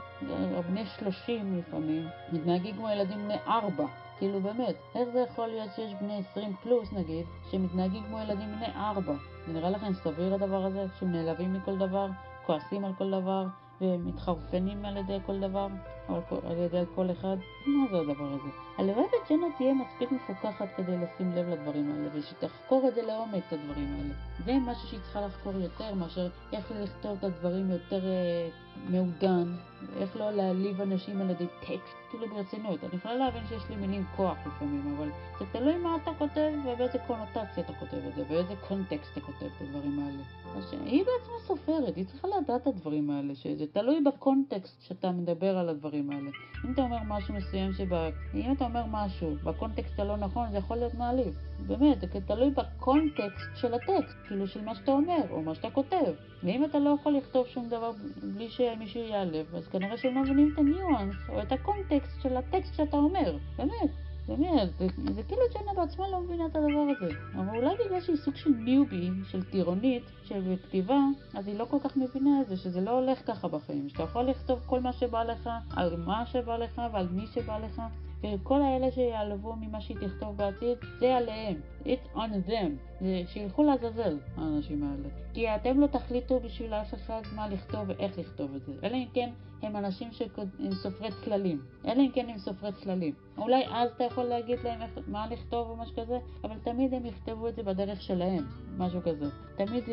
אה, בני שלושים לפעמים מתנהגים כמו ילדים בני ארבע. כאילו באמת, איך זה יכול להיות שיש בני 20 פלוס נגיד, שמתנהגים כמו ילדים בני 4? זה נראה לכם סביר הדבר הזה? שהם נעלבים מכל דבר, כועסים על כל דבר, ומתחרפנים על ידי כל דבר, על, ידי כל אחד? מה זה הדבר הזה? הלוואי וג'נה תהיה מספיק מפוקחת כדי לשים לב לדברים האלה, ושתחקור את זה לעומק, את הדברים האלה. זה משהו שהיא צריכה לחקור יותר מאשר איך לכתוב את הדברים יותר אה, מעודן, איך לא להעליב אנשים על ידי טקסט, כאילו ברצינות. אני יכולה להבין שיש לי מילים כוח לפעמים, אבל זה תלוי מה אתה כותב ובאיזה קונוטציה אתה כותב את זה, באיזה קונטקסט אתה כותב את הדברים האלה. אז היא בעצמה סופרת, היא צריכה לדעת את הדברים האלה, שזה תלוי בקונטקסט שאתה מדבר על הדברים האלה. אם אתה אומר משהו מסוים שבה... אם אתה אומר משהו בקונטקסט הלא נכון, זה יכול להיות מעליב. באמת, זה תלוי בקונטקסט של הטקסט, כאילו של מה שאתה אומר, או מה שאתה כותב. ואם אתה לא יכול לכתוב שום דבר בלי שמישהו ייעלב, אז כנראה שהם לא מבינים את הניואנס, או את הקונטקסט של הטקסט שאתה אומר. באמת. באמת, זה, זה כאילו ג'נה בעצמה לא מבינה את הדבר הזה. אבל אולי בגלל שהיא סוג של ניובי, של טירונית, של כתיבה, אז היא לא כל כך מבינה את זה, שזה לא הולך ככה בחיים. שאתה יכול לכתוב כל מה שבא לך, על מה שבא לך ועל מי שבא לך, וכל האלה שיעלבו ממה שהיא תכתוב בעתיד, זה עליהם. It's on them. שילכו לעזאזל, האנשים האלה. כי אתם לא תחליטו בשביל אף אחד מה לכתוב ואיך לכתוב את זה. אלא אם כן הם אנשים שהם סופרי צללים. אלא אם כן הם סופרי צללים. אולי אז אתה יכול להגיד להם איך, מה לכתוב או משהו כזה, אבל תמיד הם יכתבו את זה בדרך שלהם, משהו כזה. תמיד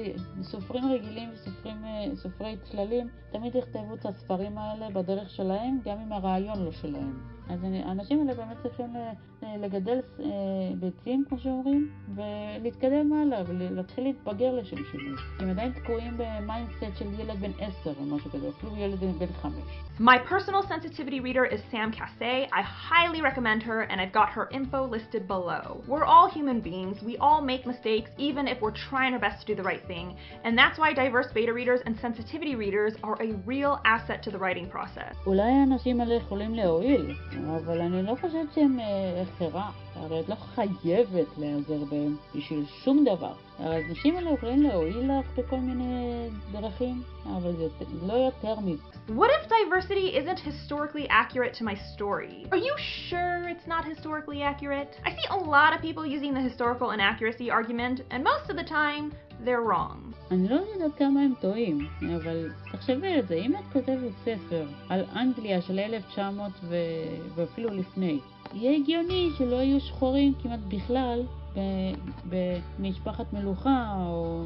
סופרים רגילים וסופרי צללים, תמיד יכתבו את הספרים האלה בדרך שלהם, גם אם הרעיון לא שלהם. אז האנשים האלה באמת צריכים לגדל אה, ביצים, כמו שאומרים, ולהתקדם הלאה, ולהתחיל להתבגר לשם שינוי. הם עדיין תקועים במיינדסט של ילד בן עשר או משהו כזה, אפילו ילד בן חמש. My personal sensitivity reader is Sam Cassay. I highly recommend her, and I've got her info listed below. We're all human beings. We all make mistakes, even if we're trying our best to do the right thing. And that's why diverse beta readers and sensitivity readers are a real asset to the writing process. אולי האנשים האלה יכולים להועיל, אבל אני לא חושבת שהם הכרח. הרי את לא חייבת להיעזר בהם בשביל שום דבר. הרי האנשים האלה יכולים להועיל לך בכל מיני דרכים, אבל זה לא יותר מזה. What if diversity isn't historically accurate to my story? Are you sure it's not historically accurate? I see a lot of people using the historical inaccuracy argument, and most of the time, they're wrong. אני לא יודעת כמה הם טועים, אבל תחשבי על זה, אם את כותבת ספר על אנגליה של 1900 ו... ואפילו לפני, יהיה הגיוני שלא יהיו שחורים כמעט בכלל במשפחת מלוכה או,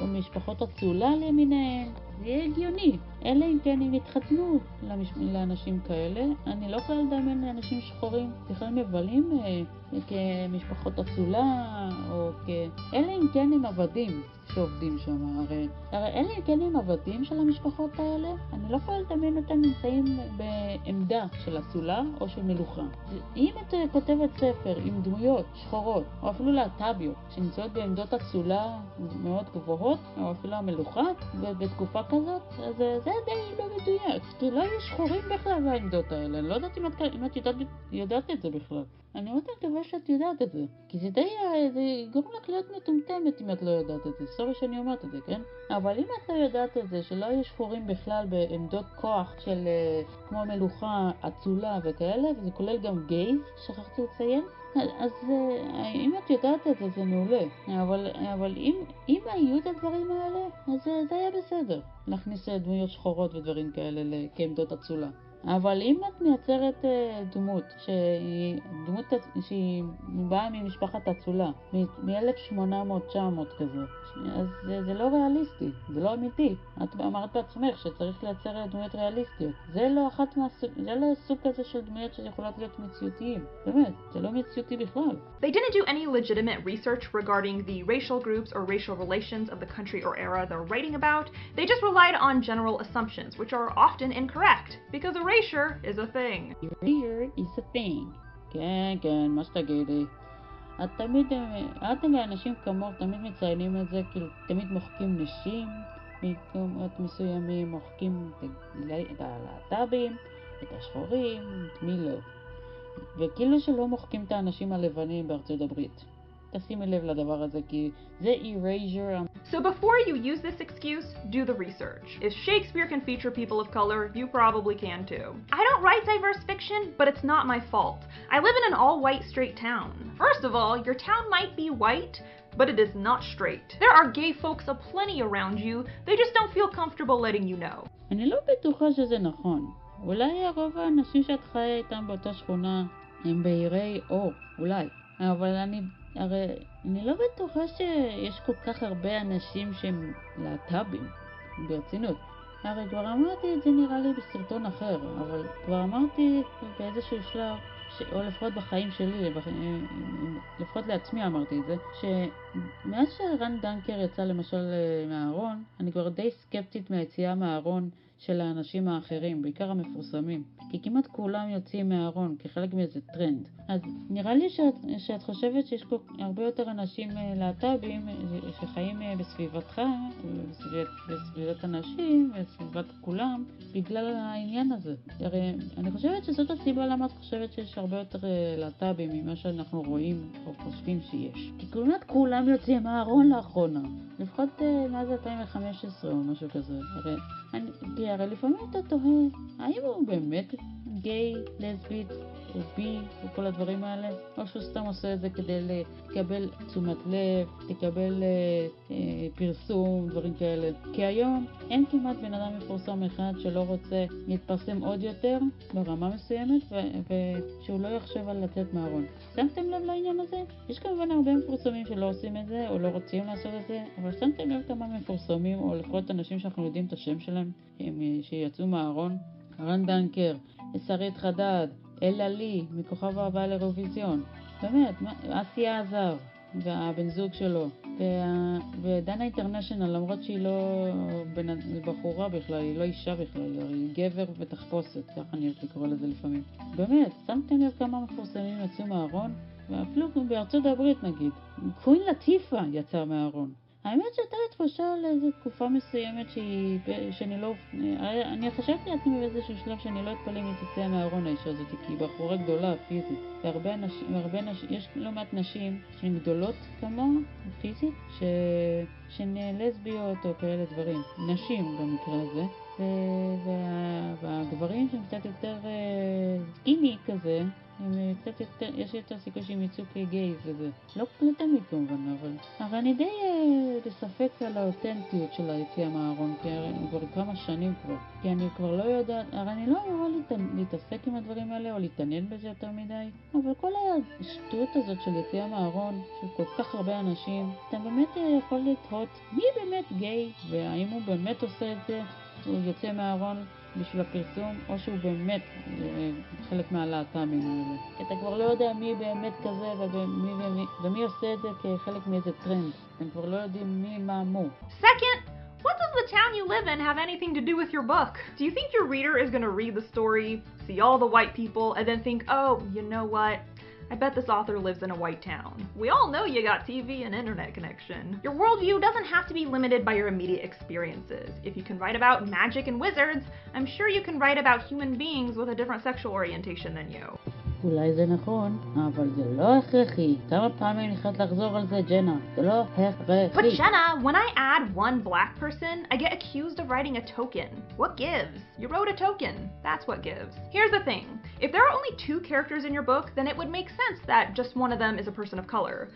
או משפחות אצולה למיניהן. זה יהיה הגיוני. אלא אם כן הם יתחתנו למש... לאנשים כאלה. אני לא יכולה לדמיין לאנשים שחורים בכלל מבלים אה, כמשפחות אצולה, או כ... אלא אם כן הם עבדים. שעובדים שם. הרי, הרי אלה כן הם עבדים של המשפחות האלה, אני לא יכולה לדמיין אותם נמצאים בעמדה של אצולה או של מלוכה. אם את כותבת ספר עם דמויות שחורות, או אפילו להט"ביות, שנמצאות בעמדות אצולה מאוד גבוהות, או אפילו המלוכה, בתקופה כזאת, אז זה די לא מדויק. כי לא היו שחורים בכלל בעמדות האלה, אני לא יודעת אם את, אם את יודעת, יודעת את זה בכלל. אני מאוד מקווה שאת יודעת את זה, כי זה די, זה יגרום לך להיות מטומטמת אם את לא יודעת את זה, סורי שאני אומרת את זה, כן? אבל אם את לא יודעת את זה, שלא היו שחורים בכלל בעמדות כוח של כמו מלוכה, אצולה וכאלה, וזה כולל גם גייז, שכחתי לציין, אז אם את יודעת את זה, זה מעולה. אבל, אבל אם, אם היו את הדברים האלה, אז זה היה בסדר. להכניס דמויות שחורות ודברים כאלה כעמדות אצולה. אבל אם את מייצרת אה, דמות שהיא דמות שהיא באה ממשפחת אצולה, מ-1800-900 כזה, אז זה, זה לא ריאליסטי, זה לא אמיתי. את אמרת בעצמך שצריך לייצר דמויות ריאליסטיות. זה לא אחת מהסוג, זה לא סוג כזה של דמויות שיכולות להיות מציאותיים. באמת, זה לא מציאותי בכלל. They didn't do any legitimate research regarding the racial groups or racial relations of the country or era they're writing about. They just relied on general assumptions, which are often incorrect, because erasure is a thing. Erasure is a thing. כן, כן, מה שתגידי. את תמיד, את ואנשים כמוך תמיד מציינים את זה, כאילו תמיד מוחקים נשים במקומות מסוימים, מוחקים את הלהט"בים, את השחורים, את מי לא. וכאילו שלא מוחקים את האנשים הלבנים בארצות הברית. תשימי לב לדבר הזה כי זה erasure. So before you use this excuse, do the research. If Shakespeare can feature people of color, you probably can too. I don't write diverse fiction, but it's not my fault. I live in an all-white straight town. First of all, your town might be white, but it is not straight. There are gay folks aplenty around you, they just don't feel comfortable letting you know. אני לא בטוחה שזה נכון. אולי רוב האנשים שאת חיה איתם באותה שכונה הם בהירי אור, אולי. אבל אני הרי אני לא בטוחה שיש כל כך הרבה אנשים שהם להט"בים, ברצינות. הרי כבר אמרתי את זה נראה לי בסרטון אחר, אבל כבר אמרתי באיזשהו שלב, ש... או לפחות בחיים שלי, בח... לפחות לעצמי אמרתי את זה, שמאז שרן דנקר יצא למשל מהארון, אני כבר די סקפטית מהיציאה מהארון של האנשים האחרים, בעיקר המפורסמים. כי כמעט כולם יוצאים מהארון כחלק מאיזה טרנד. אז נראה לי שאת, שאת חושבת שיש פה הרבה יותר אנשים אה, להט"בים אה, שחיים אה, בסביבתך, בסביבת, בסביבת אנשים, בסביבת כולם, בגלל העניין הזה. הרי אני חושבת שזאת הסיבה למה את חושבת שיש הרבה יותר להט"בים ממה שאנחנו רואים או חושבים שיש. כי כמעט כולם יוצאים מהארון לאחרונה, לפחות מאז 2015 או משהו כזה. הרי, אני, כי הרי לפעמים אתה תוהה, האם הוא באמת גיי, לסבית, או בי, וכל הדברים האלה, או שהוא סתם עושה את זה כדי לקבל תשומת לב, לקבל אה, אה, פרסום, דברים כאלה. כי היום אין כמעט בן אדם מפורסם אחד שלא רוצה להתפרסם עוד יותר ברמה מסוימת, ושהוא לא יחשב על לצאת מהארון. שמתם לב לעניין הזה? יש כמובן הרבה מפורסמים שלא עושים את זה, או לא רוצים לעשות את זה, אבל שמתם לב כמה מפורסמים, או לפחות אנשים שאנחנו יודעים את השם שלהם, הם, אה, שיצאו מהארון? רן דנקר, שרית חדד, אלה לי, מכוכב הבא לאירוויזיון. באמת, אסי עזר, והבן זוג שלו. וה... ודנה אינטרנשיונל, למרות שהיא לא בנ... בחורה בכלל, היא לא אישה בכלל, היא גבר ותחפושת, ככה אני אוהבת לקרוא לזה לפעמים. באמת, שמתם לב כמה מפורסמים יצאו מהארון? ואפילו בארצות הברית נגיד, קווין לטיפה יצא מהארון. האמת שהייתה לי תחושה לאיזו תקופה מסוימת שהיא, שאני לא, אני חשבתי לעצמי באיזשהו שלב שאני לא אתפלא אם היא תצא מהארון האישה הזאת, כי היא בחורה גדולה פיזית, והרבה נשים, והרבה נשים, יש לא מעט נשים שהן גדולות כמוה, פיזית, ש... שהן לסביות או כאלה דברים, נשים במקרה הזה, וה... והגברים שהם קצת יותר אה, כזה, הם אה, קצת יותר, יש יותר סיכוי שהם יצאו כגייז וזה. לא, תמיד כמובן, אבל... אבל אני די אה, בספק על האותנטיות של היציאה מהארון, כי הרי כבר כמה שנים כבר. כי אני כבר לא יודעת, הרי אני לא אמורה להת, להתעסק עם הדברים האלה או להתעניין בזה יותר מדי, אבל כל השטות הזאת של יציאה מהארון, של כל כך הרבה אנשים, אתה באמת אה, יכול לתהות מי באמת גיי, והאם הוא באמת עושה את זה, הוא יוצא מהארון בשביל הפרסום, או שהוא באמת אה, חלק מהלהט"בים האלה. כי אתה כבר לא יודע מי באמת כזה ומי, ומי, ומי עושה את זה כחלק מאיזה טרנד. אתם כבר לא יודעים מי מה מו. Second, what does the town you live in have anything to do with your book? Do you think your reader is going to read the story, see all the white people, and then think, oh, you know what? I bet this author lives in a white town. We all know you got TV and internet connection. Your worldview doesn't have to be limited by your immediate experiences. If you can write about magic and wizards, I'm sure you can write about human beings with a different sexual orientation than you. אולי זה נכון, אבל זה לא הכרחי. כמה פעמים נכנסת לחזור על זה, ג'נה? זה לא הכרחי. But Jenna, when I add one black person, I get accused of writing a token. What gives? You wrote a token. That's what gives. Here's the thing. If there are only two characters in your book, then it would make sense that just one of them is a person of color.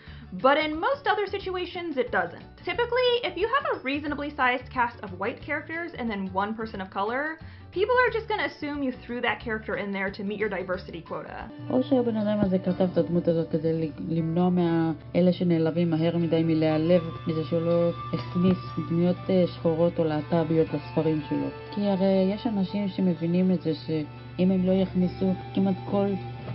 But in most other situations, it doesn't. Typically, if you have a reasonably sized cast of white characters and then one person of color, People are just gonna assume you threw that character in there to meet your diversity quota. או שהבן אדם הזה כתב את הדמות הזאת כדי למנוע מאלה שנעלבים מהר מדי מלהיעלב מזה שהוא לא הכניס דמויות אה, שחורות או להט"ביות לספרים שלו. כי הרי יש אנשים שמבינים את זה שאם הם לא יכניסו כמעט כל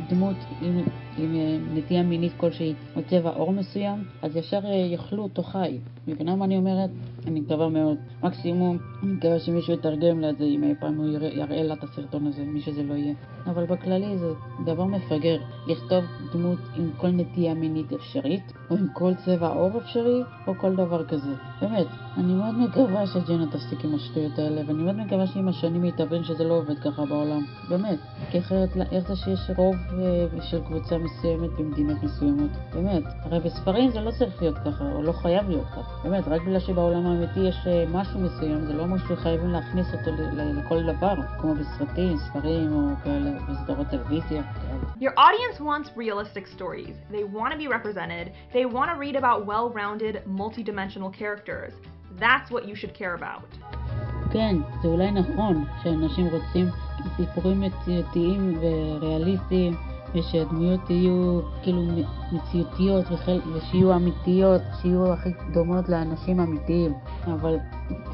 דמות עם, עם אה, נטייה מינית כלשהי או צבע עור מסוים, אז ישר אה, יאכלו אותו חי. מבינה מה אני אומרת? אני מקווה מאוד. מקסימום, אני מקווה שמישהו יתרגם לה את זה, אם אי פעם הוא יראה, לה את הסרטון הזה, מי שזה לא יהיה. אבל בכללי זה דבר מפגר, לכתוב דמות עם כל נטייה מינית אפשרית, או עם כל צבע עור אפשרי, או כל דבר כזה. באמת, אני מאוד מקווה שג'נה תפסיק עם השטויות האלה, ואני מאוד מקווה שעם השנים היא תבין שזה לא עובד ככה בעולם. באמת. כי אחרת, איך זה שיש רוב אה, של קבוצה מסוימת במדינות מסוימות? באמת. הרי בספרים זה לא צריך להיות ככה, או לא חייב להיות ככה. באמת, רק בגלל שבעולם האמיתי יש אה, משהו מסוים, זה לא אומר שחייבים להכניס אותו ל- ל- לכל דבר, כמו בסרטים, ספרים או כאלה, בסדרות טלוויזיה. כאלה. Your audience wants realistic stories. They want to be represented. They want to read about well rounded, multi-dimensional characters. That's what you should care about. כן, זה אולי נכון שאנשים רוצים סיפורים מציאותיים וריאליסטיים ושהדמויות יהיו כאילו מציאותיות וחל... ושיהיו אמיתיות, שיהיו הכי דומות לאנשים אמיתיים. אבל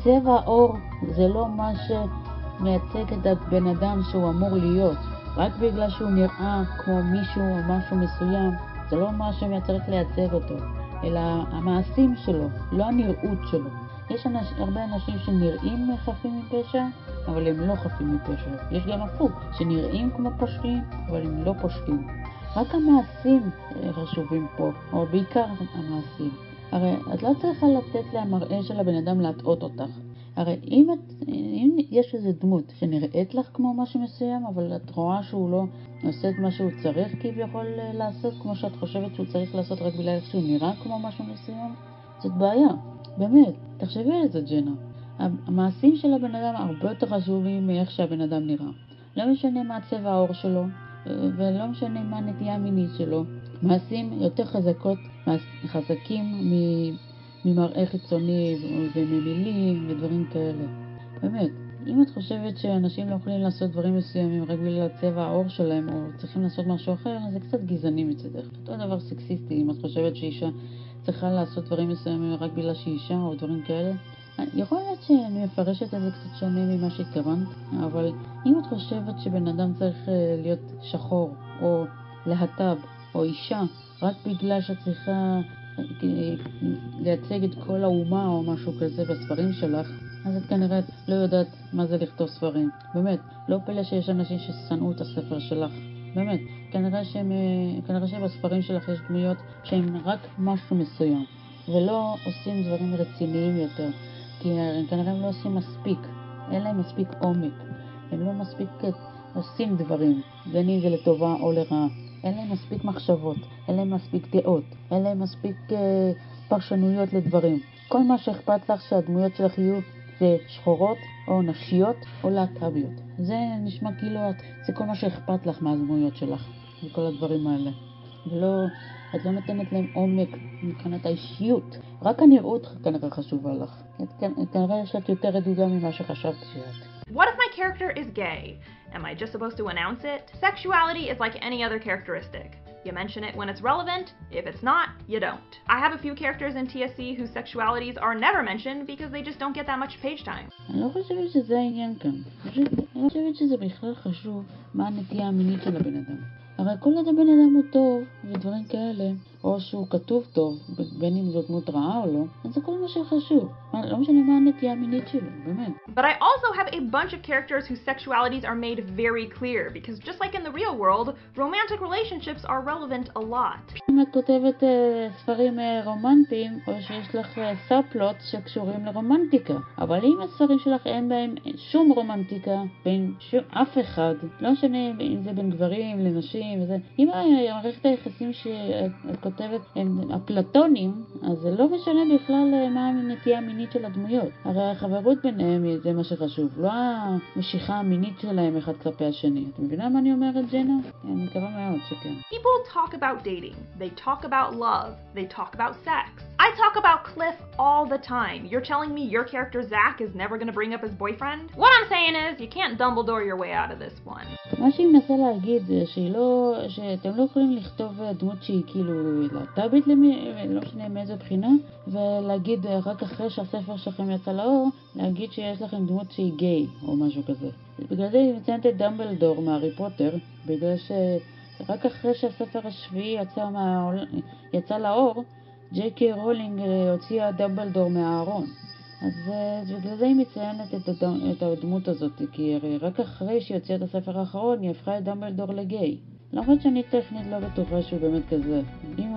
צבע עור זה לא מה שמייצג את הבן אדם שהוא אמור להיות. רק בגלל שהוא נראה כמו מישהו או משהו מסוים זה לא מה שצריך לייצג אותו אלא המעשים שלו, לא הנראות שלו יש אנש, הרבה אנשים שנראים חפים מפשע, אבל הם לא חפים מפשע. יש גם הפוך, שנראים כמו פושעים, אבל הם לא פושעים. רק המעשים אה, חשובים פה, או בעיקר המעשים. הרי את לא צריכה לתת למראה של הבן אדם להטעות אותך. הרי אם, את, אם יש איזו דמות שנראית לך כמו משהו מסוים, אבל את רואה שהוא לא עושה את מה שהוא צריך כביכול אה, לעשות, כמו שאת חושבת שהוא צריך לעשות רק בגלל שהוא נראה כמו משהו מסוים, זאת בעיה. באמת, תחשבי על זה, ג'נה. המעשים של הבן אדם הרבה יותר חשובים מאיך שהבן אדם נראה. לא משנה מה צבע העור שלו, ולא משנה מה הנטייה המינית שלו. מעשים יותר חזקות, חזקים ממראה חיצוני וממילים ודברים כאלה. באמת. אם את חושבת שאנשים לא יכולים לעשות דברים מסוימים רק בגלל צבע העור שלהם או צריכים לעשות משהו אחר, אז זה קצת גזעני מצדך. אותו דבר סקסיסטי, אם את חושבת שאישה צריכה לעשות דברים מסוימים רק בגלל שהיא אישה או דברים כאלה. יכול להיות שאני מפרשת את זה קצת שונה ממה שהתכוונת, אבל אם את חושבת שבן אדם צריך אה, להיות שחור או להט"ב או אישה רק בגלל שאת צריכה אה, לייצג את כל האומה או משהו כזה בספרים שלך, אז את כנראה לא יודעת מה זה לכתוב ספרים. באמת, לא פלא שיש אנשים ששנאו את הספר שלך. באמת, כנראה, שהם, אה, כנראה שבספרים שלך יש דמויות שהן רק משהו מסוים, ולא עושים דברים רציניים יותר, כי כנראה הם לא עושים מספיק, אין להם מספיק עומק, הם לא מספיק אה, עושים דברים, בין אם זה לטובה או לרעה, אין להם מספיק מחשבות, אין להם מספיק דעות, אין להם מספיק אה, פרשנויות לדברים. כל מה שאכפת לך שהדמויות שלך יהיו זה שחורות או נשיות או להט"ביות. זה נשמע כאילו את, זה כל מה שאכפת לך מהדמויות שלך, וכל הדברים האלה. ולא, את לא נותנת להם עומק מבחינת האישיות. רק הנראות כנראה חשובה לך. כנראה שאת יותר רדודה ממה שחשבת שאת. What if my character is gay? Am I just supposed to announce it? Sexuality is like any other characteristic. You mention it when it's relevant, if it's not, you don't. I have a few characters in TSC whose sexualities are never mentioned because they just don't get that much page time. אני לא חושבת שזה העניין כאן. אני חושבת שזה בכלל חשוב מה הנטייה המינית של הבן אדם. הרי כל עוד הבן אדם הוא טוב ודברים כאלה, או שהוא כתוב טוב, בין אם זו דמות רעה או לא, אז זה כל מה שחשוב. לא משנה מה הנטייה המינית שלו, באמת. But I also have a bunch of characters whose sexualities are made very clear, because just like in the real world, romantic relationships are relevant a lot. אם את כותבת uh, ספרים uh, רומנטיים, או שיש לך סאפלוט uh, שקשורים לרומנטיקה, אבל אם הספרים שלך אין בהם שום רומנטיקה בין שום, אף אחד, לא משנה אם זה בין גברים לנשים וזה, אם מערכת היחסים שאת כותבת הם אפלטונים, אז זה לא משנה בכלל מה הנטייה המינית של הדמויות. הרי החברות ביניהם זה מה שחשוב, לא המשיכה המינית שלהם אחד כלפי השני. את מבינה מה אני אומרת, ג'נה? אני מקווה מאוד שכן. People talk about dating, they talk about love, they talk about sex. I talk about Cliff all the time. You're telling me your character Zach is never gonna bring up his boyfriend? What I'm saying is, you can't Dumbledore your way out of this one. מה שהיא מנסה להגיד זה שהיא לא, שאתם לא יכולים לכתוב דמות שהיא כאילו להט"בית, למי- לא משנה מאיזה בחינה, ולהגיד רק אחרי שהספר שלכם יצא לאור, להגיד שיש לכם דמות שהיא גיי או משהו כזה. בגלל זה היא מציינת את דמבלדור מהארי פוטר, בגלל שרק אחרי שהספר השביעי יצא, מהעול... יצא לאור, ג'יי קיי רולינג אה, הוציאה דמבלדור מהארון. אז אה, בגלל זה היא מציינת את, הד... את הדמות הזאת, כי הרי רק אחרי שהיא הוציאה את הספר האחרון, היא הפכה את דמבלדור לגיי. למרות שאני טכנית לא בטוחה שהוא באמת כזה. אם.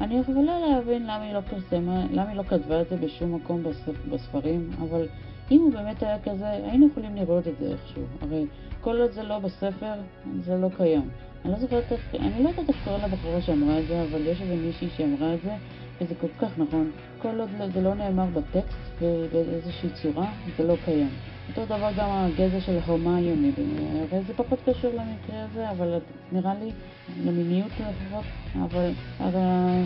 אני יכולה להבין למה היא לא פרסמה, למה היא לא כתבה את זה בשום מקום בספ... בספרים, אבל אם הוא באמת היה כזה, היינו יכולים לראות את זה איכשהו. הרי כל עוד זה לא בספר, זה לא קיים. אני לא זוכרת איך, אני לא יודעת איך קוראים לבחורה שאמרה את זה, אבל יש איזה מישהי שאמרה את זה, וזה כל כך נכון. כל עוד לא- זה לא נאמר בטקסט באיזושהי צורה, זה לא קיים. אותו דבר גם הגזע של הרמיוני, הרי זה פחות קשור למקרה הזה, אבל נראה לי, למיניות לפחות, אבל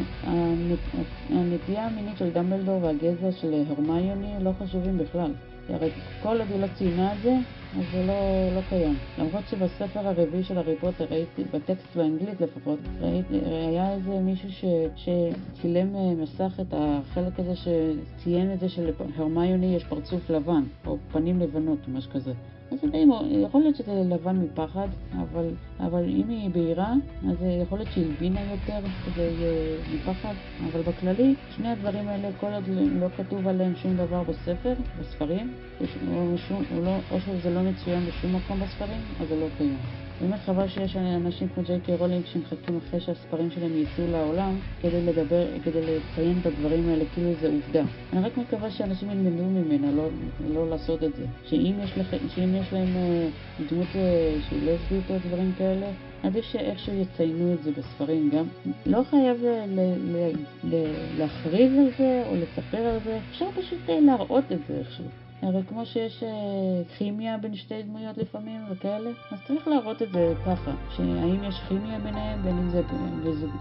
הנטייה המינית של דמבלדור והגזע של הרמיוני לא חשובים בכלל. הרי כל עוד היא לא ציינה את זה, אז זה לא, לא קיים. למרות שבספר הרביעי של הארי פוטר, ראיתי, בטקסט באנגלית לפחות, ראיתי, היה איזה מישהו ש, שצילם אה, מסך את החלק הזה שציין את זה שלהרמיוני יש פרצוף לבן, או פנים לבנות, או משהו כזה. אז די, יכול להיות שזה לבן מפחד, אבל, אבל אם היא בהירה, אז אה, יכול להיות שהיא הלבינה יותר כדי אה, מפחד, אבל בכללי, שני הדברים האלה, כל עוד לא כתוב עליהם שום דבר בספר, בספרים, או, שום, או, לא, או שזה לא מצוין בשום מקום בספרים, אז זה לא קיים. באמת חבל שיש אנשים כמו ג'יי קיי רולינג שמחכים אחרי שהספרים שלהם יצאו לעולם כדי לדבר, כדי לציין את הדברים האלה כאילו זה עובדה. אני רק מקווה שאנשים ילמדו ממנה, לא, לא לעשות את זה. שאם יש, לכ... שאם יש להם אה, דמות אה, שהיא לסבית או דברים כאלה, עדיף שאיכשהו יציינו את זה בספרים גם. לא חייב ל... ל... ל... ל... להכריז על זה או לספר על זה, אפשר פשוט אה, להראות את זה איכשהו. הרי כמו שיש אה, כימיה בין שתי דמויות לפעמים וכאלה, אז צריך להראות את זה ככה, שהאם יש כימיה ביניהם, בין אם זה בזוג,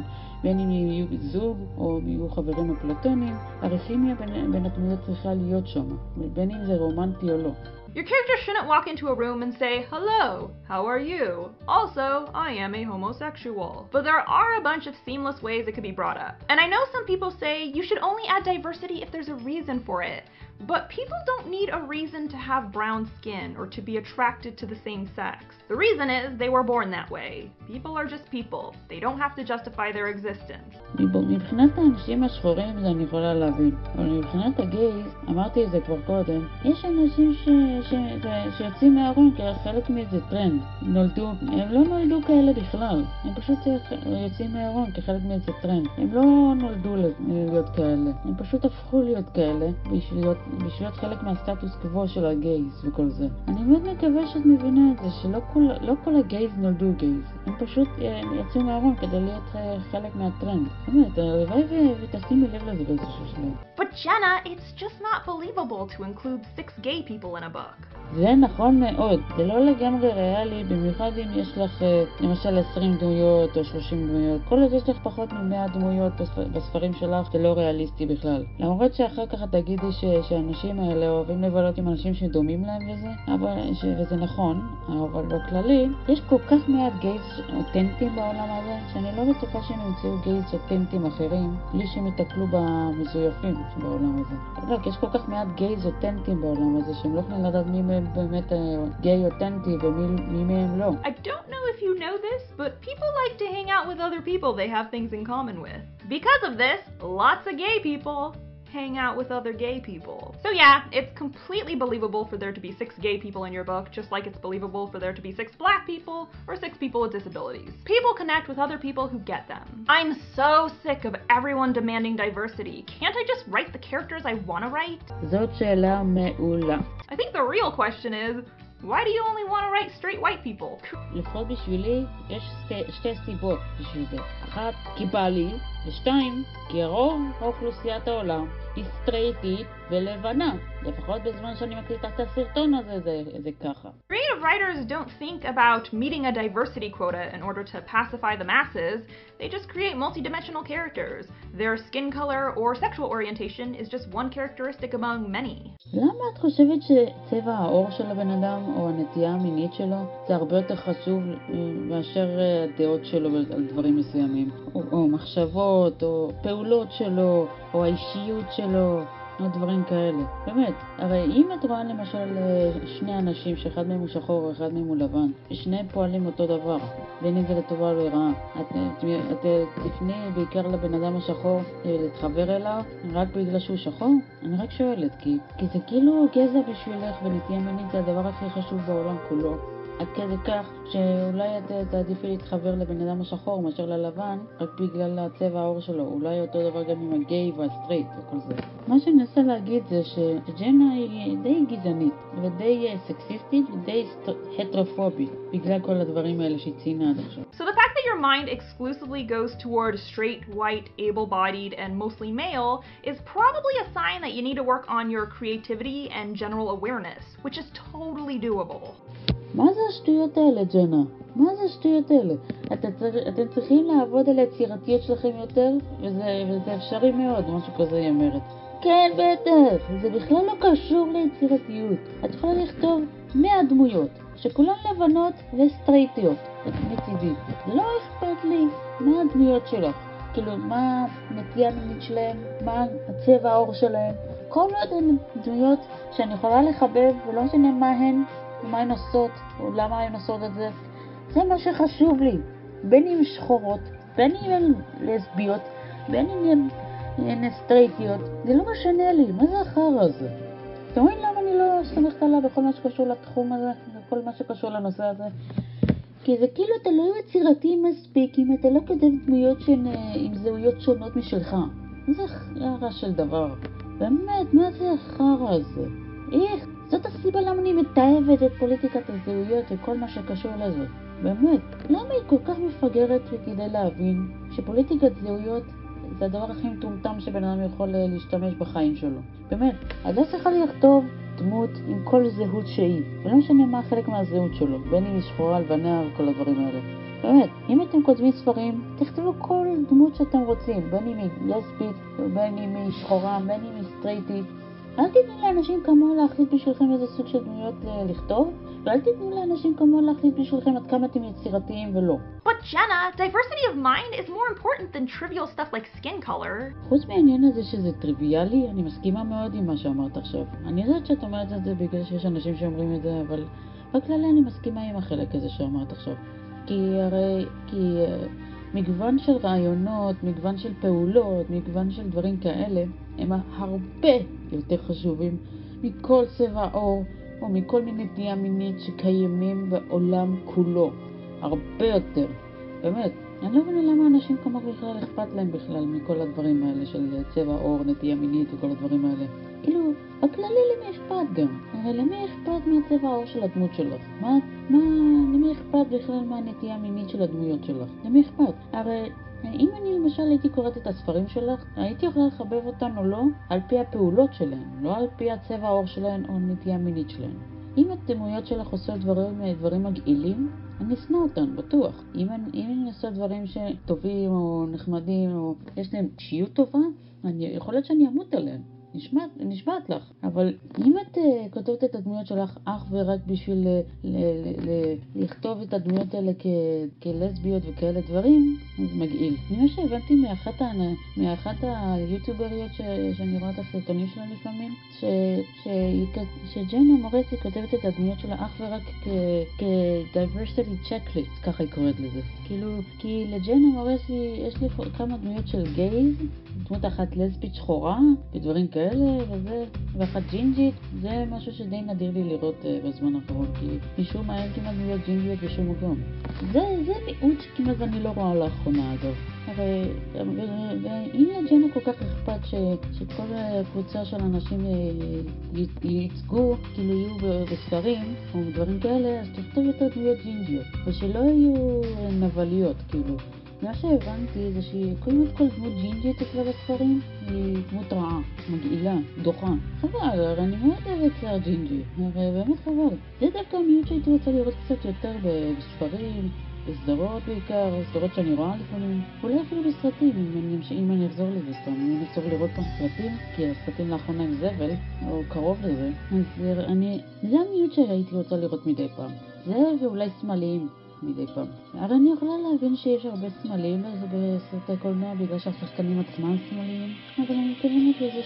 בין אם יהיו זוג או יהיו חברים אפלטונים, הרי כימיה בין, בין הדמויות צריכה להיות שם, בין אם זה רומנטי או לא. Your character shouldn't walk into a room and say, Hello, how are you? Also, I am a homosexual. But there are a bunch of seamless ways it could be brought up. And I know some people say you should only add diversity if there's a reason for it. But people don't need a reason to have brown skin or to be attracted to the same sex. The reason is they were born that way. People are just people. They don't have to justify their existence. מבחינת האנשים השחורים זה אני יכולה להבין, אבל מבחינת ה gays, אמרתי את זה כבר קודם, יש אנשים ש... ש... ש... שיוצאים מהארון כחלק מאיזה טרנד. נולדו, הם לא נולדו כאלה בכלל, הם פשוט יוצאים מהארון כחלק מאיזה טרנד. הם לא נולדו להיות כאלה, הם פשוט הפכו להיות כאלה בשביל להיות, בשביל להיות חלק מהסטטוס קוו של הגייז וכל זה. אני מאוד מקווה שאת מבינה את זה, שלא כל, לא כל הגייז נולדו גייז, הם פשוט אה, יצאו מהארון כדי להיות אה, חלק מהטרנד. באמת, הלוואי ו- ותשימי לב לזה באיזשהו שלב. But Jenna, it's just not believable to include six gay people in a book. זה נכון מאוד, זה לא לגמרי ריאלי, במיוחד אם יש לך אה, למשל 20 דמויות או 30 דמויות. כל עוד יש לך פחות מ-100 דמויות בספ- בספרים שלך, זה לא ריאליסטי בכלל. למרות שאחר כך תגידי ש- שהאנשים האלה אוהבים לבלות עם אנשים שדומים להם וזה, אבל, ש- וזה נכון, אבל בכללי, יש כל כך מעט גייז אותנטיים בעולם הזה, שאני לא בטוחה שהם ימצאו גייז אותנטיים אחרים, בלי שהם ייתקלו במזויפים שבעולם הזה. יודע, כי יש כל כך מעט גייז אותנטיים בעולם הזה, שהם לא יכולים לדעת מי מהם באמת אה, גיי אותנטי ומי מי מהם לא. I don't know if you know this, but people like to hang out with other people they have things in common with. Because of this, lots of gay people hang out with other gay people. So yeah, it's completely believable for there to be six gay people in your book, just like it's believable for there to be six black people or six people with disabilities. People connect with other people who get them. I'm so sick of everyone demanding diversity. Can't I just write the characters I want to write? זאת שאלה מעולה. I think the real question is, why do you only want to write straight white people? לפחות בשבילי יש שתי, שתי סיבות בשביל זה. אחת, כי בא לי, ושתיים, כי רוב אוכלוסיית העולם היא סטרייטית ולבנה. לפחות בזמן שאני מקליטה את הסרטון הזה זה, זה ככה. Creative writers don't think about meeting a diversity quota in order to pacify the masses. They just create multidimensional characters. Their skin color or sexual orientation is just one characteristic among many. למה את חושבת שצבע העור של הבן אדם או הנטייה המינית שלו זה הרבה יותר חשוב מאשר הדעות שלו על דברים מסוימים? או, או מחשבות, או פעולות שלו, או האישיות שלו, או דברים כאלה. באמת, הרי אם את רואה למשל שני אנשים שאחד מהם הוא שחור ואחד מהם הוא לבן, ושניהם פועלים אותו דבר, בין אם זה לטובה או לרעה, את, את, את תפני בעיקר לבן אדם השחור להתחבר אליו רק בגלל שהוא שחור? אני רק שואלת, כי, כי זה כאילו גזע בשבילך ונטייה מינית זה הדבר הכי חשוב בעולם כולו. עד כדי כך שאולי את תעדיפי להתחבר לבן אדם השחור מאשר ללבן רק בגלל הצבע העור שלו. אולי אותו דבר גם עם הגיי והסטרייט וכל זה. מה שאני מנסה להגיד זה שג'נה היא די גזענית ודי סקסיסטית ודי הטרופובית בגלל כל הדברים האלה שהיא ציינה עד עכשיו. So the fact that your mind exclusively goes toward straight, white, able-bodied, and mostly male is probably a sign that you need to work on your creativity and general awareness, which is totally doable. מה זה השטויות האלה, ג'נה? מה זה השטויות האלה? את, את, אתם צריכים לעבוד על היצירתיות שלכם יותר, וזה, וזה אפשרי מאוד, משהו כזה היא אומרת. כן, בטח, זה בכלל לא קשור ליצירתיות. את יכולה לכתוב 100 דמויות, שכולן לבנות וסטרייטיות, מצידי. לא אכפת לי מה הדמויות שלך. כאילו, מה הנטייה המינית שלהם, מה הצבע העור שלהם. כל עוד הן דמויות שאני יכולה לחבב, ולא משנה מה הן, ומה הן עושות, או למה הן עושות את זה. זה מה שחשוב לי. בין אם שחורות, בין אם הן לסביות, בין אם הן סטרייטיות, זה לא משנה לי, מה זה החרא הזה? אתם רואים למה אני לא סומכת עליו בכל מה שקשור לתחום הזה, וכל מה שקשור לנושא הזה? כי זה כאילו אתה לא יצירתי מספיק אם אתה לא כותב דמויות שהן עם זהויות שונות משלך. איזה חרא של דבר. באמת, מה זה החרא הזה? איך? זאת הסיבה למה אני מתעבת את פוליטיקת הזהויות וכל מה שקשור לזה. באמת, למה היא כל כך מפגרת כדי להבין שפוליטיקת זהויות זה הדבר הכי מטומטם שבן אדם יכול להשתמש בחיים שלו. באמת, את לא צריכה לכתוב דמות עם כל זהות שהיא, ולא משנה מה חלק מהזהות שלו, בין אם היא שחורה, לבנה וכל הדברים האלה. באמת, אם אתם כותבים ספרים, תכתבו כל דמות שאתם רוצים, בין אם היא לסבית, בין אם היא שחורה, בין אם היא סטרייטית. אל תיתנו לאנשים כמוה להחליט בשבילכם איזה סוג של דמויות לכתוב, ואל תיתנו לאנשים כמוה להחליט בשבילכם עד כמה אתם יצירתיים ולא. But Jenna, diversity of mind is more important than trivial stuff like skin color. חוץ מהעניין הזה שזה טריוויאלי, אני מסכימה מאוד עם מה שאמרת עכשיו. אני יודעת שאת אומרת את זה בגלל שיש אנשים שאומרים את זה, אבל בכללי אני מסכימה עם החלק הזה שאמרת עכשיו. כי הרי, כי uh, מגוון של רעיונות, מגוון של פעולות, מגוון של דברים כאלה, הם הרבה יותר חשובים מכל צבע עור או מכל מיני נטייה מינית שקיימים בעולם כולו. הרבה יותר. באמת. אני לא מבינה למה אנשים כמוך בכלל אכפת להם בכלל מכל הדברים האלה של צבע עור, נטייה מינית וכל הדברים האלה. כאילו, בכללי למי אכפת גם? הרי למי אכפת מהצבע העור של הדמות שלך? מה, מה, למי אכפת בכלל מהנטייה המינית של הדמויות שלך? למי אכפת? הרי אם אני למשל הייתי קוראת את הספרים שלך, הייתי יכולה לחבב אותן או לא על פי הפעולות שלהן, לא על פי הצבע העור שלהן או הנטייה המינית שלהן. אם הדמויות שלך עושות דברים, דברים מגעילים, אני אשנא אותן, בטוח. אם, אם הן עושות דברים שטובים או נחמדים או יש להם אישיות טובה, אני, יכול להיות שאני אמות עליהן. נשמעת, נשמעת לך. אבל אם את uh, כותבת את הדמויות שלך אך ורק בשביל uh, ל, ל, ל, לכתוב את הדמויות האלה כ, כלסביות וכאלה דברים, אז מגעיל. ממה שהבנתי מאחת, מאחת היוטיובריות ש, שאני רואה את הסרטונים שלה לפעמים, ש, ש, שג'נה מורסי כותבת את הדמויות שלה אך ורק כ-diversity checklist, ככה היא קוראת לזה. כאילו, כי לג'נה מורסי יש לי כמה דמויות של גייז, דמות אחת לסבית שחורה ודברים כאלה וזה, ואחת ג'ינג'ית, זה משהו שדי נדיר לי לראות uh, בזמן האחרון, כי משום מה אין כמעט דמויות ג'ינג'יות בשום מקום. זה, זה מיעוט שכמעט אני לא רואה לאחרונה אגב. ואם לג'נה כל כך אכפת ש, שכל הקבוצה של אנשים ייצגו, כאילו יהיו בספרים או דברים כאלה, אז תכתוב יותר דמויות ג'ינג'יות, ושלא יהיו נבליות, כאילו. מה שהבנתי זה שקודם כל דמות ג'ינג'ית אצלה בספרים היא דמות רעה, מגעילה, דוחה. חבל, הרי אני מאוד אוהבת שיער ג'ינג'י, הרי באמת חבל. זה דווקא מיעוט שהייתי רוצה לראות קצת יותר בספרים, בסדרות בעיקר, סדרות שאני רואה לפעמים, אולי אפילו בסרטים, אם אני, אם אני אחזור לזה סתם, אם אני אחזור לראות פעם סרטים, כי הסרטים לאחרונה הם זבל, או קרוב לזה, אז אני, זה המיעוט שהייתי רוצה לראות מדי פעם. זה ואולי סמלים. מדי פעם. אבל אני יכולה להבין שיש הרבה סמלים בסרטי קולנוע בגלל שהשחקנים עצמם סמלים, אבל אני מתכוונת לזה.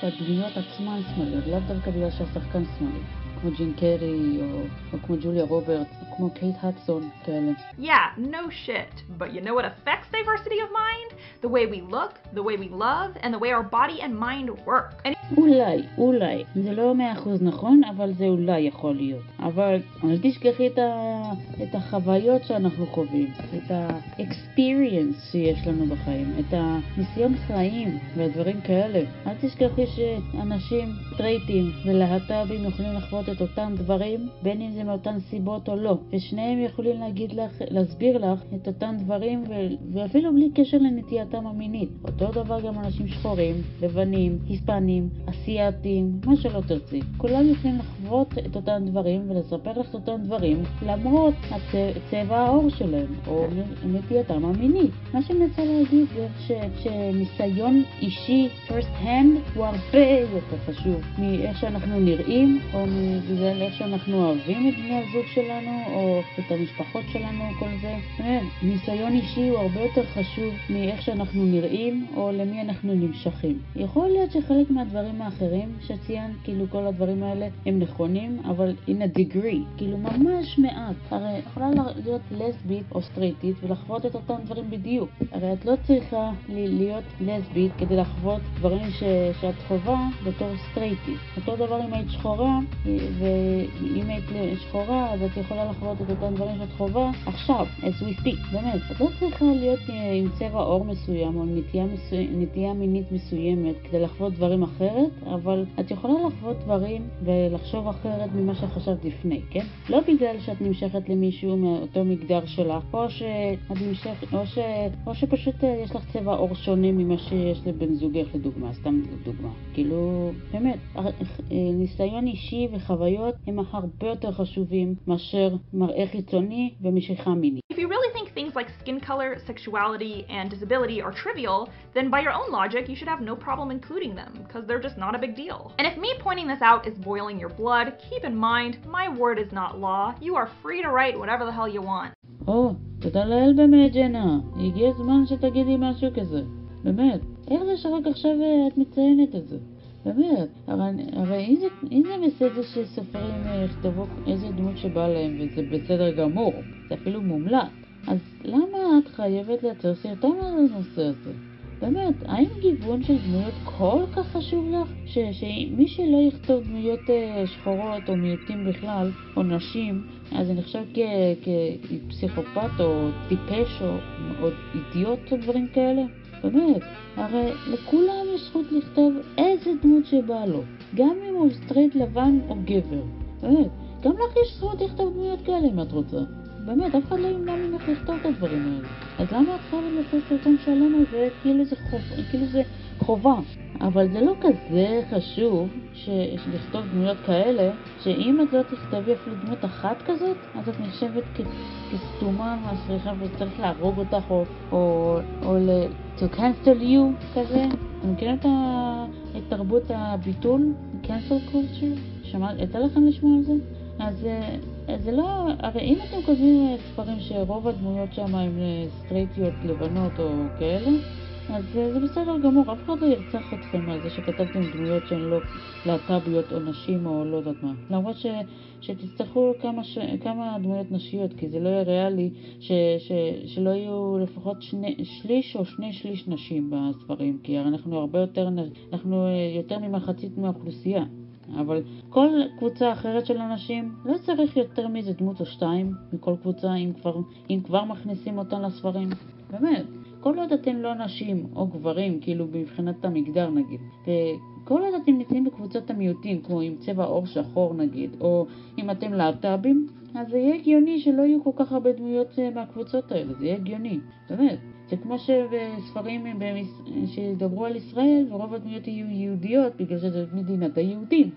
שהדמויות עצמן סמליות, לאו דווקא בגלל שהשחקן סמלי. כמו ג'ין קרי, או, או כמו ג'וליה רוברט, או כמו קייט הדסון, כאלה. Yeah, no shit. But you know what affects diversity of mind? The way we look, the way we love, and the way our body and mind work. And אולי, אולי. זה לא מאה אחוז נכון, אבל זה אולי יכול להיות. אבל אל תשכחי את, ה... את החוויות שאנחנו חווים, את ה-experience שיש לנו בחיים, את הניסיון חיים והדברים כאלה. אל תשכחי שאנשים סטרייטים ולהט"בים יכולים לחוות את אותם דברים, בין אם זה מאותן סיבות או לא. ושניהם יכולים להגיד לך, להסביר לך את אותם דברים, ו... ואפילו בלי קשר לנטייתם המינית. אותו דבר גם אנשים שחורים, לבנים, היספנים, אסייתים, מה שלא תרצי. כולם יכולים לחוות את אותם דברים ולספר לך את אותם דברים למרות הצ... צבע העור שלהם או נטייתם המינית. מה שאני רוצה להגיד זה ש... שניסיון אישי, first hand, הוא הרבה יותר חשוב מאיך שאנחנו נראים או בגלל איך שאנחנו אוהבים את בני הזוג שלנו או את המשפחות שלנו, כל זה. באמת, ניסיון אישי הוא הרבה יותר חשוב מאיך שאנחנו נראים או למי אנחנו נמשכים. יכול להיות שחלק מהדברים האחרים שציינת, כאילו כל הדברים האלה הם נכונים, אבל in a degree, כאילו ממש מעט. הרי יכולה להיות לסבית או סטרייטית ולחוות את אותם דברים בדיוק. הרי את לא צריכה להיות לסבית כדי לחוות דברים ש... שאת חווה בתור סטרייטית. אותו דבר אם היית שחורה, ואם היית שחורה אז את יכולה לחוות את אותם דברים שאת חווה עכשיו, as we speak, באמת. את לא צריכה להיות אה, עם צבע עור מסוים או נטייה, מסו... נטייה מינית מסוימת כדי לחוות דברים אחרת, אבל את יכולה לחוות דברים ולחשוב אחרת ממה שחשבת לפני, כן? לא בגלל שאת נמשכת למישהו מאותו מגדר שלך, או שאת נמשכת, או, ש... או שפשוט אה, יש לך צבע עור שונה ממה שיש לבן זוגך לדוגמה, סתם דוגמה. כאילו, באמת, אה, ניסיון אישי וחוויות הם הרבה יותר חשובים מאשר מראה חיצוני ומשיכה מינית. If you really think things like skin color, sexuality, and disability are trivial, then by your own logic, you should have no problem including them, because they're just not a big deal. And if me pointing this out is boiling your blood, keep in mind, my word is not law. You are free to write whatever the hell you want. או, תודה לאל באמת, ג'נה. הגיע הזמן שתגידי משהו כזה. באמת. איך זה שרק עכשיו את מציינת את זה? באמת, הרי, אם, זה, בסדר שסופרים יכתבו איזה דמות שבא להם וזה בסדר גמור, זה אפילו מומלץ, אז למה את חייבת לייצר סרטון על הנושא הזה? באמת, האם גיוון של דמויות כל כך חשוב לך? שמי שלא יכתוב דמויות uh, שחורות או מיעוטים בכלל, או נשים, אז זה נחשב כפסיכופת או טיפש או, או אידיוט או דברים כאלה? באמת, הרי לכולם יש זכות לכתוב איזה דמות שבא לו, גם אם הוא סטרייט לבן או גבר. באמת, גם לך יש זכות לכתוב דמויות כאלה אם את רוצה. באמת, אף אחד לא ימנע ממך לכתוב את הדברים האלה. אז למה את חייבת לעשות סרטון שלם על זה כאילו זה, חוב, זה חובה? אבל זה לא כזה חשוב. לכתוב דמויות כאלה, שאם את לא תכתבי אפילו דמות אחת כזאת, אז את נחשבת. כסתומה, מסריחה וצריך להרוג אותך, או, או, או ל... to cancel you כזה. אתם מכירים את, ה... את תרבות הביטול? cancel culture? שמע... יצא לכם לשמוע על זה? אז זה לא, הרי אם אתם כותבים ספרים שרוב הדמויות שם הן סטרייטיות לבנות או כאלה, אז זה בסדר גמור, אף אחד לא ירצח אתכם על זה שכתבתם דמויות שהן לא להט"ביות או נשים או לא יודעת מה. למרות ש, שתצטרכו כמה, ש, כמה דמויות נשיות, כי זה לא יהיה ריאלי ש, ש, שלא יהיו לפחות שני, שליש או שני שליש נשים בספרים, כי אנחנו הרבה יותר, אנחנו יותר ממחצית מהאוכלוסייה. אבל כל קבוצה אחרת של אנשים לא צריך יותר מאיזה דמות או שתיים מכל קבוצה אם כבר, אם כבר מכניסים אותן לספרים. באמת. כל עוד אתם לא נשים או גברים, כאילו מבחינת המגדר נגיד, וכל עוד אתם נמצאים בקבוצות המיעוטים, כמו עם צבע עור שחור נגיד, או אם אתם להט"בים, אז זה יהיה הגיוני שלא יהיו כל כך הרבה דמויות אה, מהקבוצות האלה, זה יהיה הגיוני, באמת. זה כמו שבספרים במס... שידברו על ישראל, ורוב הדמויות יהיו יהודיות בגלל שזה מדינת היהודים.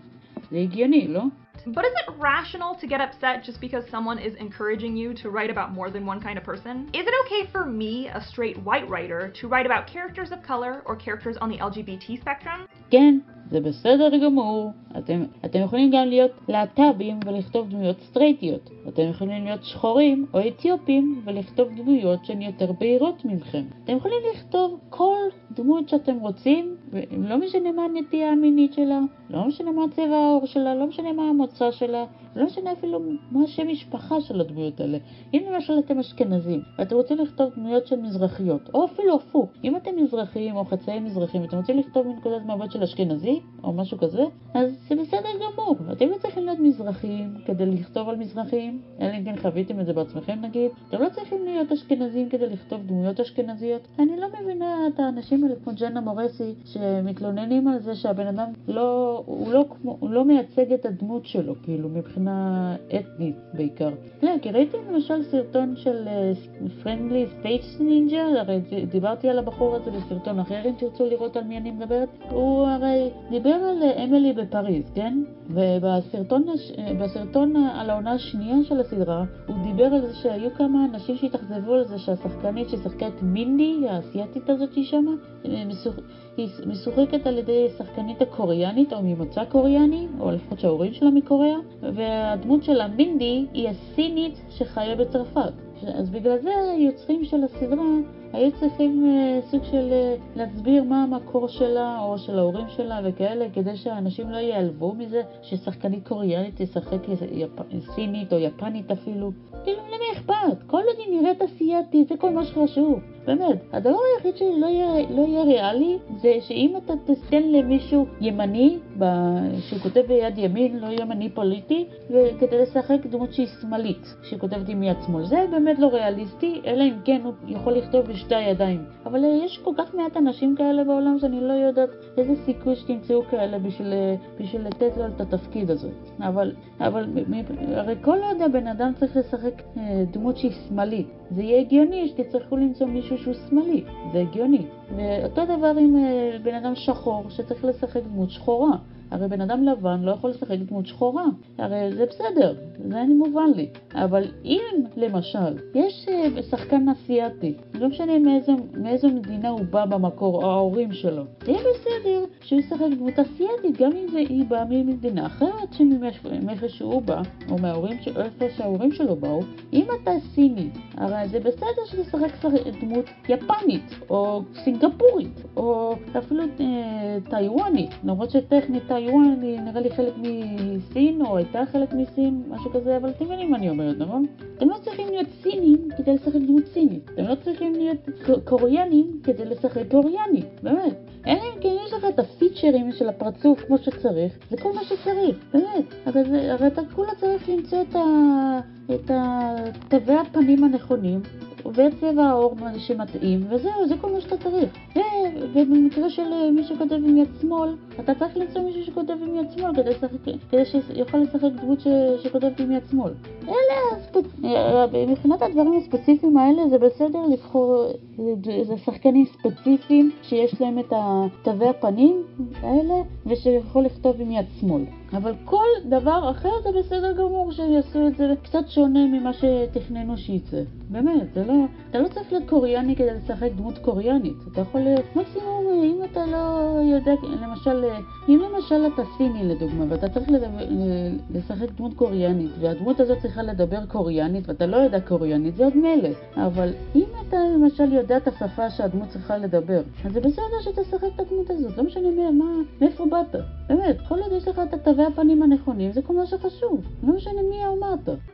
זה הגיוני, לא? But is it rational to get upset just because someone is encouraging you to write about more than one kind of person? Is it okay for me, a straight white writer, to write about characters of color or characters on the LGBT spectrum? כן, זה בסדר גמור. אתם, אתם יכולים גם להיות להט"בים ולכתוב דמויות סטרייטיות. אתם יכולים להיות שחורים או אתיופים ולכתוב דמויות שהן יותר בהירות ממכם. אתם יכולים לכתוב כל דמות שאתם רוצים, ולא משנה מה הנטייה המינית שלה, לא משנה מה צבע העור שלה, לא משנה מה המוצא שלה, לא משנה אפילו מה השם משפחה של הדמויות האלה. אם למשל אתם אשכנזים, ואתם רוצים לכתוב דמויות של מזרחיות, או אפילו הפוך, אם אתם מזרחיים או חצאי מזרחים, ואתם רוצים לכתוב מנקודת מבט של אשכנזי, או משהו כזה, אז זה בסדר גמור. אתם לא צריכים להיות מזרחיים כדי לכתוב על מזרחים, אלא אם כן חוויתם את זה בעצמכם נגיד. אתם לא צריכים להיות אשכנזים כדי לכתוב דמויות אשכנזיות. אני לא מבינה את האנשים האלה כמו ג'נה מורסי, שמתלוננים על זה שהבן אדם לא, הוא לא, כמו, הוא לא מייצג את הדמות שלו, כאילו, מבחינה אתנית בעיקר. לא, כי ראיתי למשל סרטון של Friendly Space Ninja, הרי דיברתי על הבחור הזה בסרטון אחר, אם תרצו לראות על מי אני מדברת. הוא הרי דיבר על אמילי בפריז, כן? ובסרטון בסרטון על העונה השנייה של הסדרה, הוא דיבר על זה שהיו כמה אנשים שהתאכזבו על זה שהשחקנית ששיחקה את מינדי, האסייתית הזאת שמה, היא משוחקת על ידי שחקנית הקוריאנית או ממוצא קוריאני, או לפחות שההורים שלה מקוריאה, והדמות שלה מינדי היא הסינית שחיה בצרפת. אז בגלל זה היוצרים של הסדרה היו צריכים uh, סוג של uh, להסביר מה המקור שלה או של ההורים שלה וכאלה, כדי שאנשים לא ייעלבו מזה ששחקנית קוריאנית תשחק יפ... סינית או יפנית אפילו. כאילו, למי אכפת? כל עוד היא נראית אסייתית, זה כל מה שחשוב. באמת, הדבר היחיד שלא יהיה, לא יהיה ריאלי זה שאם אתה תסתן למישהו ימני. שהוא כותב ביד ימין, לא ימני פוליטי, וכדי לשחק דמות שהיא שמאלית, שכותבת עם יד שמאל. זה באמת לא ריאליסטי, אלא אם כן הוא יכול לכתוב בשתי הידיים. אבל יש כל כך מעט אנשים כאלה בעולם שאני לא יודעת איזה סיכוי שתמצאו כאלה בשביל, בשביל לתת לו את התפקיד הזה. אבל, אבל הרי כל עוד הבן אדם צריך לשחק דמות שהיא שמאלית, זה יהיה הגיוני שתצטרכו למצוא מישהו שהוא שמאלי, זה הגיוני. ואותו דבר עם בן אדם שחור שצריך לשחק דמות שחורה. הרי בן אדם לבן לא יכול לשחק דמות שחורה, הרי זה בסדר, זה אני מובן לי. אבל אם, למשל, יש שחקן אסיאתי, לא משנה מאיזו, מאיזו מדינה הוא בא במקור, או ההורים שלו, יהיה בסדר שהוא ישחק דמות אסיאתית, גם אם זה היא באה ממדינה אחרת שמאיפה שהוא בא, או מההורים, איפה שההורים שלו באו. אם אתה סיני, הרי זה בסדר שתשחק דמות יפנית, או סינגפורית, או אפילו אה, טיוואנית, למרות שטכנית טיוואן היא נראה לי חלק מסין, או הייתה חלק מסין, משהו כזה, אבל אתם מבינים מה אני אומרת, נכון? אתם לא צריכים להיות סינים כדי לשחק דמות סינית. אתם לא צריכים להיות קוריאנים כדי לשחק קוריאנית, באמת. אלא אם כן יש לך את הפיצ'רים של הפרצוף כמו שצריך, זה כל מה שצריך, באמת. הרי, זה, הרי אתה כולה צריך למצוא את, ה, את תווי הפנים הנכונים, וצבע העור שמתאים, וזהו, זה כל מה שאתה צריך. ובמקרה של מי שכותב עם יד שמאל, אתה צריך למצוא מישהו שכותב עם יד שמאל כדי, לשחק, כדי שיוכל לשחק דמות ש, שכותבת עם יד שמאל. אלה, הספצ... מבחינת הדברים הספציפיים האלה, זה בסדר לבחור, זה שחקנים ספציפיים שיש להם את תווי הפנים האלה, ושיכול לכתוב עם יד שמאל. אבל כל דבר אחר זה בסדר גמור שהם יעשו את זה קצת שונה ממה שתכננו שייצא. באמת, זה לא... אתה לא צריך להיות קוריאני כדי לשחק דמות קוריאנית. אתה יכול... מקסימום, אם אתה לא יודע, למשל, אם למשל אתה סיני לדוגמה, ואתה צריך לדבר, לשחק דמות קוריאנית, והדמות הזאת צריכה לדבר קוריאנית, ואתה לא יודע קוריאנית, זה עוד מילא. אבל אם אתה למשל יודע את השפה שהדמות צריכה לדבר, אז זה בסדר שתשחק את הדמות הזאת, לא משנה מה, מאיפה באת. באמת, כל עוד יש לך את התווי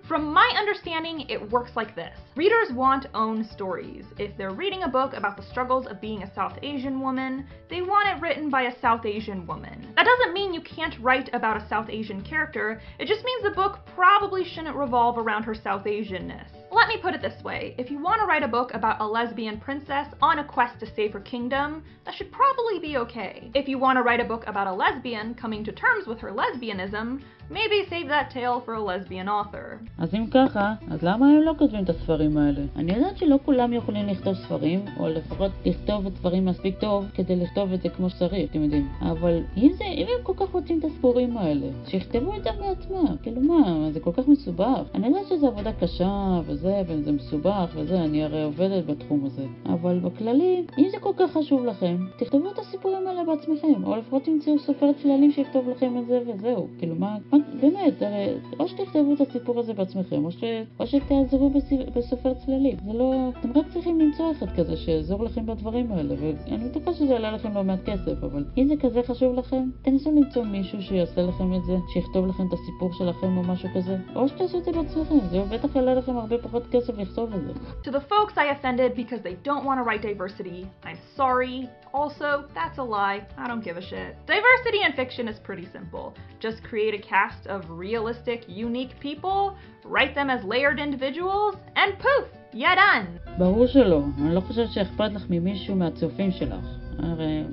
From my understanding, it works like this. Readers want own stories. If they're reading a book about the struggles of being a South Asian woman, they want it written by a South Asian woman. That doesn't mean you can't write about a South Asian character, it just means the book probably shouldn't revolve around her South Asianness. Let me put it this way if you want to write a book about a lesbian princess on a quest to save her kingdom, that should probably be okay. If you want to write a book about a lesbian coming to terms with her lesbianism, maybe save that tale for a lesbian author. אז אם ככה, אז למה הם לא כותבים את הספרים האלה? אני יודעת שלא כולם יכולים לכתוב ספרים, או לפחות לכתוב את דברים מספיק טוב כדי לכתוב את זה כמו שצריך, אתם יודעים. אבל אם, זה, אם הם כל כך רוצים את הסיפורים האלה, שיכתבו את זה בעצמם. כאילו מה, זה כל כך מסובך. אני יודעת שזו עבודה קשה, וזה, וזה מסובך, וזה, אני הרי עובדת בתחום הזה. אבל בכללי, אם זה כל כך חשוב לכם, תכתבו את הסיפורים האלה בעצמכם, או לפחות תמצאו סופר צללים שיכתוב לכם את זה וזהו. כאילו מה, מה באמת, הרי או שתכתבו את הסיפור הזה בעצמכם, או, ש, או שתעזרו בסופר צללים. זה לא, אתם רק צריכים למצוא אחד כזה שיעזור לכם בדברים האלה, ואני בטוחה שזה יעלה לכם לא מעט כסף, אבל אם זה כזה חשוב לכם, תנסו למצוא מישהו שיעשה לכם את זה, שיכתוב לכם את הסיפור שלכם או משהו כזה, או שתעשו את זה בעצמכם, זה בטח יעלה לכם הרבה פחות כסף לכתוב את זה. To the folks I offended because they don't want to write diversity, I'm sorry. Also, that's a lie. I don't give a shit. Diversity in fiction is pretty simple. Just create a cast of realistic, unique people, write them as layered individuals, and poof, you're done. ברור שלא, אני לא חושבת שאכפת לך ממישהו מהצופים שלך. הרי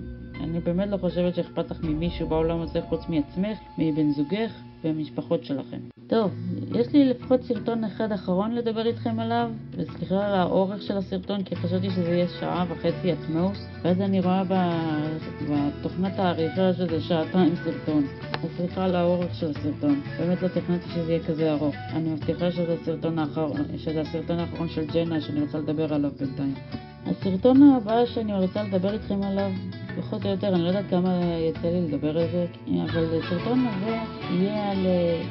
אני באמת לא חושבת שאכפת לך ממישהו בעולם הזה חוץ מעצמך, מבן זוגך והמשפחות שלכם. טוב, יש לי לפחות סרטון אחד אחרון לדבר איתכם עליו, וסליחה על האורך של הסרטון, כי חשבתי שזה יהיה שעה וחצי at most, ואז אני רואה בתוכנת העריכה שזה שעתיים סרטון. אז סליחה על האורך של הסרטון, באמת לא תכננתי שזה יהיה כזה ארוך. אני מבטיחה שזה הסרטון האחרון, שזה הסרטון האחרון של ג'נה שאני רוצה לדבר עליו בינתיים. הסרטון הבא שאני רוצה לדבר איתכם עליו, פחות או יותר, אני לא יודעת כמה יצא לי לדבר על זה, אבל הסרטון הזה יהיה על,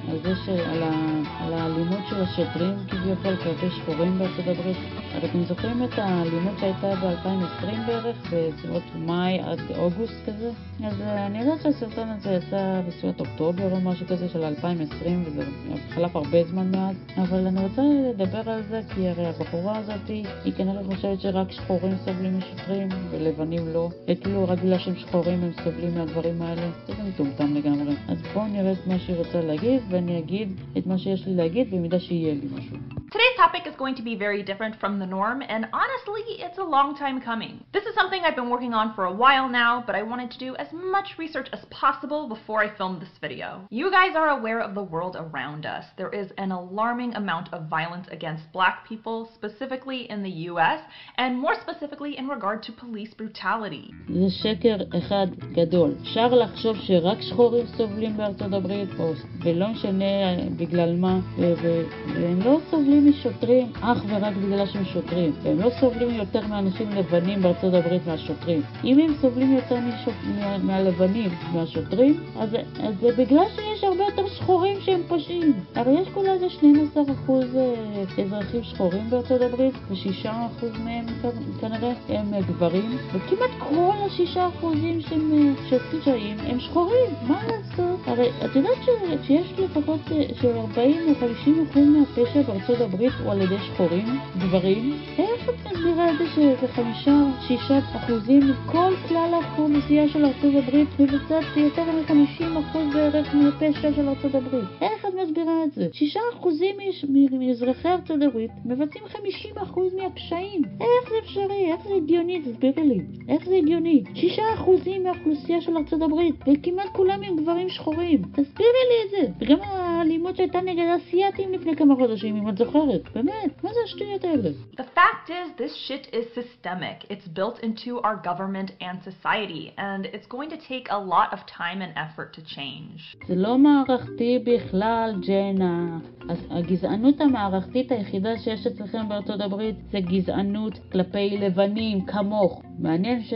על זה של, על, ה, על האלימות של השוטרים כביכול כלפי שחורים בארצות הברית. אתם זוכרים את האלימות שהייתה ב-2020 בערך, בסביבות מאי עד אוגוסט כזה? אז אני יודעת שהסרטון הזה יצא בסביבות אוקטובר או משהו כזה של 2020, וזה חלף הרבה זמן מאז, אבל אני רוצה לדבר על זה כי הרי הבחורה הזאת, היא כנראה חושבת שרק שחורים סובלים משוטרים ולבנים לא, וכאילו רק בגלל שהם שחורים הם סובלים מהדברים האלה, זה מטומטם לגמרי. אז בואו נראה את מה שהיא רוצה להגיד, ואני אגיד את מה שיש לי להגיד במידה שיהיה לי משהו. Today's topic is going to be very different from the norm, and honestly, it's a long time coming. This is something I've been working on for a while now, but I wanted to do as much research as possible before I filmed this video. You guys are aware of the world around us. There is an alarming amount of violence against black people, specifically in the US, and more specifically in regard to police brutality. זה שקר אחד גדול. אפשר לחשוב שרק שחורים סובלים בארצות הברית, או, ולא משנה בגלל מה, והם לא סובלים משוטרים אך ורק בגלל שהם שוטרים, והם לא סובלים יותר מאנשים לבנים בארצות הברית מהשוטרים. אם הם סובלים יותר משוט... מה... מהלבנים מהשוטרים, אז, אז זה בגלל שיש הרבה יותר שחורים שהם פושעים. הרי יש כולה איזה 12% אה, אזרחים שחורים בארצות הברית, ו-6% מהם כנראה הם אה, גברים, וכמעט כל ה-6% שהם אה, הם שחורים. מה לעשות? הרי את יודעת שיש לפחות ש-40 או 50% מהפשע בארצות הברית הוא על ידי שחורים, גברים, איך את מסבירה את זה שזה חמישה, שישה אחוזים מכל כלל האוכלוסייה של ארצות הברית מבצעת יותר מ-50 אחוז בערך מהפשע של ארצות הברית? איך את מסבירה את זה? שישה אחוזים מאזרחי ארצות הברית מבצעים 50 אחוז מהפשעים. איך זה אפשרי? איך זה הגיוני? תסבירי לי. איך זה הגיוני? שישה אחוזים מהאוכלוסייה של ארצות הברית, וכמעט כולם הם גברים שחורים. תסבירי לי את זה. וגם האלימות שהייתה נגד האסייתים לפני כמה חודשים, אם את זוכרת. באמת, מה זה השטויות האלה? The fact is, this shit is systemic. It's built into our government and society, and it's going to take a lot of time and effort to change. זה לא מערכתי בכלל, ג'נה. הגזענות המערכתית היחידה שיש אצלכם בארצות הברית זה גזענות כלפי לבנים, כמוך. מעניין, ש...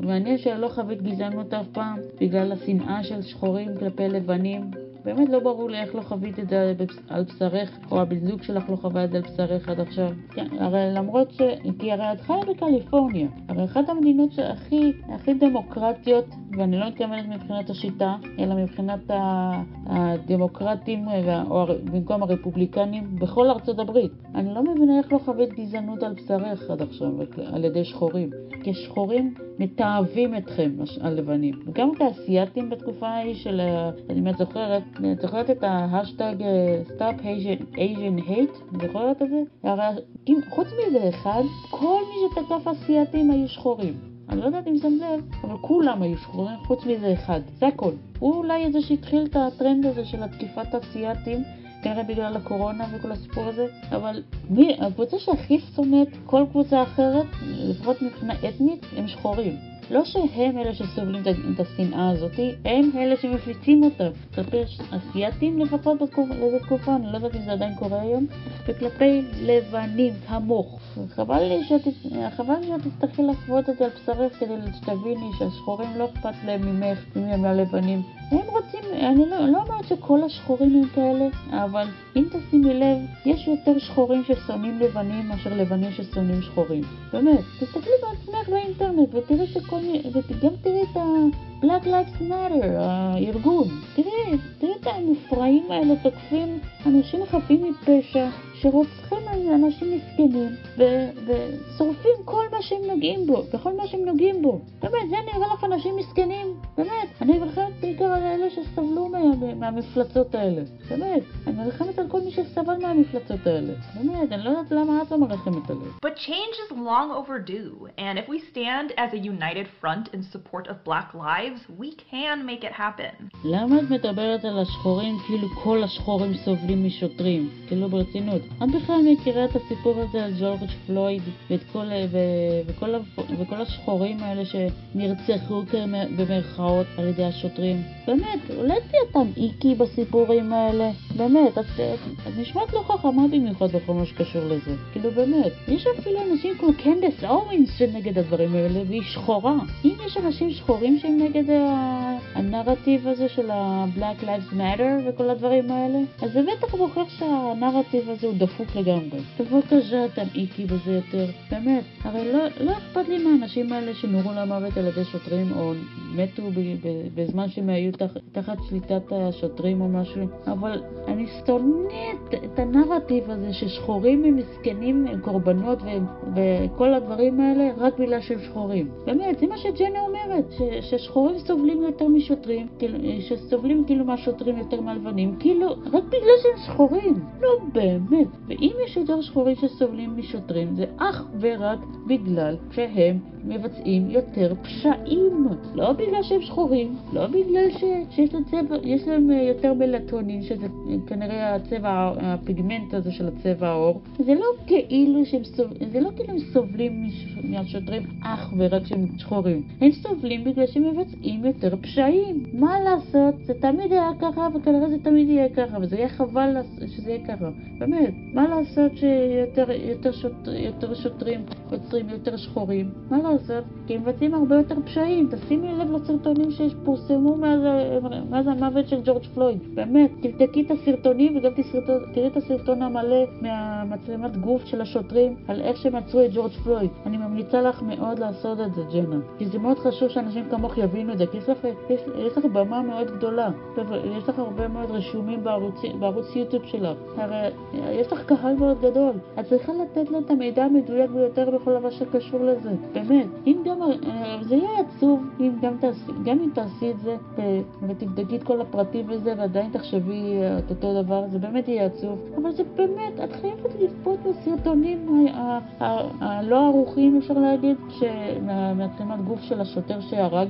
מעניין שלא חווית גזענות אף פעם בגלל השנאה של שחורים כלפי לבנים. באמת לא ברור לי איך לא חווית את זה על בשרך, או הבן זוג שלך לא חווה את זה על בשרך עד עכשיו. כן, הרי למרות ש... כי הרי את חיה בקליפורניה, הרי אחת המדינות שהכי הכי דמוקרטיות, ואני לא מתכוונת מבחינת השיטה, אלא מבחינת הדמוקרטים, או במקום הרפובליקנים, בכל ארצות הברית. אני לא מבינה איך לא חווית גזענות על בשרך עד עכשיו, על ידי שחורים. כי שחורים מתעבים אתכם, הלבנים. וגם את האסייתים בתקופה ההיא של, אני את זוכרת, את זוכרת את ההאשטג Asian, Asian Hate? זוכרת את זה? הרי חוץ מאיזה אחד, כל מי שתקף אסייתים היו שחורים. אני לא יודעת אם שמת לב, אבל כולם היו שחורים חוץ מזה אחד, זה הכל. הוא אולי זה שהתחיל את הטרנד הזה של התקיפת אסייתים, כנראה בגלל הקורונה וכל הסיפור הזה, אבל מי, הקבוצה שהכי שונאת כל קבוצה אחרת, לפחות מבחינה אתנית, הם שחורים. לא שהם אלה שסובלים את השנאה הזאתי, הם אלה שמפיצים אותה. כלפי אסייתים לפחות לאיזה תקופה, אני לא יודעת אם זה עדיין קורה היום, וכלפי לבנים כמוך. חבל לי שאת, תצטרכי לחוות את זה על בשרך כדי שתביני שהשחורים לא אכפת להם ממך, אם הם הלבנים. הם רוצים, אני לא, לא אומרת שכל השחורים הם כאלה, אבל אם תשימי לב, יש יותר שחורים ששונאים לבנים מאשר לבנים ששונאים שחורים. באמת, תסתכלי בעצמך באינטרנט ותראי שכל מיני, וגם תראי את ה-Black Lives Matter, הארגון. תראי, תראי את המופרעים האלה תוקפים אנשים חפים מפשע. שרוצחים אנשים מסכנים ושורפים כל מה שהם נוגעים בו, בכל מה שהם נוגעים בו. באמת, זה נראה לך אנשים מסכנים? באמת, אני נלחמת בעיקר על אלה שסבלו מה, מהמפלצות האלה. באמת, אני נלחמת על כל מי שסבל מהמפלצות האלה. באמת, אני לא יודעת למה את לא מלחמת עליהם. But change is long overdue, and if we stand as a united front in support of black lives, we can make it happen. למה את מדברת על השחורים כאילו כל השחורים סובלים משוטרים? כאילו ברצינות. את בכלל מכירה את הסיפור הזה על ג'ורג' פלויד ואת כל, ו, וכל, וכל השחורים האלה שנרצחו במרכאות על ידי השוטרים? באמת, אולי תהיה אותם איקי בסיפורים האלה? באמת, את, את נשמעת לא חכמה במיוחד בכל מה שקשור לזה. כאילו באמת, יש אפילו אנשים כמו קנדס אורינס שנגד הדברים האלה והיא שחורה. אם יש אנשים שחורים שהם נגד הנרטיב הזה של ה-Black Lives Matter וכל הדברים האלה, אז זה בטח מוכיח שהנרטיב הזה הוא דפוק לגמרי. בבקשה תמעיקי בזה יותר. באמת, הרי לא, לא אכפת לי מהאנשים האלה שנורו למוות על ידי שוטרים או מתו בזמן שהם היו תח, תחת שליטת השוטרים או משהו, אבל אני שונאת את הנרטיב הזה ששחורים הם מסכנים, הם קורבנות והם, וכל הדברים האלה רק בגלל שהם שחורים. באמת, זה מה שג'נה אומרת, ש, ששחורים סובלים יותר משוטרים, כאילו, שסובלים כאילו מהשוטרים יותר מהלבנים, כאילו, רק בגלל שהם שחורים. לא באמת. ואם יש יותר שחורים שסובלים משוטרים, זה אך ורק בגלל שהם מבצעים יותר פשעים. לא בגלל שהם שחורים, לא בגלל ש... שיש להם, צבע, להם אה, יותר מלטונין, שזה כנראה הצבע, הפיגמנט הזה של הצבע העור. זה לא כאילו שהם סובלים, זה לא כאילו הם סובלים מהשוטרים אך ורק שהם שחורים. הם סובלים בגלל שהם מבצעים יותר פשעים. מה לעשות? זה תמיד היה ככה, וכנראה זה תמיד יהיה ככה, וזה יהיה חבל שזה יהיה ככה. באמת, מה לעשות שיותר יותר שוט, יותר שוטרים יוצרים יותר שחורים? מה לעשות? כי הם מבצעים הרבה יותר פשעים. תשימי לב לסרטונים שפורסמו מאז, מאז המוות של ג'ורג' פלויד. באמת, תבדקי את הסרטונים וגם תראי את הסרטון המלא מהמצלמת גוף של השוטרים על איך שהם עצרו את ג'ורג' פלויד. אני ממליצה לך מאוד לעשות את זה, ג'נה. כי זה מאוד חשוב שאנשים כמוך יבינו את זה, כי יש לך, יש, יש לך במה מאוד גדולה. יש לך הרבה מאוד רשומים בערוץ, בערוץ יוטיוב שלך. הרי יש לך קהל מאוד גדול. את צריכה לתת לו את המידע המדויק ביותר בכל דבר שקשור לזה. באמת. אם גם, אה, זה יהיה עצוב אם גם, תעשי, גם אם תעשי את זה אה, ותבדקי את כל הפרטים וזה ועדיין תחשבי אה, את אותו דבר, זה באמת יהיה עצוב. אבל זה באמת, את חייבת לצפות בסרטונים הלא ערוכים, אפשר להגיד, מהמצלמת גוף של השוטר שהרג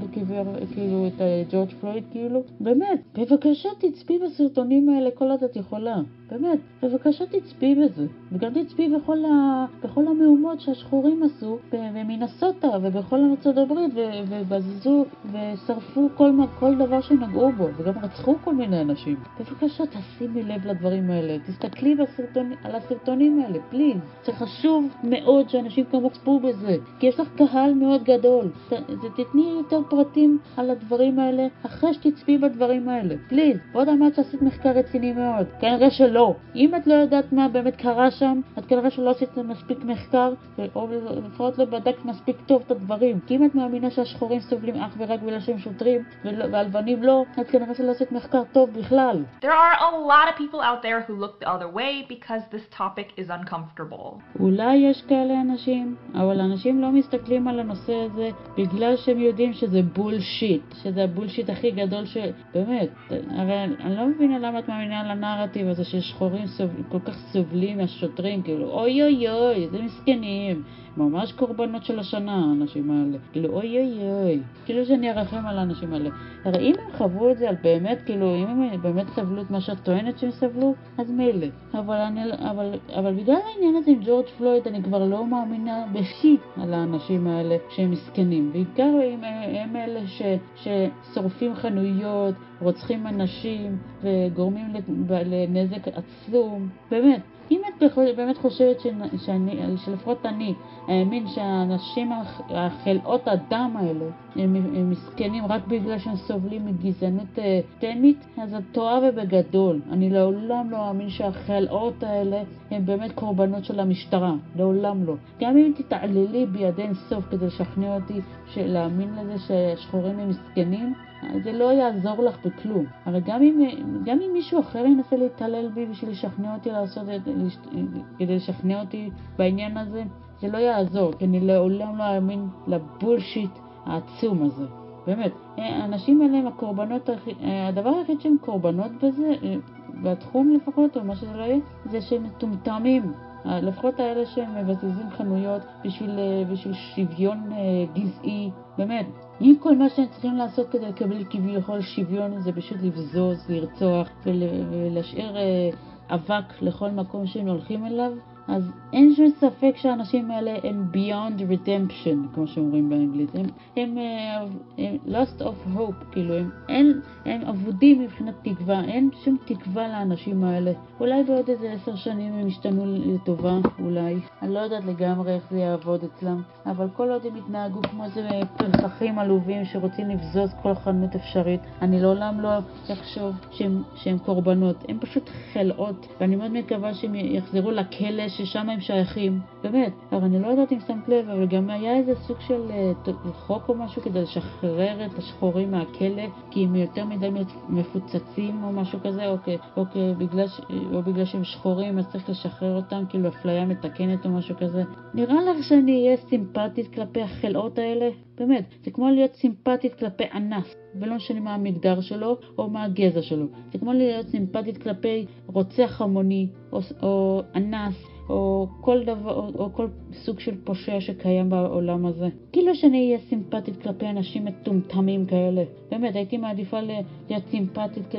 כאילו את ג'ורג' פלויד, כאילו. באמת, בבקשה תצפי בסרטונים האלה כל עוד את יכולה. באמת, בבקשה תצפי בזה. וגם תצפי בכל, ה... בכל המהומות שהשחורים עשו במינסוטה ובכל ארצות הברית ובזזו ושרפו כל, כל דבר שנגעו בו וגם רצחו כל מיני אנשים. בבקשה תשימי לב לדברים האלה. תסתכלי בסרטונ... על הסרטונים האלה, פליז. זה חשוב מאוד שאנשים כמוך צפו בזה, כי יש לך קהל מאוד גדול. ת... תתני יותר פרטים על הדברים האלה אחרי שתצפי בדברים האלה, פליז. ועוד אמרת שעשית מחקר רציני מאוד. כנראה שלא. לא. אם את לא יודעת מה באמת קרה שם, את כנראה שלא עשית מספיק מחקר, או לפחות לא בדקת מספיק טוב את הדברים. כי אם את מאמינה שהשחורים סובלים אך ורק בגלל שהם שוטרים, והלבנים לא, את כנראה שלא עשית מחקר טוב בכלל. There are a lot of people out there who look the other way because this topic is uncomfortable. אולי יש כאלה אנשים, אבל אנשים לא מסתכלים על הנושא הזה בגלל שהם יודעים שזה בולשיט, שזה הבולשיט הכי גדול ש... באמת, הרי אני לא מבינה למה את מאמינה על הנרטיב הזה ששחורים סוב... כל כך סובלים מהשוטרים, כאילו אוי אוי אוי, איזה מסכנים. ממש קורבנות של השנה, האנשים האלה. כאילו, אוי אוי אוי. כאילו שאני ארחם על האנשים האלה. הרי אם הם חוו את זה על באמת, כאילו, אם הם באמת סבלו את מה שאת טוענת שהם סבלו, אז מילא. אבל, אני, אבל, אבל בגלל העניין הזה עם ג'ורג' פלויד, אני כבר לא מאמינה בשיט על האנשים האלה שהם מסכנים. בעיקר הם, הם אלה ש, ששורפים חנויות, רוצחים אנשים וגורמים לנזק עצום. באמת. אם את באמת חושבת שאני, שלפחות אני האמין שהאנשים, החלאות הדם האלה, הם, מסכנים רק בגלל שהם סובלים מגזענות אה, תמית, אז את טועה ובגדול. אני לעולם לא אאמין שהחלאות האלה הם באמת קורבנות של המשטרה. לעולם לא. גם אם תתעללי בידי אינסוף כדי לשכנע אותי להאמין לזה שהשחורים הם מסכנים, זה לא יעזור לך בכלום. הרי גם אם, גם אם מישהו אחר ינסה להתעלל בי בשביל לשכנע אותי לעשות את זה, כדי לשכנע אותי בעניין הזה, זה לא יעזור, כי אני לעולם לא אאמין לבולשיט העצום הזה. באמת, האנשים האלה הם הקורבנות, הדבר היחיד שהם קורבנות בזה, בתחום לפחות, או מה שזה לא יהיה, זה שהם מטומטמים. לפחות האלה שהם מבזזים חנויות בשביל, בשביל שוויון גזעי, באמת, אם כל מה שהם צריכים לעשות כדי לקבל כביכול שוויון זה פשוט לבזוז, לרצוח ולהשאיר אה, אבק לכל מקום שהם הולכים אליו, אז אין שום ספק שהאנשים האלה הם beyond redemption, כמו שאומרים באנגלית. הם, הם, אה, הם lost of hope, כאילו, הם, אין, הם אבודים מבחינת תקווה, אין שום תקווה לאנשים האלה. אולי בעוד איזה עשר שנים הם ישתנו לטובה, אולי. אני לא יודעת לגמרי איך זה יעבוד אצלם, אבל כל עוד הם יתנהגו כמו איזה פרחחים עלובים שרוצים לבזוז כל חנות אפשרית, אני לעולם לא אחשוב שהם, שהם קורבנות. הם פשוט חלאות, ואני מאוד מקווה שהם יחזרו לכלא ששם הם שייכים. באמת, אבל אני לא יודעת אם שמת לב, אבל גם היה איזה סוג של uh, חוק או משהו כדי לשחרר את השחורים מהכלא, כי הם יותר מדי מפוצצים או משהו כזה, או, או, או, או בגלל שהם שחורים אז צריך לשחרר אותם, כאילו אפליה מתקנת או משהו כזה. נראה לך שאני אהיה סימפטית כלפי החלאות האלה? באמת, זה כמו להיות סימפטית כלפי אנס, ולא משנה מה המגדר שלו או מה הגזע שלו. זה כמו להיות סימפטית כלפי רוצח המוני או, או אנס או כל דבר, או, או כל סוג של פושע שקיים בעולם הזה. כאילו שאני אהיה סימפטית כלפי אנשים מטומטמים כאלה. באמת, הייתי מעדיפה להיות סימפטית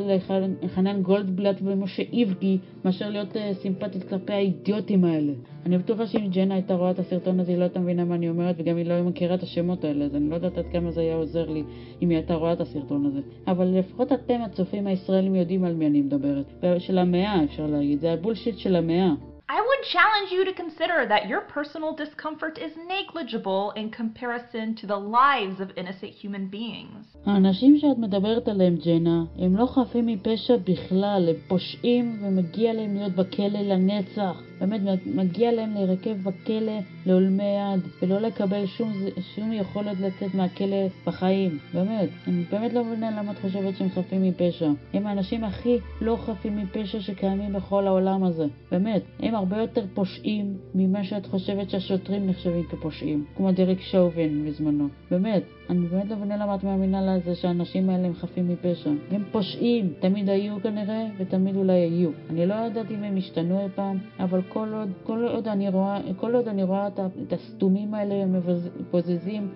לחנן גולדבלט ומשה איבגי, מאשר להיות uh, סימפטית כלפי האידיוטים האלה. אני בטוחה שאם ג'נה הייתה רואה את הסרטון הזה, היא לא הייתה מבינה מה אני אומרת, וגם היא לא מכירה את השמות האלה, אז אני לא יודעת עד כמה זה היה עוזר לי אם היא הייתה רואה את הסרטון הזה. אבל לפחות אתם, הצופים הישראלים, יודעים על מי אני מדברת. של המאה, אפשר להגיד. זה הבולשיט של המאה. I would challenge you to consider that your personal discomfort is negligible in comparison to the lives of innocent human beings. האנשים שאת מדברת עליהם, ג'נה, הם לא חפים מפשע בכלל, הם פושעים ומגיע להם להיות בכלא לנצח. באמת, מגיע להם להירקב בכלא לעולמי עד, ולא לקבל שום, שום יכולת לצאת מהכלא בחיים. באמת, אני באמת לא מבינה למה את חושבת שהם חפים מפשע. הם האנשים הכי לא חפים מפשע שקיימים בכל העולם הזה. באמת, הם הרבה יותר פושעים ממה שאת חושבת שהשוטרים נחשבים כפושעים. כמו דריק שואבין בזמנו. באמת, אני באמת לא מבינה למה את מאמינה לזה שהאנשים האלה הם חפים מפשע. הם פושעים, תמיד היו כנראה, ותמיד אולי יהיו. אני לא יודעת אם הם השתנו אי פעם, אבל כל עוד, כל עוד אני רואה, כל עוד אני רואה את, את הסתומים האלה הם מבוזזים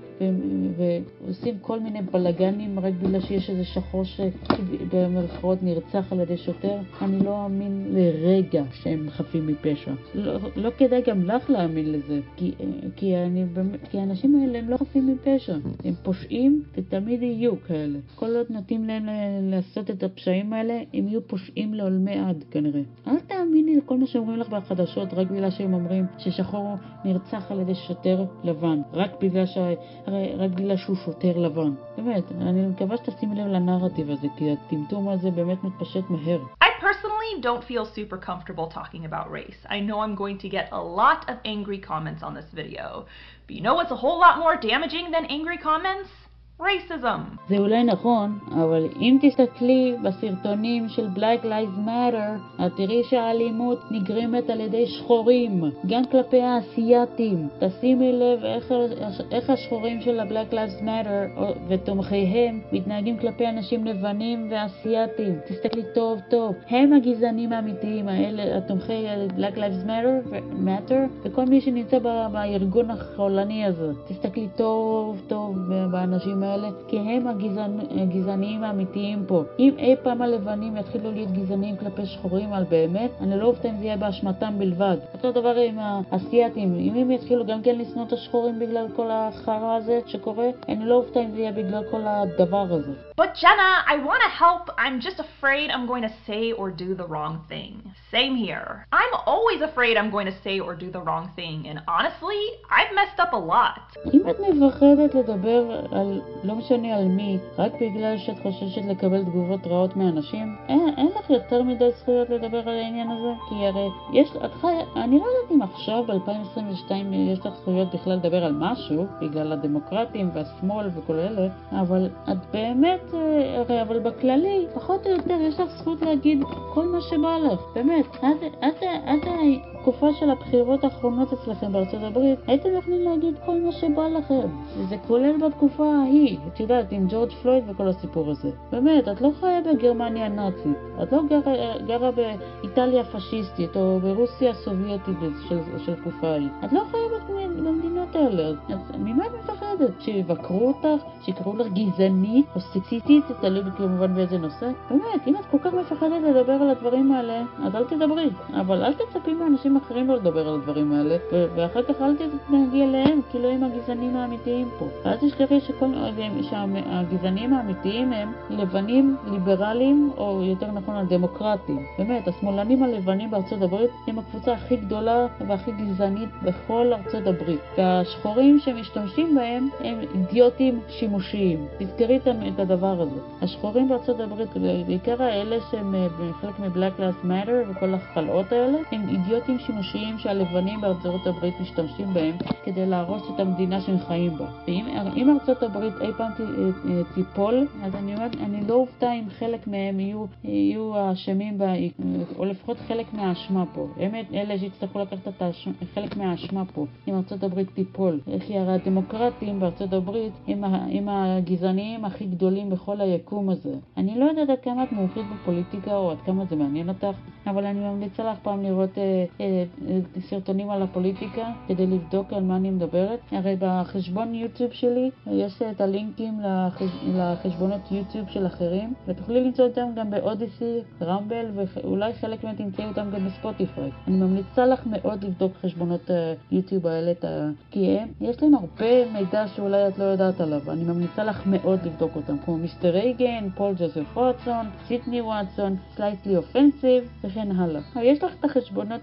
ועושים כל מיני בלאגנים רק בגלל שיש איזה שחור שבמרכאות נרצח על ידי שוטר, אני לא אאמין לרגע שהם חפים מפשע. לא, לא כדאי גם לך להאמין לזה, כי, כי, אני, כי האנשים האלה הם לא חפים מפשע. הם פושעים ותמיד יהיו כאלה. כל עוד נותנים להם לעשות את הפשעים האלה, הם יהיו פושעים לעולמי עד כנראה. אל תאמיני לכל מה שאומרים לך בחדשות רק בגלל שהם אומרים ששחור נרצח על ידי שוטר לבן. רק בגלל, ש... רק בגלל שהוא שוטר לבן. באמת, אני מקווה שתשימי לב לנרטיב הזה, כי הטמטום הזה באמת מתפשט מהר. Personally don't feel super comfortable talking about race. I know I'm going to get a lot of angry comments on this video. But you know what's a whole lot more damaging than angry comments? Racism. זה אולי נכון, אבל אם תסתכלי בסרטונים של Black Lives Matter, את תראי שהאלימות נגרמת על ידי שחורים, גם כלפי האסייתים. תשימי לב איך, איך השחורים של ה-Black Lives Matter ותומכיהם מתנהגים כלפי אנשים לבנים ואסייתים. תסתכלי טוב טוב, הם הגזענים האמיתיים האלה, התומכי Black Lives Matter, Matter וכל מי שנמצא בארגון החולני הזה. תסתכלי טוב טוב באנשים האלה. האלה, כי הם הגזענ... הגזעניים האמיתיים פה. אם אי פעם הלבנים יתחילו להיות גזעניים כלפי שחורים על באמת, אני לא אופתע אם זה יהיה באשמתם בלבד. אותו דבר עם האסייתים, אם הם יתחילו גם כן לשנוא את השחורים בגלל כל החרא הזה שקורה, אני לא אופתע אם זה יהיה בגלל כל הדבר הזה. But Jenna, I want to help. I'm just afraid I'm going to say or do the wrong thing. Same here. I'm always afraid I'm going to say or do the wrong thing, and honestly, I've messed up a lot. אם את מפחדת לדבר על לא משנה על מי, רק בגלל שאת חוששת לקבל תגובות רעות מאנשים, אין, אין לך יותר מדי זכויות לדבר על העניין הזה? כי הרי יש, את חי... אני לא יודעת אם עכשיו, ב-2022, יש לך זכויות בכלל לדבר על משהו, בגלל הדמוקרטים והשמאל וכל אלה, אבל את באמת, אה, הרי אבל בכללי, פחות או יותר, יש לך זכות להגיד כל מה שבא לך, באמת. את בתקופה של הבחירות האחרונות אצלכם בארצות הברית, הייתם יכולים להגיד כל מה שבא לכם. וזה כולל בתקופה ההיא, את יודעת, עם ג'ורג' פלויד וכל הסיפור הזה. באמת, את לא חיה בגרמניה הנאצית, את לא גרה, גרה באיטליה הפשיסטית או ברוסיה הסובייטית של, של תקופה ההיא. את לא חיה במדינות האלה, אז ממה את מפחדת? שיבקרו אותך? שיקראו לך גזענית או סקסיסטית? זה תלוי כמובן באיזה נושא. באמת, אם את כל כך מפחדת לדבר על הדברים האלה, אז אל תדברי. אבל אל תצפי מאנשים אחרים לא לדבר על הדברים האלה, ואחר כך אל תתנהגי אליהם כאילו הם הגזענים האמיתיים פה. ואל תשכחי שהגזענים האמיתיים הם לבנים, ליברליים, או יותר נכון הדמוקרטים. באמת, השמאלנים הלבנים בארצות הברית הם הקבוצה הכי גדולה והכי גזענית בכל ארצות הברית. והשחורים שמשתמשים בהם הם אידיוטים שימושיים. תזכרי את הדבר הזה. השחורים בארצות הברית, בעיקר האלה שהם אה, חלק מ-Black Lives Matter וכל החלאות האלה, הם אידיוטים שימושיים שהלבנים בארצות הברית משתמשים בהם כדי להרוס את המדינה שהם חיים בה. ואם ארצות הברית אי פעם תיפול, אז אני אומרת, אני לא אופתע אם חלק מהם יהיו, יהיו האשמים, בה, או לפחות חלק מהאשמה פה. הם אלה שיצטרכו לקחת את האשמה, חלק מהאשמה פה, אם ארצות הברית תיפול. כי הרי הדמוקרטים בארצות הברית הם, הם הגזעניים הכי גדולים בכל היקום הזה. אני לא יודעת עד כמה את מומחית בפוליטיקה או עד כמה זה מעניין אותך, אבל אני ממליצה לך פעם לראות אה, אה, סרטונים על הפוליטיקה כדי לבדוק על מה אני מדברת. הרי בחשבון יוטיוב שלי יש את הלינקים לחש... לחשבונות יוטיוב של אחרים, ותוכלי למצוא אותם גם ב Odysee, Rumble, ואולי חלק מהם תמצאו אותם גם ב Spotify. אני ממליצה לך מאוד לבדוק חשבונות היוטיוב האלה, כי הם, יש להם הרבה מידע שאולי את לא יודעת עליו. אני ממליצה לך מאוד לבדוק אותם, כמו מיסטר רייגן, פול ג'וזף ווטסון, סידני ווטסון, Slightly Offensive וכן הלאה. יש לך את החשבונות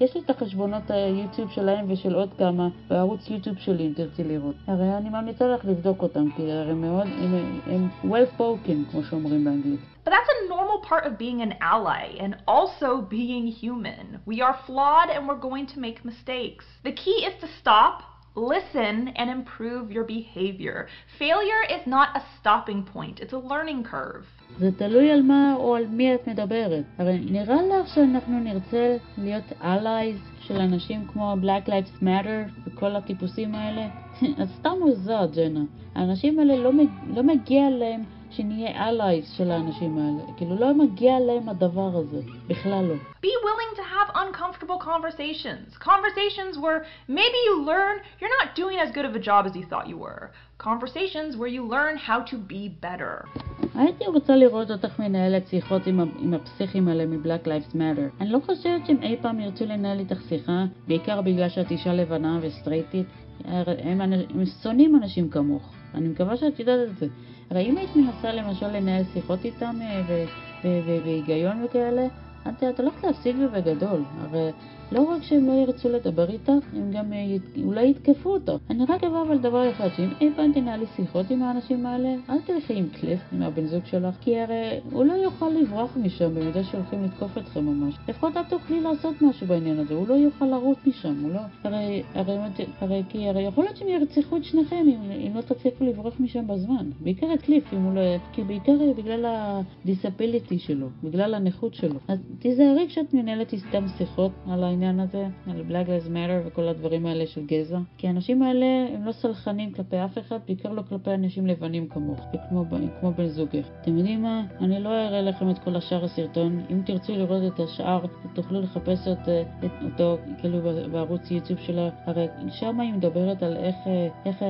יש לי את החשבונות היוטיוב שלהם ושל עוד כמה בערוץ יוטיוב שלי אם תרצי לראות. הרי אני ממליצה לך לבדוק אותם, כי הרי מאוד, הם, הם well spoken כמו שאומרים באנגלית. But that's a normal part of being an ally and also being human. We are flawed and we're going to make mistakes. The key is to stop, listen, and improve your behavior. Failure is not a stopping point, it's a learning curve. זה תלוי על מה או על מי את מדברת. הרי נראה לך שאנחנו נרצה להיות allies של אנשים כמו Black Lives Matter וכל הטיפוסים האלה? אז סתם מוזר, ג'נה. האנשים האלה לא. לא מגיע להם שנהיה allies של האנשים האלה. כאילו לא מגיע להם הדבר הזה, בכלל לא. Be willing to have uncomfortable conversations. Conversations where maybe you learn you're not doing as good of a job as you thought you were. Conversations where you learn how to be better. הייתי רוצה לראות אותך מנהלת שיחות עם, עם הפסיכים האלה מ-Black Lives Matter. אני לא חושבת שהם אי פעם ירצו לנהל איתך שיחה, בעיקר בגלל שאת אישה לבנה וסטרייטית. הם, הם שונאים אנשים כמוך. אני מקווה שאת יודעת את זה. הרי אם היית מנסה למשל לנהל שיחות איתם בהיגיון וכאלה, את, את הולכת להפסיד בגדול. הרי לא רק שהם לא ירצו לדבר איתך, הם גם אה, אולי יתקפו אותך. אני רק אבוא אבל דבר אחד, שאם אי פעם תנהלי שיחות עם האנשים האלה, אל תלכי עם קליף, עם הבן זוג שלך, כי הרי הוא לא יוכל לברוח משם במידה שהולכים לתקוף אתכם ממש. לפחות את תוכלי לעשות משהו בעניין הזה, הוא לא יוכל לרוץ משם, הוא לא... הרי, הרי, הרי, כי הרי יכול להיות שהם ירצחו את שניכם אם, אם לא תצליחו לברוח משם בזמן. בעיקר את קליף, אם הוא לא... כי בעיקר בגלל הדיסביליטי שלו, בגלל הנכות שלו. אז תיזהרי כשאת מנהלת איתם שיחות על הזה, על Black Lives Matter וכל הדברים האלה של גזע, כי האנשים האלה הם לא סלחנים כלפי אף אחד, בעיקר לא כלפי אנשים לבנים כמוך, וכמו כמו בן זוגך. אתם יודעים מה? אני לא אראה לכם את כל השאר הסרטון. אם תרצו לראות את השאר, תוכלו לחפש את, את אותו כאילו בערוץ יוטיוב שלה. הרי שם היא מדברת על איך, איך,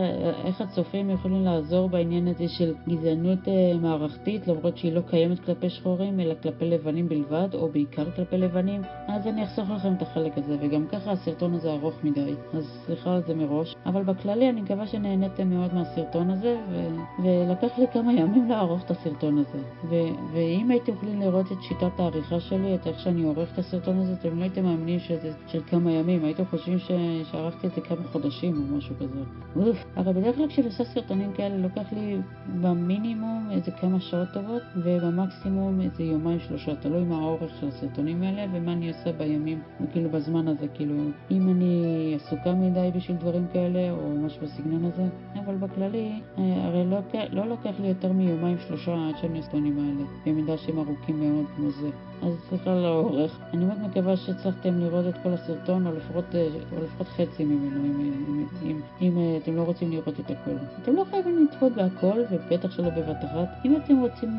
איך הצופים יכולים לעזור בעניין הזה של גזענות אה, מערכתית, למרות שהיא לא קיימת כלפי שחורים, אלא כלפי לבנים בלבד, או בעיקר כלפי לבנים. אז אני אחסוך לכם את החלק הזה, וגם ככה הסרטון הזה ארוך מדי, אז סליחה על זה מראש. אבל בכללי אני מקווה שנהניתם מאוד מהסרטון הזה, ו- ולקח לי כמה ימים לערוך את הסרטון הזה. ו- ואם הייתם יכולים לראות את שיטת העריכה שלי, את איך שאני עורך את הסרטון הזה, אתם לא הייתם מאמינים שזה של כמה ימים, הייתם חושבים ש- שערכתי את זה כמה חודשים או משהו כזה. אוף, הרי בדרך כלל כשאני עושה סרטונים כאלה לוקח לי במינימום איזה כמה שעות טובות, ובמקסימום איזה יומיים שלושה, תלוי מה האורך של הסרטונים האלה ומה אני עושה בימים, כאילו בזמן הזה, כאילו אם אני עסוקה מדי בשביל דברים כאלה או משהו בסגנון הזה, אבל בכללי, אה, הרי לא, לא לוקח לי יותר מיומיים שלושה עד שאני עושה האלה, במידה שהם ארוכים מאוד כמו זה. אז על האורך. אני מאוד מקווה שהצלחתם לראות את כל הסרטון, או לפחות, אה, או לפחות חצי ממנו, אם, אם, אם, אם אה, אתם לא רוצים לראות את הכל. אתם לא חייבים לצפות בהכל, ובטח שלא בבת אחת. אם אתם רוצים,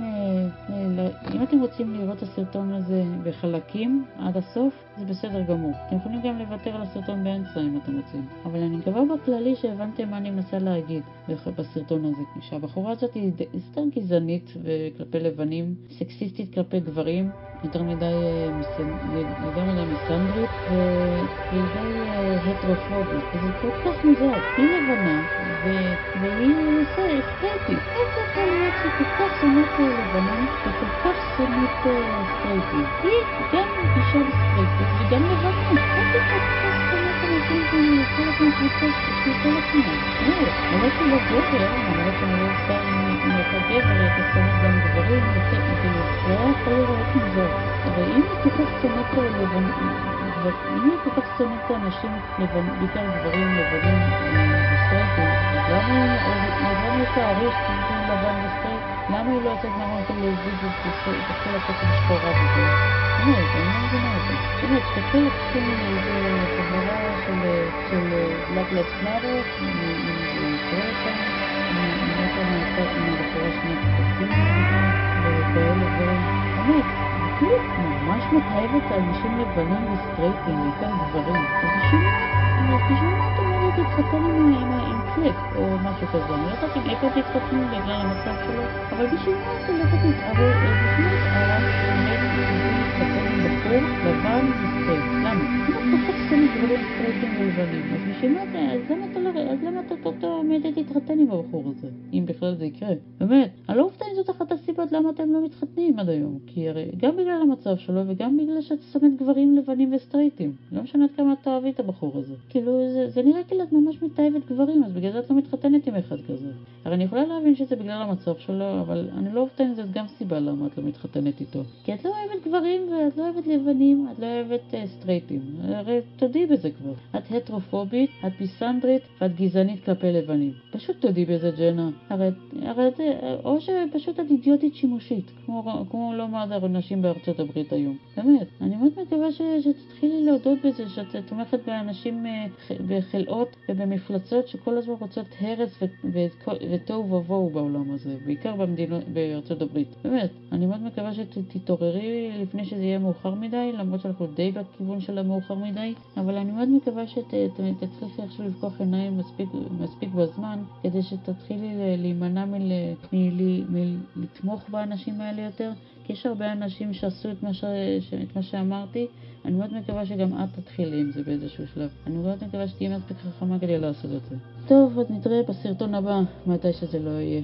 אם אתם רוצים לראות את הסרטון הזה בחלקים עד הסוף, זה בסדר גמור. אתם יכולים גם לוותר על הסרטון באמצע אם אתם רוצים. אבל אני מקווה בכללי שהבנתם מה אני מנסה להגיד בסרטון הזה. שהבחורה הזאת היא סתם גזענית כלפי לבנים, סקסיסטית כלפי גברים, יותר מדי, יותר מדי מסנדרית, והיא די הטרופובית, וזה כל כך מוזר. היא לבנה, והיא עושה אסתטית. איך יכול להיות שהיא כל כך שונאת לבנים וכל כך שונאת סטרייטים? היא גם אישה סטרייטית וגם לבנה. איך היא כל כך שונאת אנשים שהיא חלק מקבוצה שהיא חלק מהם? למרות שהיא לא גבר, למרות שאני לא עושה אם אתה גבר, אתה שונא גם גברים, זה היה יכול לראות מוזר. אבל אם היא כל כך שונאת לבנים, אם היא כל כך שונאת אנשים, בעיקר גברים לבנים וסטרייטים, למה היא תעריך לבן וסטרייט? למה היא לא יוצאת מהמון להזיז את כל הכסף השחורה בזה? באמת, אני לא מבינה את זה. באמת, שתתחיל לקחים איזה חברה של Black Lives Matter, עם קרטה, עם באמת, כאילו ממש מתאהבת על אנשים לבנים וסטרייטים, בעיקר גברים. אז בשביל מה את אומרת להתחתן עם קליף או משהו כזה? אני לא יודעת אם איפה תתחתנו בגלל המצב שלו, אבל בשביל מה את הולכת להתערב? בשביל העולם עומד להתחתן עם בחור לבן וסטרייט. למה? אם את כל כך שונאת גברים סטרייטים ולבנים, אז בשביל מה אז למה את עומדת להתחתן עם הבחור הזה? אם בכלל זה יקרה. באמת, אני לא אופתע אם זאת אחת הסיבות למה אתם לא מתחתנים עד היום. כי הרי גם בגלל המצב שלו וגם בגלל שאת שונאת גברים לבנים וסטרייטים. לא משנה עד כמה את תאהבי את הבחור הזה. כאילו, זה, זה נראה כאילו את ממש מתעבת גברים, אז בגלל זה את לא מתחתנת עם אחד כזה. הרי אני יכולה להבין שזה בגלל המצב שלו, אבל אני לא אופתע אם זאת גם סיבה למה את לא מתחתנת איתו. כי את לא אוהבת גברים ואת לא אוהבת לבנים, את לא אוהבת uh, סטרייטים. הרי תודי בזה כבר. את הטרופובית, את ביסנדרית ואת גזענית כלפי לבנים. פשוט תודי בזה, ג'נה. הרי, הרי זה, או שפשוט את אידיוטית שימושית, כמו, כמו לא מעט נשים בארצות הברית היום. באמת. אני מאוד מקווה ש, שתתחילי להודות בזה, שאת תומכת באנשים uh, בחלאות ובמפלצות שכל הזמן רוצות הרס ותוהו ובוהו בעולם הזה, בעיקר במדינות, בארצות הברית. באמת. אני מאוד מקווה שתתעוררי לפני שזה יהיה מאוחר מדי, למרות שאנחנו די בכיוון של המאוחר מדי, אבל אני מאוד מקווה שתצליחי עכשיו לפקוח עיניים מספיק, מספיק בזמן, כדי שתתחילי להימנע מלתמוך באנשים האלה יותר, כי יש הרבה אנשים שעשו את מה, ש... את מה שאמרתי, אני מאוד מקווה שגם את תתחילי עם זה באיזשהו שלב. אני מאוד מקווה שתהיי מספיק חכמה כדי לעשות את זה. טוב, אז נתראה בסרטון הבא, מתי שזה לא יהיה.